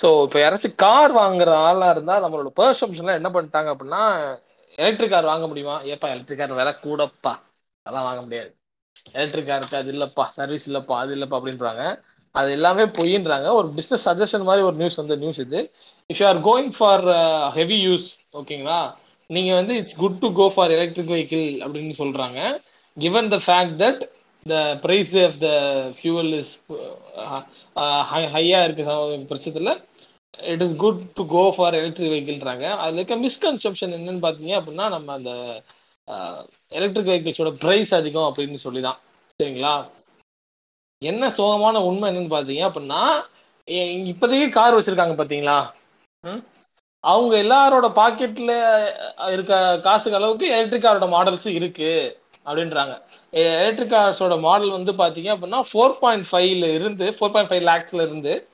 ஸோ இப்போ யாராச்சும் கார் வாங்குற ஆளா இருந்தா நம்மளோட பெர்செப்ஷன்லாம் என்ன பண்ணிட்டாங்க அப்படின்னா எலக்ட்ரிக் கார் வாங்க முடியுமா? ஏப்பா எலக்ட்ரிக் கார் வேற கூடப்பா. அதெல்லாம் வாங்க முடியாது. எலக்ட்ரிக் காருக்கு அது இல்லப்பா. சர்வீஸ் இல்லப்பா அது இல்லப்பா அப்படின்றாங்க. அது எல்லாமே பொய்ன்றாங்க. ஒரு பிஸ்னஸ் சஜஷன் மாதிரி ஒரு நியூஸ் வந்து நியூஸ் இது. If you are going for heavy use ஓகேங்களா நீங்க வந்து it's good to go for electric vehicle அப்படின்னு சொல்றாங்க. Given the fact that the price of the fuel is ஹையாக இருக்கு ச- it is good to go for electric வெஹிக்கிள்ன்றாங்க அதில் இருக்க மிஸ்கன்செப்ஷன் என்னன்னு பார்த்தீங்க அப்படின்னா நம்ம அந்த எலக்ட்ரிக் வெஹிக்கிள்ஸோட ப்ரைஸ் அதிகம் அப்படின்னு சொல்லி தான் சரிங்களா? என்ன சோகமான உண்மை என்னன்னு பார்த்தீங்க அப்படின்னா இப்போதைக்கு கார் வச்சிருக்காங்க பார்த்தீங்களா? ம்? அவங்க எல்லாரோட பாக்கெட்டில் இருக்க காசுக்கு அளவுக்கு எலக்ட்ரிக் காரோட மாடல்ஸும் இருக்குது அப்படின்றாங்க. எலக்ட்ரிக் கார்ஸோட மாடல் வந்து பாத்தீங்க அப்படின்னா ஃபோர் பாயிண்ட் ஃபைவ்ல இருந்து ஃபோர் பாயிண்ட் ஃபைவ் லேக்ஸ்ல இருந்து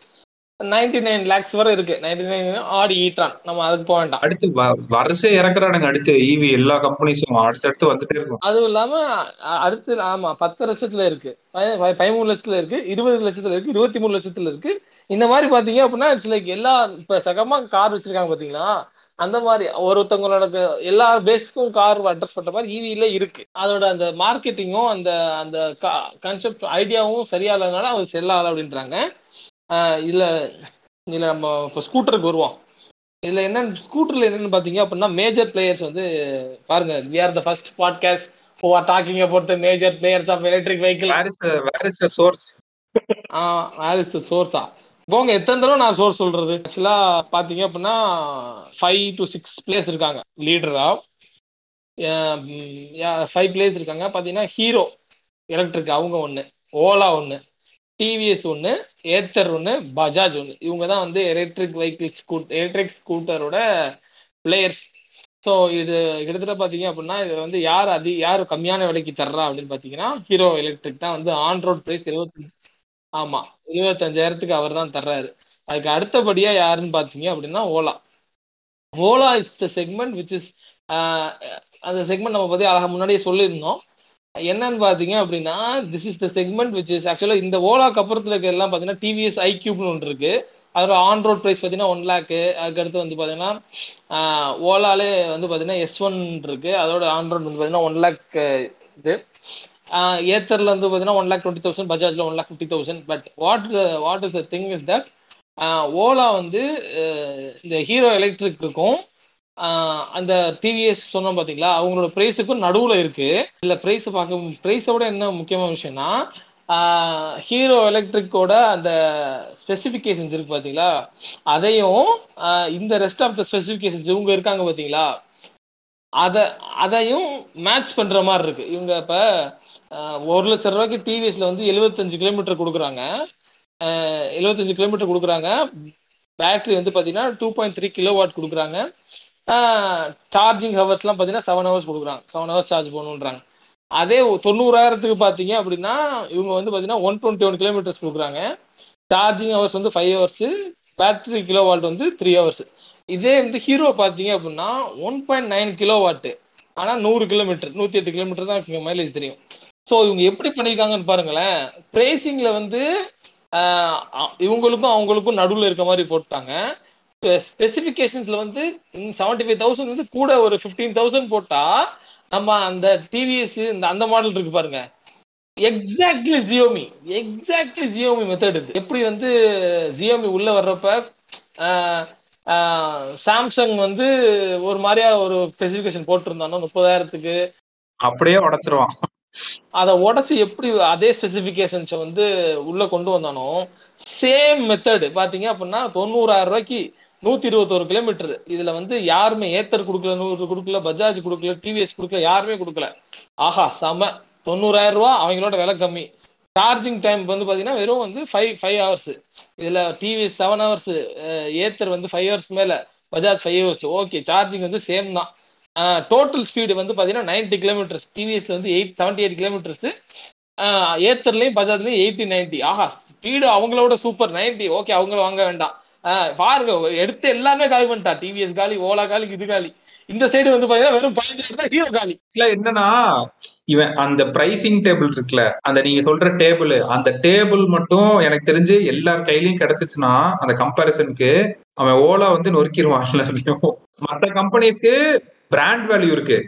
நைன்டி நைன் லேக்ஸ் வரை இருக்கு. நைன்டி நைன் ஆடி ஈட்ரான் நம்ம அதுக்கு போக வேண்டாம். அடுத்து வரிசை இறக்குறானுங்க. அடுத்து ஈவி எல்லா கம்பெனிஸும் அடுத்தடுத்து வந்துட்டே இருக்கும். அதுவும் இல்லாம அடுத்து ஆமா பத்து லட்சத்துல இருக்கு. பதி- பதி- பதிமூணு லட்சத்துல இருக்கு இருபது லட்சத்துல இருக்கு இருபத்தி மூணு லட்சத்துல இருக்கு. இந்த மாதிரி பாத்தீங்க அப்படின்னா இட்ஸ் லைக் எல்லா இப்ப சகமா கார் வச்சிருக்காங்க பாத்தீங்களா? அந்த மாதிரி ஒருத்தவங்களோட எல்லா பேஸ்க்கும் கார் அட்ரஸ் பண்ற மாதிரி ஈவில இருக்கு. அதோட அந்த மார்க்கெட்டிங்கும் அந்த அந்த கான்செப்ட் ஐடியாவும் சரியா இல்லாதனால அது செல்லாது அப்படின்றாங்க. இதுல இதுல நம்ம இப்போ ஸ்கூட்டருக்கு வருவோம். இதுல என்ன ஸ்கூட்டர்ல என்னன்னு பாத்தீங்க அப்படின்னா மேஜர் பிளேயர்ஸ் வந்து பாருங்க we are the first podcast who are talking about the major players of electric vehicle. Where is is source where is the சோர்ஸா போங்க எத்தனை தடவை நான் சோர்ஸ் சொல்றது? ஆக்சுவலா பாத்தீங்க அப்படின்னா ஃபைவ் டு சிக்ஸ் பிளேஸ் இருக்காங்க. லீடரா ஃபைவ் பிளேஸ் இருக்காங்க. பாத்தீங்கன்னா ஹீரோ எலக்ட்ரிக் அவங்க ஒண்ணு. ஓலா ஒண்ணு. டிவிஎஸ் ஒண்ணு. ஏத்தர் ஒண்ணு. பஜாஜ் ஒண்ணு. இவங்க தான் வந்து எலக்ட்ரிக் வெஹிக்கிள் ஸ்கூட் எலக்ட்ரிக் ஸ்கூட்டரோட பிளேயர்ஸ் ஸோ இது கிட்டத்தட்ட பார்த்தீங்க அப்படின்னா இதில் வந்து யார் அதி யார் கம்மியான விலைக்கு தர்றா அப்படின்னு பார்த்தீங்கன்னா ஹீரோ எலக்ட்ரிக் தான் வந்து ஆன் ரோட் ப்ரைஸ் இருபத்தஞ்சு ஆமாம் இருபத்தஞ்சாயிரத்துக்கு அவர் தான் தர்றாரு. அதுக்கு அடுத்தபடியா யாருன்னு பார்த்தீங்க அப்படின்னா Ola. Ola is the segment which is அந்த செக்மெண்ட் நம்ம பத்தி அழகா முன்னாடியே சொல்லியிருந்தோம். என்னன்னு பார்த்தீங்க அப்படின்னா this is the segment which is ஆக்சுவலாக இந்த ஓலாக்கு அப்புறத்துல இருக்க எல்லாம் பார்த்தீங்கன்னா டிவிஎஸ் ஐக்யூப்னு ஒன்று இருக்கு. அதோட ஆன் ரோட் ப்ரைஸ் பார்த்தீங்கன்னா ஒன் லேக்கு அதுக்கடுத்து வந்து பார்த்தீங்கன்னா ஓலாலே வந்து பார்த்தீங்கன்னா எஸ் ஒன் இருக்கு. அதோட ஆன் ரோட் வந்து பார்த்தீங்கன்னா ஒன் லேக் இது. ஏத்தர்ல வந்து பார்த்தீங்கன்னா one lakh twenty thousand பஜாஜ்ல one lakh fifty thousand but what what is the thing is that Ola வந்து இந்த ஹீரோ எலக்ட்ரிக்குக்கும் அந்த டிவிஎஸ் சொன்னோம் பார்த்தீங்களா அவங்களோட ப்ரைஸுக்கும் நடுவில் இருக்கு. இல்லை ப்ரைஸ் பார்க்க ப்ரைஸை விட என்ன முக்கியமான விஷயம்னா ஹீரோ எலக்ட்ரிக்கோட அந்த ஸ்பெசிஃபிகேஷன்ஸ் இருக்கு பார்த்தீங்களா அதையும் இந்த ரெஸ்ட் ஆஃப் த ஸ்பெசிஃபிகேஷன்ஸ் இவங்க இருக்காங்க பார்த்தீங்களா அதை அதையும் மேட்ச் பண்ணுற மாதிரி இருக்கு. இவங்க இப்போ ஒரு லட்சம் ரூபாய்க்கு டிவிஎஸ்ல வந்து எழுபத்தஞ்சு கிலோமீட்டர் கொடுக்குறாங்க. எழுபத்தஞ்சு கிலோமீட்டர் கொடுக்குறாங்க. பேட்டரி வந்து பார்த்தீங்கன்னா two point three kilo watt கொடுக்குறாங்க சார்ஜிங் ஹவர்ஸ்லாம் பார்த்தீங்கன்னா செவன் ஹவர்ஸ் கொடுக்குறாங்க. செவன் ஹவர்ஸ் சார்ஜ் பண்ணுன்றாங்க அதே தொண்ணூறாயிரத்துக்கு பார்த்தீங்க அப்படின்னா இவங்க வந்து பார்த்தீங்கன்னா ஒன் டுவெண்ட்டி ஒன் கிலோமீட்டர்ஸ் கொடுக்குறாங்க. சார்ஜிங் ஹவர்ஸ் வந்து five hours battery kilo watt வந்து த்ரீ ஹவர்ஸ் இதே வந்து ஹீரோ பார்த்தீங்க அப்படின்னா ஒன் பாயிண்ட் நைன் கிலோ வாட்டு ஆனால் நூறு கிலோமீட்டர் நூற்றி எட்டு கிலோமீட்டர் தான் மைலேஜ் தெரியும். ஸோ இவங்க எப்படி பண்ணியிருக்காங்கன்னு பாருங்களேன். ப்ரைஸிங்கில் வந்து இவங்களுக்கும் அவங்களுக்கும் நடுவில் இருக்க மாதிரி போட்டாங்க. ஸ்பெசிஃபிகேஷன்ஸ்ல வந்து செவன்டி ஃபைவ் தௌசண்ட் வந்து கூட ஒரு ஃபிஃப்டீன் தௌசண்ட் போட்டா நம்ம அந்த டிவிஎஸ் இந்த அந்த மாடல் இருக்கு பாருங்க. Exactly Xiaomi exactly Xiaomi method இது. எப்படி வந்து ஜியோமி உள்ள வர்றப்ப சாம்சங் வந்து ஒரு மாதிரியா ஒரு ஸ்பெசிஃபிகேஷன் போட்டிருந்தானோ முப்பதாயிரத்துக்கு. அப்படியே உடைச்சிருவான். அதை உடச்சி எப்படி அதே ஸ்பெசிஃபிகேஷன்ஸை வந்து உள்ள கொண்டு வந்தானோ சேம் மெத்தடு பாத்தீங்க அப்படின்னா தொண்ணூறாயிரம் ரூபாய்க்கு நூத்தி இருபத்தோரு கிலோமீட்டர் இதுல வந்து யாருமே ஏத்தர் கொடுக்கல நூறு கொடுக்கல பஜாஜ் கொடுக்கல டிவிஎஸ் கொடுக்கல யாருமே கொடுக்கல. ஆஹா செம. தொண்ணூறாயிரம் ரூபா அவங்களோட விலை கம்மி. சார்ஜிங் டைம் வந்து பாத்தீங்கன்னா வெறும் வந்து ஃபைவ் ஃபைவ் ஹவர்ஸ் இதுல டிவிஎஸ் செவன் ஹவர்ஸ் ஏத்தர் வந்து ஃபைவ் ஹவர்ஸ் மேல Bajaj five hours okay charging வந்து சேம் தான். டோட்டல் ஸ்பீடு வந்து பார்த்தீங்கன்னா நைன்டி கிலோமீட்டர்ஸ் டிவிஎஸ்ல வந்து எயிட் செவன்டி எயிட் கிலோமீட்டர்ஸ் ஏத்தர்லையும் பஜாஜ்லையும் எயிட்டி நைன்டி ஆஹா ஸ்பீடு அவங்களோட சூப்பர் நைன்டி ஓகே அவங்கள வாங்க வேண்டாம். ஆஹ் பாருங்க எடுத்து எல்லாமே காலி பண்ணிட்டா டிவிஎஸ் காலி ஓலா காலி இது காலி. இந்த சைடு வந்து பாத்தீங்கன்னா வெறும் பதினஞ்சு தான் ஹீரோ காலி. ஆக்சுவலா என்னன்னா இவன் அந்த பிரைசிங் டேபிள் இருக்குல்ல அந்த நீங்க சொல்ற டேபிள் அந்த டேபிள் மட்டும் எனக்கு தெரிஞ்சு எல்லார் கையிலயும் கிடைச்சிச்சுன்னா அந்த கம்பாரிசனுக்கு அவன் ஓலா வந்து நொறுக்கிடுவான் மற்ற கம்பெனிஸ்க்கு பிராண்ட் வேல்யூ இருக்கு.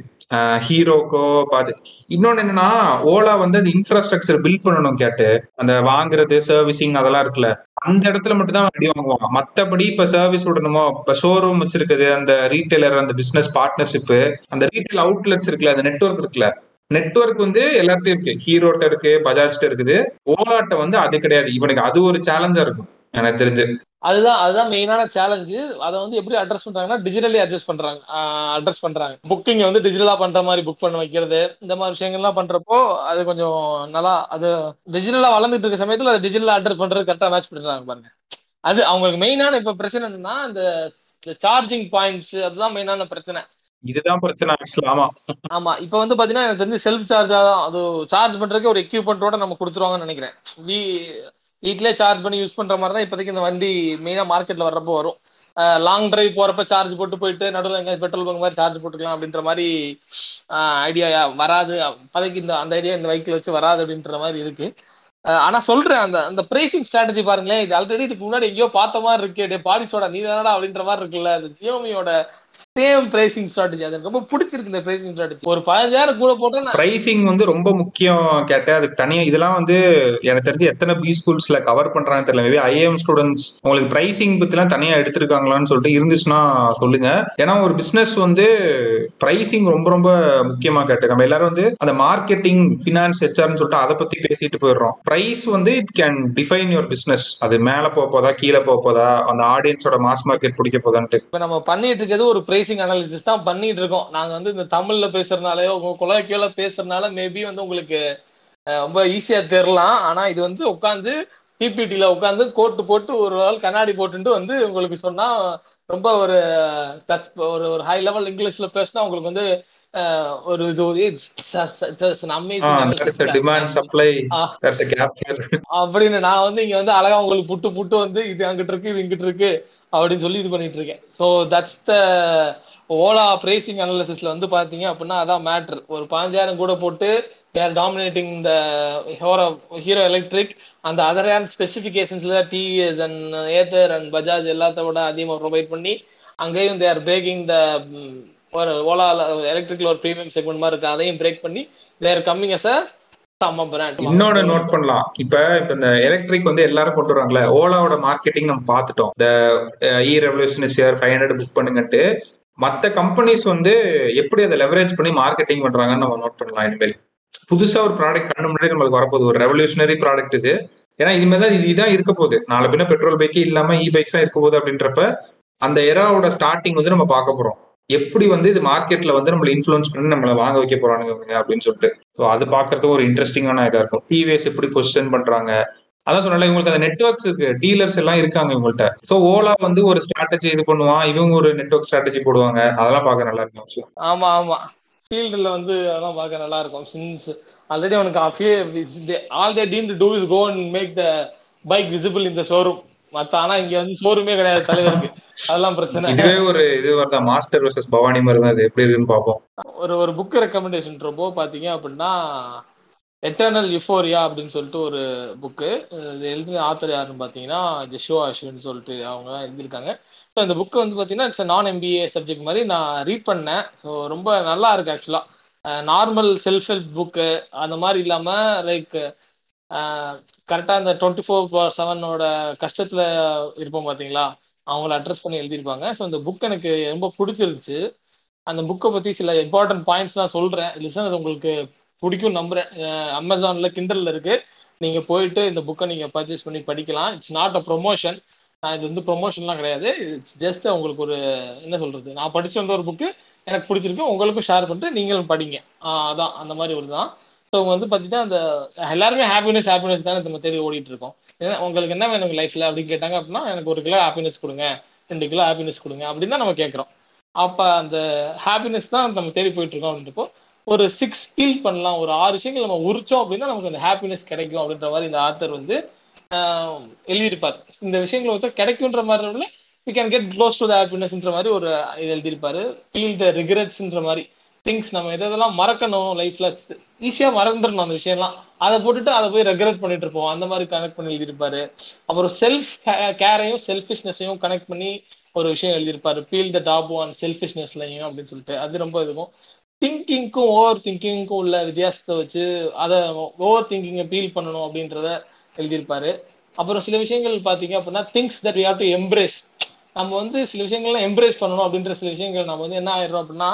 ஹீரோக்கோ பாது இன்னொன்னு என்னன்னா ஓலா வந்து அந்த இன்ஃப்ராஸ்ட்ரக்சர் பில்ட் பண்ணணும் கேட்டு அந்த வாங்குறது சர்வீசிங் அதெல்லாம் இருக்குல்ல அந்த இடத்துல மட்டும் தான் அடி வாங்குவாங்க. மத்தபடி இப்ப சர்வீஸ் விடணுமோ இப்ப ஷோரூம் வச்சிருக்குது அந்த ரீட்டைலர் அந்த பிசினஸ் பார்ட்னர்ஷிப் அந்த ரீட்டைல் அவுட்லெட்ஸ் இருக்குல்ல அந்த நெட்வொர்க் இருக்குல்ல நெட்வொர்க் வந்து எல்லார்ட்டையும் இருக்கு. ஹீரோட்ட இருக்கு பஜாஜ்ட்ட இருக்குது. ஓலாட்ட வந்து அது கிடையாது. இவனுக்கு அது ஒரு சேலஞ்சா இருக்கும். எனக்கு தெரிஞ்சு. அதுதான் அதுதான் மெயினான சேலஞ்சு அதை வந்து எப்படி அட்ரஸ் பண்றாங்கன்னா டிஜிட்டலி அட்ஜஸ்ட் பண்றாங்க. அட்ரஸ் பண்றாங்க. புக்கிங் வந்து டிஜிட்டலா பண்ற மாதிரி புக் பண்ண வைக்கிறது இந்த மாதிரி விஷயங்கள்லாம் பண்றப்போ அது கொஞ்சம் நல்லா அது டிஜிட்டலா வளர்ந்துட்டு இருக்க சமயத்துல அதை டிஜிட்டலா அட்ரஸ் பண்றது கரெக்டா மேட்ச் பண்றாங்க பாருங்க. அது அவங்களுக்கு மெயினான இப்ப பிரச்சனை என்னன்னா இந்த சார்ஜிங் பாயிண்ட்ஸ் அதுதான் மெயினான பிரச்சனை. இதுதான் பிரச்சனை ஆக்சுவலா ஆமா. ஆமா. இப்ப வந்து பாத்தீங்கன்னா எனக்கு தெரிஞ்சு செல்ஃப் சார்ஜா தான் அது சார்ஜ் பண்றதுக்கு ஒரு எக்யூப்மெண்ட்டோட நம்ம கொடுத்துருவாங்கன்னு நினைக்கிறேன். வீ வீட்லயே சார்ஜ் பண்ணி யூஸ் பண்ற மாதிரி தான் இப்போதைக்கு இந்த வண்டி மெயினா மார்க்கெட்ல வர்றப்போ வரும். லாங் டிரைவ் போறப்ப சார்ஜ் போட்டு போயிட்டு நடுவில் எங்க பெட்ரோல் பங்க் மாதிரி சார்ஜ் போட்டுக்கலாம் அப்படின்ற மாதிரி ஐடியா வராது. இப்போதைக்கு இந்த அந்த ஐடியா இந்த வெஹிக்கிள் வச்சு வராது அப்படின்ற மாதிரி இருக்கு. ஆனா சொல்றேன் அந்த அந்த பிரைசிங் ஸ்ட்ராட்டஜி பாருங்களேன். இது ஆல்ரெடி இதுக்கு முன்னாடி எங்கேயோ பார்த்த மாதிரி இருக்கு. டே பாடிச்சோட நீ தானடா அப்படின்ற மாதிரி இருக்குல்ல. அந்த ஜியோமியோட சேம் பிரைசிங் ஸ்ட்ராட்டஜி அது ரொம்ப பிடிச்சிருக்கு இந்த பிரைசிங் ஸ்ட்ராட்டஜி ஒரு பதினஞ்சாயிரம் கூட போட்டா பிரைசிங் வந்து ரொம்ப முக்கியம் கேட்டேன். அதுக்கு தனியா இதெல்லாம் வந்து எனக்கு தெரிஞ்சு எத்தனை பி ஸ்கூல்ஸ்ல கவர் பண்றாங்கன்னு தெரியல. மேபி ஐஎம் ஸ்டூடெண்ட்ஸ் உங்களுக்கு பிரைசிங் பத்திலாம் தனியா எடுத்திருக்காங்களான்னு சொல்லிட்டு இருந்துச்சுன்னா சொல்லுங்க. ஏன்னா ஒரு பிசினஸ் வந்து பிரைசிங் ரொம்ப ரொம்ப முக்கியமா கேட்டு நம்ம எல்லாரும் வந்து அந்த மார்க்கெட்டிங் ஃபினான்ஸ் ஹெச்ஆர்னு சொல்லிட்டு அதை பத்தி பேசிட்டு போயிடுறோம். பிரைஸ் வந்து it can define your business அது மேல போக போதா கீழே போக போதா அந்த ஆடியன்ஸோட மாஸ் மார்க்கெட் பிடிக்க போதான்ட்டு. இப்ப நம்ம பண்ணிட்டு இருக்கிறது ஒரு பிரைசிங் அனாலிசிஸ் தான் பண்ணிட்டு இருக்கோம். நாங்க வந்து இந்த தமிழ்ல பேசுறதுனாலயோ உங்க குலக்கியோல பேசுறதுனால மேபி வந்து உங்களுக்கு ரொம்ப ஈஸியா தெரியலாம். ஆனா இது வந்து உட்காந்து பிபிடில உட்காந்து கோட்டு போட்டு ஒரு ஆள் கண்ணாடி போட்டுட்டு வந்து உங்களுக்கு சொன்னா ரொம்ப ஒரு ஒரு ஒரு ஹை லெவல் இங்கிலீஷ்ல பேசினா உங்களுக்கு வந்து ஒரு அப்படின்னு நான் வந்து இங்க வந்து அழகா உங்களுக்கு புட்டு புட்டு வந்து இது அங்கிட்டு இருக்கு இது இங்கிட்டு இருக்கு. அப்படின்னு சொல்லி இது பண்ணிட்டு இருக்கேன். So that's the Ola pricing அனாலிசிஸ்ல வந்து பாத்தீங்க அப்படின்னா அதான் மேட்ரு ஒரு பாஞ்சாயிரம் கூட போட்டு தேர் டாமினேட்டிங் இந்த ஹோரோ ஹீரோ எலக்ட்ரிக் அந்த other hand ஸ்பெசிஃபிகேஷன்ஸ்ல TVS and Ather and Bajaj எல்லாத்த விட அதிகமாக ப்ரொவைட் பண்ணி அங்கேயும் தேர் பிரேக்கிங் த ஒரு ஓலா எலக்ட்ரிக்ல ஒரு ப்ரீமியம் செக்மெண்ட் மாதிரி இருக்கு. அதையும் பிரேக் பண்ணி தேர் கம்மிங் அஸ் அ இன்னொன்னு நோட் பண்ணலாம். இப்ப இப்ப இந்த எலக்ட்ரிக் வந்து எல்லாரும் கொண்டு வராங்களே ஓலாவோட மார்க்கெட்டிங் நம்ம பார்த்துட்டோம். இந்த e revolution year five hundred book பண்ணுங்கட்டு மத்த கம்பெனிஸ் வந்து எப்படி அதை லெவரேஜ் பண்ணி மார்க்கெட்டிங் பண்றாங்கன்னு நம்ம நோட் பண்ணலாம் இனிமேல். புதுசா ஒரு ப்ராடக்ட் கண்ணு முன்னாடி நம்மளுக்கு வரப்போகுது. ஒரு ரெவல்யூஷனரி ப்ராடக்ட் இது. ஏன்னா இனிமேல் தான் இதுதான் இருக்க போகுது. நாலு பின்ன பெட்ரோல் பைக்கே இல்லாம இ பைக்ஸ் தான் இருக்க போகுது அப்படின்றப்ப அந்த எராவோட ஸ்டார்டிங் வந்து நம்ம பார்க்க போறோம். எப்படி வந்து இது மார்க்கெட்ல வந்து நம்மள இன்ஃபுளுன்ஸ் பண்ணி நம்மள வாங்க வைக்க போறானுங்க அப்படின்னு சொல்லிட்டு. ஸோ அது பாக்குறதுக்கு ஒரு இன்ட்ரெஸ்டிங்கான இதா இருக்கும். டிவிஎஸ் எப்படி பொசிஷன் பண்றாங்க? அதான் சொன்னால இவங்களுக்கு அந்த நெட்ஒர்க்ஸ் இருக்கு. டீலர்ஸ் எல்லாம் இருக்காங்க இவங்கள்ட்ட. ஸோ ஓலா வந்து ஒரு ஸ்ட்ராட்டஜி இது பண்ணுவான். இவங்க ஒரு நெட்ஒர்க் ஸ்ட்ராட்டஜி போடுவாங்க. அதெல்லாம் பார்க்க நல்லா இருக்கும் ஆமா ஆமா. ஃபீல்டில் வந்து அதெல்லாம் பார்க்க நல்லா இருக்கும். சின்ஸ் ஆல்ரெடி அவனுக்கு all they dean to do is go and make the bike visible இந்த ஷோரூம் மத்த ஆனா இங்க வந்து ஷோரூமே கிடையாது தலைவருக்கு. அதெல்லாம் பிரச்சனை. இதுவே ஒரு இது வருதான் மாஸ்டர் வர்சஸ் பவானி மாதிரி தான் இது. எப்படி இருக்குன்னு பார்ப்போம். ஒரு ஒரு புக் ரெக்கமெண்டேஷன் ரொம்ப பாத்தீங்க அப்படின்னா எட்டர்னல் யுஃபோரியா அப்படின்னு சொல்லிட்டு ஒரு புக்கு இது எழுதின ஆத்தர் யாருன்னு பார்த்தீங்கன்னா ஜெஷோ அஸ்வின் சொல்லிட்டு அவங்க எழுதியிருக்காங்க. ஸோ இந்த புக்கு வந்து பார்த்தீங்கன்னா இட்ஸ் நான் எம்பிஏ சப்ஜெக்ட் மாதிரி நான் ரீட் பண்ணேன். ஸோ ரொம்ப நல்லா இருக்கு ஆக்சுவலாக நார்மல் செல்ஃப் ஹெல்ப் புக்கு அந்த மாதிரி இல்லாமல் லைக் கரெக்டாக அந்த டுவெண்ட்டி ஃபோர் செவனோட கஷ்டத்தில் இருப்போம் பார்த்தீங்களா அவங்கள அட்ரஸ் பண்ணி எழுதியிருப்பாங்க. ஸோ இந்த புக் எனக்கு ரொம்ப பிடிச்சிருந்துச்சு. அந்த புக்கை பற்றி சில இம்பார்ட்டன்ட் பாயிண்ட்ஸ் நான் சொல்கிறேன் லிசனர்ஸ் உங்களுக்கு பிடிக்கும் நம்புறேன். அமேசானில் கிண்டலில் இருக்கு. நீங்கள் போயிட்டு இந்த புக்கை நீங்கள் பர்ச்சேஸ் பண்ணி படிக்கலாம். இட்ஸ் நாட் அ ப்ரொமோஷன் இது வந்து ப்ரொமோஷன்லாம் கிடையாது. இட்ஸ் ஜஸ்ட் உங்களுக்கு ஒரு என்ன சொல்கிறது நான் படிச்சு வந்த ஒரு புக்கு எனக்கு பிடிச்சிருக்கு. உங்களுக்கும் ஷேர் பண்ணிட்டு நீங்களும் படிங்க. அதான் அந்த மாதிரி ஒரு தான் ஸோ வந்து பார்த்தீங்கன்னா அந்த எல்லாருமே ஹாப்பினஸ் ஹாப்பினஸ் தானே நம்ம தேடி ஓடிட்டு இருக்கோம் ஏன்னா உங்களுக்கு என்ன வேணும் லைஃப்ல அப்படின்னு கேட்டாங்க அப்படின்னா எனக்கு ஒரு கிலோ ஹாப்பினஸ் கொடுங்க ரெண்டு கிலோ ஹாப்பினஸ் கொடுங்க அப்படின்னு தான் நம்ம கேட்குறோம். அப்போ அந்த ஹாப்பினஸ் தான் நம்ம தேடி போயிட்டு இருக்கோம் அப்படின்றப்போ ஒரு சிக்ஸ் ஃபீல் பண்ணலாம் ஒரு ஆறு விஷயங்கள் நம்ம உரிச்சோம் அப்படின்னா நமக்கு அந்த ஹாப்பினஸ் கிடைக்கும் அப்படின்ற மாதிரி இந்த ஆத்தர் வந்து எழுதியிருப்பார். இந்த விஷயங்கள் வச்சா கிடைக்குன்ற மாதிரி we can get close to the ஹாப்பினஸ்ன்ற மாதிரி ஒரு இது எழுதியிருப்பாரு. ஃபீல் த ரிகரெட்ஸ்ன்ற மாதிரி. திங்ஸ் நம்ம எதெல்லாம் மறக்கணும் லைஃப்ல ஈஸியா மறந்துடணும் அந்த விஷயம்லாம். அதை போட்டுட்டு அதை போய் ரெகுலேட் பண்ணிட்டு இருப்போம். அந்த மாதிரி கனெக்ட் பண்ணி எழுதியிருப்பாரு. அப்புறம் செல்ஃப் கேரையும் செல்ஃபிஷ்னஸையும் கனெக்ட் பண்ணி ஒரு விஷயம் எழுதியிருப்பாரு. ஃபீல் த டாப் ஒன் செல்ஃபிஷ்னஸ்லையும் அப்படின்னு சொல்லிட்டு. அது ரொம்ப இதுவும். திங்கிங்க்கும் ஓவர் திங்கிங்க்கும் உள்ள வித்தியாசத்தை வச்சு அதை ஓவர் திங்கிங்கை ஃபீல் பண்ணணும் அப்படின்றத எழுதியிருப்பாரு. அப்புறம் சில விஷயங்கள் பார்த்தீங்க அப்படின்னா things that we have to embrace நம்ம வந்து சில விஷயங்கள்லாம் எம்ப்ரேஸ் பண்ணணும் அப்படின்ற சில விஷயங்கள் நம்ம வந்து என்ன ஆயிடும் அப்படின்னா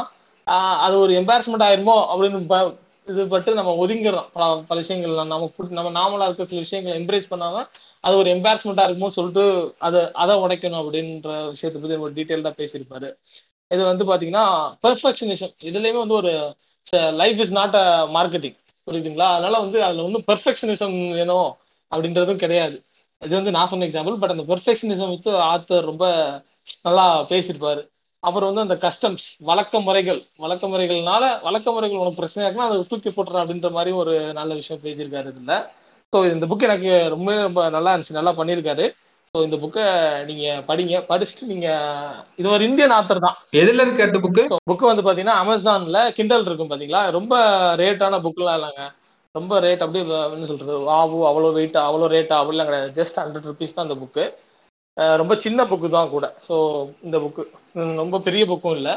அது ஒரு எம்பாரஸ்மெண்ட் ஆயிருமோ அப்படின்னு இது பட்டு நம்ம ஒதுங்கிறோம். பல பல விஷயங்கள் நமக்கு நம்ம நார்மலா இருக்க சில விஷயங்களை எம்ப்ரேஸ் பண்ணாதான் அது ஒரு எம்பாரஸ்மெண்டா இருக்குமோ சொல்லிட்டு அதை அதை உடைக்கணும் அப்படின்ற விஷயத்தை பத்தி ஒரு டீட்டெயில்டா பேசியிருப்பாரு. இது வந்து பாத்தீங்கன்னா பெர்ஃபெக்ஷனிசம் இதுலயுமே வந்து ஒரு life is not a marketing புரியுதுங்களா? அதனால வந்து அதுல வந்து பெர்ஃபெக்ஷனிசம் வேணும் அப்படின்றதும் கிடையாது. இது வந்து நான் சொன்ன எக்ஸாம்பிள் பட் அந்த பெர்ஃபெக்ஷனிசம் வந்து ஆத்தர் ரொம்ப நல்லா பேசியிருப்பாரு. அப்புறம் வந்து அந்த கஸ்டம்ஸ் வழக்க முறைகள் வழக்க முறைகள்னால வழக்க முறைகள் உனக்கு பிரச்சனையா இருக்குன்னா அதை தூக்கி போட்டுறேன் அப்படின்ற மாதிரி ஒரு நல்ல விஷயம் பேசியிருக்காரு இதுல. ஸோ இந்த புக் எனக்கு ரொம்ப ரொம்ப நல்லா இருந்துச்சு நல்லா பண்ணியிருக்காரு. ஸோ இந்த புக்கை நீங்க படிங்க படிச்சுட்டு நீங்க இது ஒரு இந்தியன் ஆத்தர் தான். எதுல இருக்கு அட்டு புக்கு புக்கு வந்து பாத்தீங்கன்னா அமேசான்ல கிண்டல் இருக்கும் பாத்தீங்களா? ரொம்ப ரேட்டான புக்லாம் இல்லைங்க. ரொம்ப ரேட் அப்படியே என்ன சொல்றது ஆவு அவ்வளோ வெயிட் அவ்வளோ ரேட்டா அப்படிலாம் கிடையாது. ஜஸ்ட் ஹண்ட்ரட் ருபீஸ் தான் இந்த புக்கு ரொம்ப சின்ன புக்கு தான் கூட. ஸோ இந்த புக்கு ரொம்ப பெரிய புக்கும் இல்லை.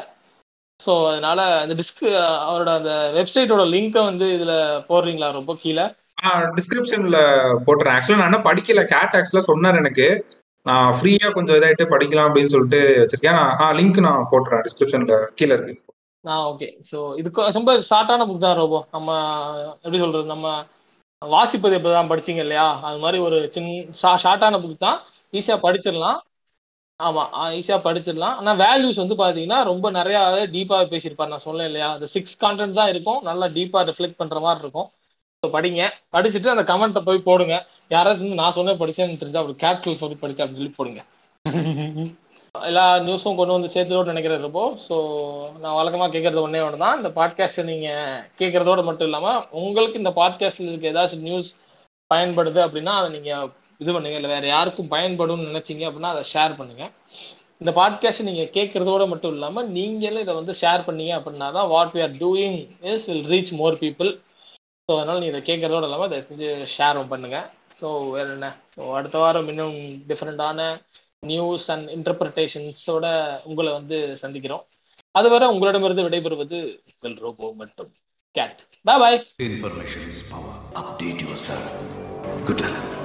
ஸோ அதனால அந்த டிஸ்க் அவரோட அந்த வெப்சைட்டோட லிங்கை வந்து இதுல போடுறீங்களா? ரொம்ப கீழே. டிஸ்கிரிப்ஷன்ல போட்டுறேன். ஆக்சுவலா நான் இன்னும் படிக்கல. கேட் ஆக்சுவலா சொன்னார் எனக்கு. நான் ஃப்ரீயா கொஞ்சம் இதாயிட்டு படிக்கலாம் அப்படின்னு சொல்லிட்டு வச்சிருக்கேன். நான் லிங்க் நான் போட்டுறேன். டிஸ்கிரிப்ஷன்ல கீழே இருக்கு. ஆ ஓகே ஸோ இதுக்கு ரொம்ப ஷார்ட்டான புக் தான் ரோபோ. நம்ம எப்படி சொல்றது? நம்ம வாசிப்பது எப்படி தான் படிச்சீங்க இல்லையா? அது மாதிரி ஒரு சின்ன ஷார்ட்டான புக் தான். ஈஸியாக படிச்சிடலாம். ஆமாம் ஈஸியாக படிச்சிடலாம். ஆனால் வேல்யூஸ் வந்து பார்த்தீங்கன்னா ரொம்ப நிறையா டீப்பாக பேசியிருப்பார். நான் சொன்னேன் இல்லையா? அந்த சிக்ஸ் கான்டென்ட் தான் இருக்கும். நல்லா டீப்பாக ரிஃப்ளெக்ட் பண்ணுற மாதிரி இருக்கும். ஸோ படிங்க. படிச்சுட்டு அந்த கமெண்ட்டை போய் போடுங்க. யாராச்சும் நான் சொன்னேன் படிச்சேன்னு தெரிஞ்சா ஒரு கேபிட்டல் சொல்லி படிச்சேன் அப்படின்னு சொல்லி போடுங்க. எல்லா நியூஸும் கொண்டு வந்து சேர்த்துடோடு நினைக்கிறேன் இருப்போம் ஸோ நான் வழக்கமாக கேட்கறது ஒன்றே ஒன்று தான். இந்த பாட்காஸ்ட்டை நீங்கள் கேட்குறதோட மட்டும் இல்லாமல் உங்களுக்கு இந்த பாட்காஸ்ட்டில் இருக்க ஏதாச்சும் நியூஸ் பயன்படுது அப்படின்னா அதை நீங்கள் இது பண்ணுங்க. இல்லை வேறு யாருக்கும் பயன்படும்னு நினச்சிங்க அப்படின்னா அதை ஷேர் பண்ணுங்கள் இந்த பாட்காஸ்ட் நீங்கள் கேட்குறதோட மட்டும் இல்லாமல் நீங்களும் இதை வந்து ஷேர் பண்ணீங்க அப்படின்னா தான் what we are doing is will reach more people so அதனால் நீ இதை கேட்குறதோட இல்லாமல் அதை செஞ்சு ஷேரும் பண்ணுங்கள் ஸோ வேறு என்ன? ஸோ அடுத்த வாரம் இன்னும் டிஃப்ரெண்ட்டான நியூஸ் அண்ட் இன்டர்பிரிட்டேஷன்ஸோட உங்களை வந்து சந்திக்கிறோம். அதுவரை உங்களிடமிருந்து விடைபெறுவது உங்கள் ரோபோ மட்டும் gate. Bye bye Information is power. Update yourself. Good luck.